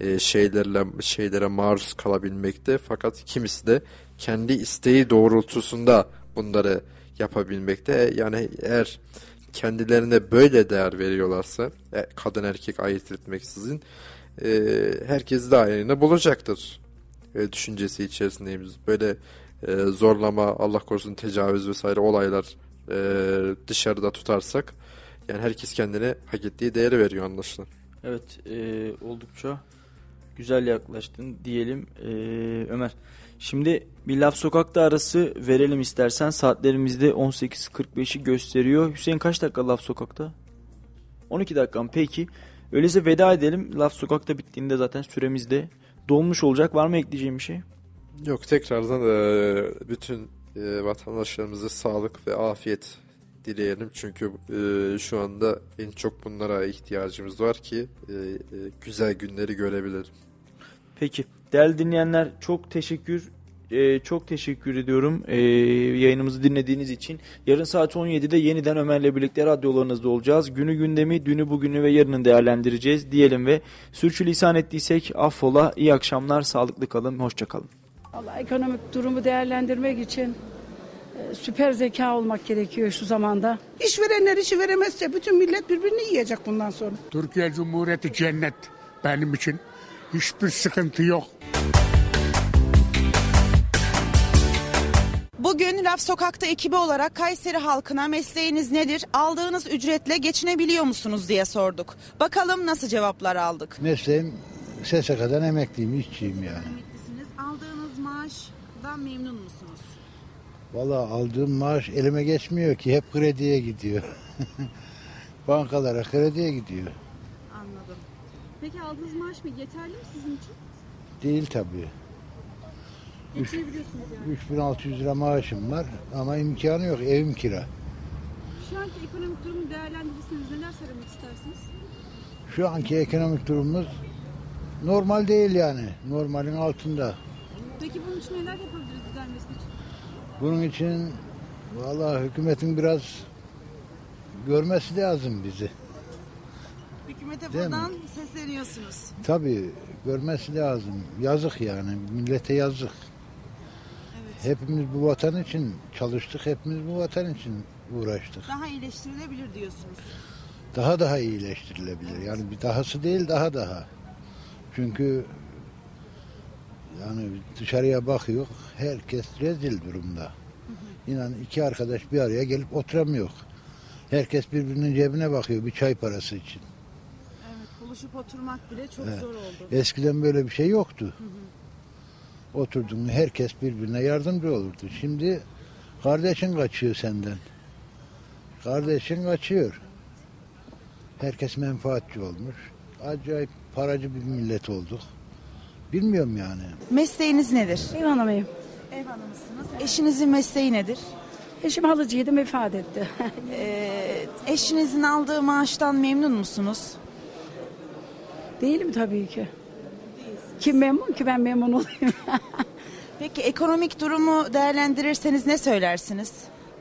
e, şeylerle şeylere maruz kalabilmekte fakat kimisi de kendi isteği doğrultusunda bunları yapabilmekte. Yani eğer kendilerine böyle değer veriyorlarsa e, kadın erkek ayırt etmeksizin e, herkes aynını bulacaktır e, düşüncesi içerisindeyiz. Böyle e, zorlama, Allah korusun tecavüz vesaire olaylar e, dışarıda tutarsak yani herkes kendine hak ettiği değeri veriyor anlaşılan. Evet e, oldukça güzel yaklaştın diyelim e, Ömer. Şimdi bir laf sokakta arası verelim istersen. Saatlerimizde 18.45'i gösteriyor. Hüseyin kaç dakika laf sokakta? 12 dakika mı? Peki. Öyleyse veda edelim. Laf sokakta bittiğinde zaten süremizde dolmuş olacak. Var mı ekleyeceğim bir şey? Yok tekrardan e, bütün e, vatandaşlarımıza sağlık ve afiyet dileyelim. Çünkü e, şu anda en çok bunlara ihtiyacımız var ki e, e, güzel günleri görebilelim. Peki. Değerli dinleyenler çok teşekkür e, çok teşekkür ediyorum e, yayınımızı dinlediğiniz için. Yarın saat 17'de yeniden Ömer'le birlikte radyolarınızda olacağız. Günü gündemi, dünü bugünü ve yarını değerlendireceğiz diyelim ve sürçülisan ettiysek affola. İyi akşamlar, sağlıklı kalın, hoşça kalın. Allah ekonomik durumu değerlendirmek için süper zeka olmak gerekiyor şu zamanda. İşverenler işi veremezse bütün millet birbirini yiyecek bundan sonra. Türkiye Cumhuriyeti cennet benim için. Hiçbir sıkıntı yok. Bugün Laf Sokak'ta ekibi olarak Kayseri halkına mesleğiniz nedir, aldığınız ücretle geçinebiliyor musunuz diye sorduk. Bakalım nasıl cevaplar aldık. Mesleğim SSK'dan emekliyim, işçiyim yani. Emeklisiniz. Aldığınız maaşdan memnun musunuz? Valla aldığım maaş elime geçmiyor ki hep krediye gidiyor. Bankalara krediye gidiyor. Anladım. Peki aldığınız maaş mı yeterli mi sizin için? Değil tabii. Geçinebiliyorsunuz yani. 3600 lira maaşım var ama imkanı yok, evim kira. Şu anki ekonomik durumu değerlendirirseniz neler söylemek istersiniz? Şu anki ekonomik durumumuz normal değil yani, normalin altında. Peki bunun için neler yapabiliriz düzelmesi için? Bunun için valla hükümetin biraz görmesi lazım bizi. Hükümete Değil mi? buradan sesleniyorsunuz. Tabii görmesi lazım. Yazık yani. Millete yazık. Hepimiz bu vatan için çalıştık. Hepimiz bu vatan için uğraştık. Daha iyileştirilebilir diyorsunuz. Daha daha iyileştirilebilir. Yani bir dahası değil daha daha. Çünkü yani dışarıya bakıyor. Herkes rezil durumda. İnan iki arkadaş bir araya gelip oturamıyor. Herkes birbirinin cebine bakıyor bir çay parası için. Evet, buluşup oturmak bile çok Evet. zor oldu. Eskiden böyle bir şey yoktu. Oturdun mu herkes birbirine yardımcı olurdu. Şimdi kardeşin kaçıyor senden. Kardeşin kaçıyor. Herkes menfaatçi olmuş. Acayip paracı bir millet olduk. Bilmiyorum yani. Mesleğiniz nedir? Ev hanımıyım. Ev hanımısınız. Eşinizin mesleği nedir? Eşim halıcıydı vefat etti. Ee, eşinizin aldığı maaştan memnun musunuz? Değilim tabii ki. Kim memnun ki ben memnun olayım. Peki ekonomik durumu değerlendirirseniz ne söylersiniz?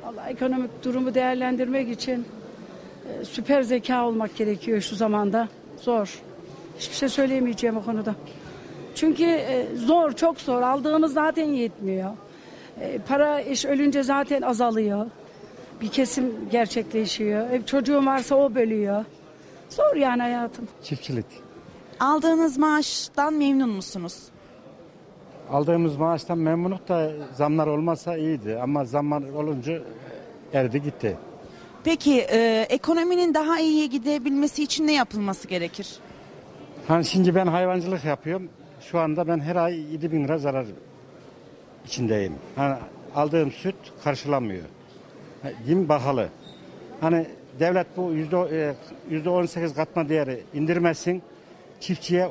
Vallahi ekonomik durumu değerlendirmek için e, süper zeka olmak gerekiyor şu zamanda. Zor. Hiçbir şey söyleyemeyeceğim o konuda. Çünkü e, zor, çok zor. Aldığınız zaten yetmiyor. E, para iş ölünce zaten azalıyor. Bir kesim gerçekleşiyor. E, çocuğun varsa o bölüyor. Zor yani hayatım. Çiftçilik. Aldığınız maaştan memnun musunuz? Aldığımız maaştan memnunluk da zamlar olmasa iyiydi ama zamlar olunca erdi gitti. Peki e, ekonominin daha iyiye gidebilmesi için ne yapılması gerekir? Hani şimdi ben hayvancılık yapıyorum. Şu anda ben her ay 7 bin lira zarar içindeyim. Hani aldığım süt karşılamıyor. Ha, Yem pahalı. Hani devlet bu yüzde, e, yüzde 18 katma değeri indirmesin. Çiftçiye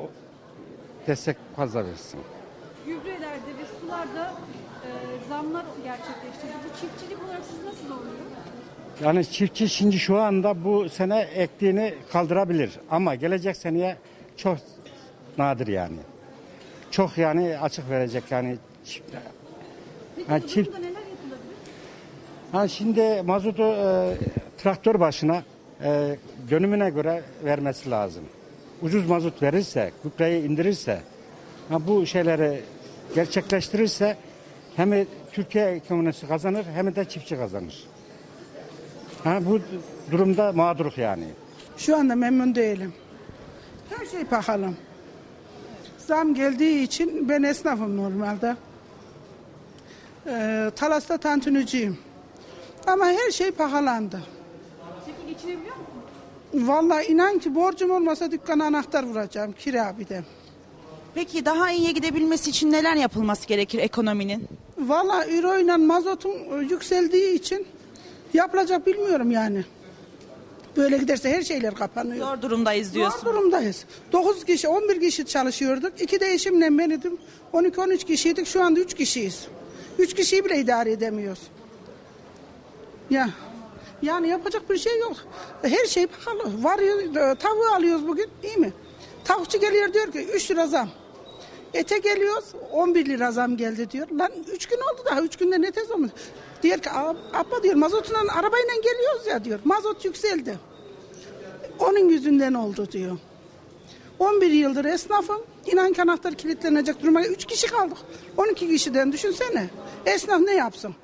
destek fazla versin. Gübrelerde ve sularda e, zamlar gerçekleşti. Bu çiftçilik olarak siz nasıl oluyor? Yani çiftçi şimdi şu anda bu sene ektiğini kaldırabilir ama gelecek seneye çok nadir yani. Çok yani açık verecek yani. çift- Yani çift, neler ha şimdi mazotu e, traktör başına e, dönümüne göre vermesi lazım. Ucuz mazot verirse, gübreyi indirirse, ha bu şeyleri gerçekleştirirse hem Türkiye ekonomisi kazanır hem de çiftçi kazanır. Ha, bu durumda mağduruk yani. Şu anda memnun değilim. Her şey pahalı. Zam geldiği için ben esnafım normalde. Ee, Talas'ta tantuniciyim. Ama her şey pahalandı. Peki geçinebiliyor musunuz? Vallahi inan ki borcum olmasa dükkana anahtar vuracağım kira bir de. Peki daha iyiye gidebilmesi için neler yapılması gerekir ekonominin? Vallahi euro ile mazotun e, yükseldiği için yapılacak bilmiyorum yani. Böyle giderse her şeyler kapanıyor. Zor durumdayız diyorsun. Zor durumdayız. 9 kişi, 11 kişi çalışıyorduk. İki de eşimle ben idim. 12-13 kişiydik. Şu anda 3 kişiyiz. 3 kişiyi bile idare edemiyoruz. Ya. Yani yapacak bir şey yok. Her şey pahalı. Varıyor, e, tavuğu alıyoruz bugün. iyi mi? Tavukçu geliyor diyor ki 3 lira zam. Ete geliyoruz 11 lira zam geldi diyor. Lan 3 gün oldu daha 3 günde ne tez olmuş. Diyor ki "Ab- abla diyor mazotla arabayla geliyoruz ya diyor. Mazot yükseldi. Onun yüzünden oldu diyor. 11 yıldır esnafım. İnan ki anahtar kilitlenecek duruma. 3 kişi kaldık. 12 kişiden düşünsene. Esnaf ne yapsın?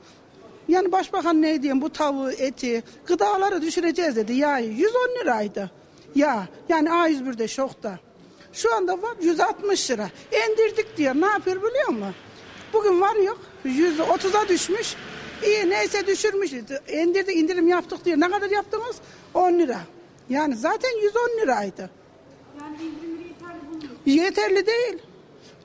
Yani başbakan ne diyeyim bu tavuğu, eti, gıdaları düşüreceğiz dedi. Yağı 110 liraydı. Ya yani A101'de şokta. Şu anda var 160 lira. Endirdik diyor. Ne yapıyor biliyor musun? Bugün var yok 130'a düşmüş. İyi neyse düşürmüş. Endirdi indirim yaptık diyor. Ne kadar yaptınız? 10 lira. Yani zaten 110 liraydı. Yani indirimleri yeterli bulmuyor. Yeterli değil.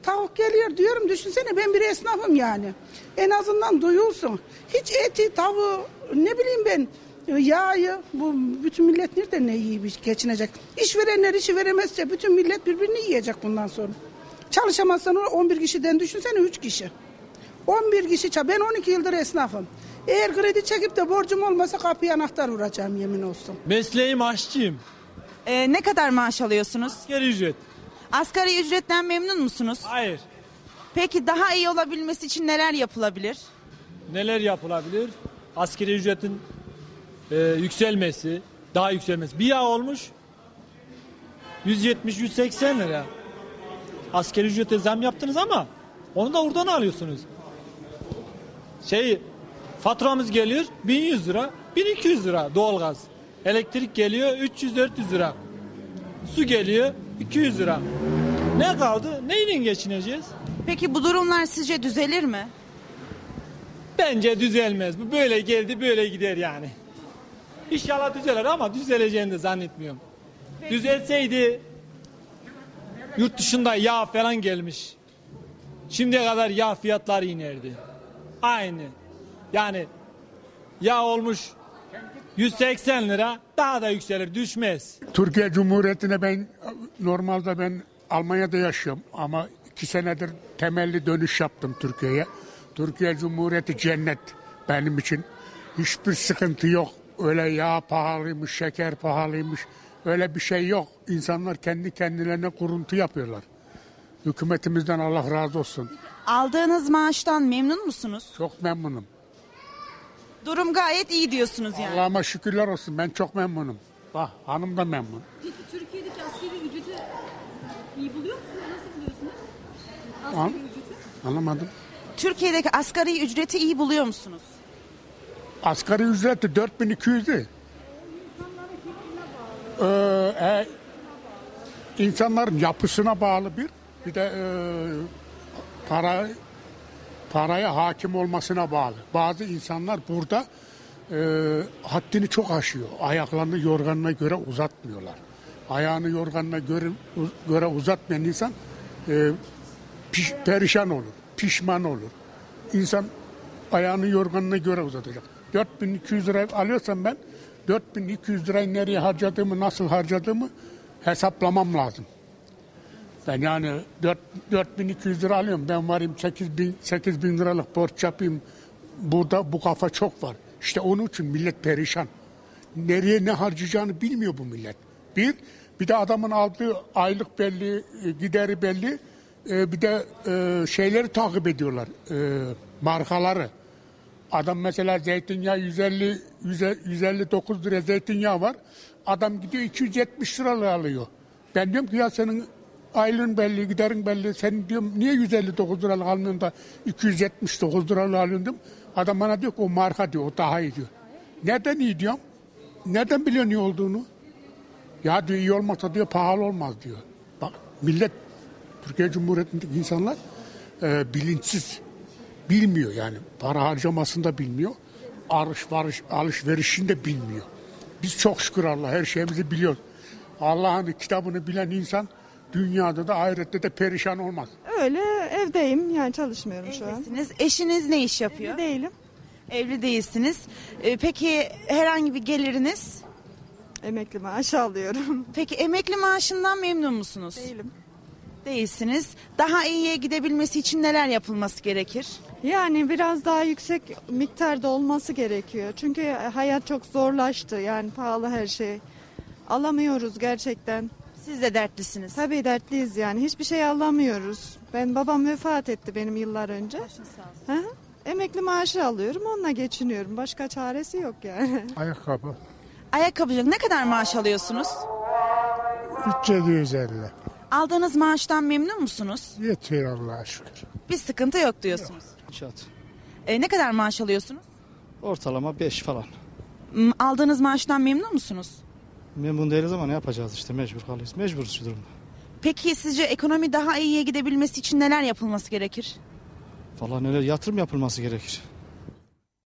Tavuk geliyor diyorum düşünsene ben bir esnafım yani. En azından duyulsun. Hiç eti, tavuğu ne bileyim ben yağı bu bütün millet nerede ne yiyip geçinecek. İşverenler işi veremezse bütün millet birbirini yiyecek bundan sonra. Çalışamazsan 11 kişiden düşünsene 3 kişi. 11 kişi ça- ben 12 yıldır esnafım. Eğer kredi çekip de borcum olmasa kapıya anahtar vuracağım yemin olsun. Mesleğim aşçıyım. Ee, ne kadar maaş alıyorsunuz? Asgari ücret. Asgari ücretten memnun musunuz? Hayır. Peki daha iyi olabilmesi için neler yapılabilir? Neler yapılabilir? Askeri ücretin e, yükselmesi, daha yükselmesi. Bir yağ olmuş 170-180 lira. Askeri ücrete zam yaptınız ama onu da oradan alıyorsunuz. Şey faturamız geliyor 1100 lira, 1200 lira doğalgaz. Elektrik geliyor 300-400 lira. Su geliyor 200 lira. Ne kaldı? Neyle geçineceğiz? Peki bu durumlar sizce düzelir mi? Bence düzelmez. Bu böyle geldi böyle gider yani. İnşallah düzelir ama düzeleceğini de zannetmiyorum. Düzelseydi yurt dışında yağ falan gelmiş. Şimdiye kadar yağ fiyatları inerdi. Aynı. Yani yağ olmuş 180 lira daha da yükselir düşmez. Türkiye Cumhuriyeti'ne ben normalde ben Almanya'da yaşıyorum ama iki senedir temelli dönüş yaptım Türkiye'ye. Türkiye Cumhuriyeti cennet benim için. Hiçbir sıkıntı yok. Öyle yağ pahalıymış, şeker pahalıymış. Öyle bir şey yok. İnsanlar kendi kendilerine kuruntu yapıyorlar. Hükümetimizden Allah razı olsun. Aldığınız maaştan memnun musunuz? Çok memnunum. Durum gayet iyi diyorsunuz yani. Allah'ıma şükürler olsun. Ben çok memnunum. Bak hanım da memnun. Peki Türkiye'deki askeri ücreti iyi buluyor musunuz? Nasıl buluyorsunuz? An- Askeri ücreti. Anlamadım. Türkiye'deki asgari ücreti iyi buluyor musunuz? Asgari ücreti 4200'dü. Ee, e, insanların yapısına bağlı bir, bir de e, para paraya hakim olmasına bağlı. Bazı insanlar burada e, haddini çok aşıyor. Ayaklarını yorganına göre uzatmıyorlar. Ayağını yorganına göre, göre uzatmayan insan e, piş- perişan olur, pişman olur. İnsan ayağını yorganına göre uzatacak. 4200 lira alıyorsam ben 4200 lirayı nereye harcadığımı, nasıl harcadığımı hesaplamam lazım. Ben yani 4, 4200 lira alıyorum. Ben varayım 8000 8000 liralık borç yapayım. Burada bu kafa çok var. İşte onun için millet perişan. Nereye ne harcayacağını bilmiyor bu millet. Bir, bir de adamın aldığı aylık belli, e, gideri belli. E, Bir de e, şeyleri takip ediyorlar. Markaları. Adam mesela zeytinyağı 150 100 159 lira zeytinyağı var. Adam gidiyor 270 liralık alıyor. Ben diyorum ki ya senin aylığın belli, giderin belli. Sen diyorum niye 159 liralık almıyorsun da 279 liralık alıyorsun diyorum. Adam bana diyor ki o marka diyor, o daha iyi diyor. Neden iyi diyorum? Nereden biliyorsun iyi olduğunu? Ya diyor iyi olmasa diyor pahalı olmaz diyor. Bak millet Türkiye Cumhuriyeti'ndeki insanlar e, bilinçsiz. Bilmiyor yani. Para harcamasını da bilmiyor. Alış, varış, alışverişini bilmiyor. Biz çok şükür Allah her şeyimizi biliyoruz. Allah'ın kitabını bilen insan dünyada da ahirette de perişan olmaz. Öyle evdeyim yani çalışmıyorum şu an. Evlisiniz. Eşiniz ne iş yapıyor? Evli değilim. Evli değilsiniz. Ee, peki herhangi bir geliriniz? Emekli maaşı alıyorum. Peki emekli maaşından memnun musunuz? Değilim. Değilsiniz. Daha iyiye gidebilmesi için neler yapılması gerekir? Yani biraz daha yüksek miktarda olması gerekiyor. Çünkü hayat çok zorlaştı. Yani pahalı her şey. Alamıyoruz gerçekten. Siz de dertlisiniz. Tabii dertliyiz yani. Hiçbir şey alamıyoruz. Ben babam vefat etti benim yıllar önce. Hı hı. Emekli maaşı alıyorum. Onunla geçiniyorum. Başka çaresi yok yani. Ayakkabı Ayakkabıcılık ne kadar maaş alıyorsunuz? 350. Aldığınız maaştan memnun musunuz? Yetiyor Allah'a şükür. Bir sıkıntı yok diyorsunuz. İnşaat. Ee, ne kadar maaş alıyorsunuz? Ortalama 5 falan. M, Aldığınız maaştan memnun musunuz? Memnun değiliz ama ne yapacağız işte mecbur kalıyoruz. Mecburuz şu durumda. Peki sizce ekonomi daha iyiye gidebilmesi için neler yapılması gerekir? Vallahi neler yatırım yapılması gerekir.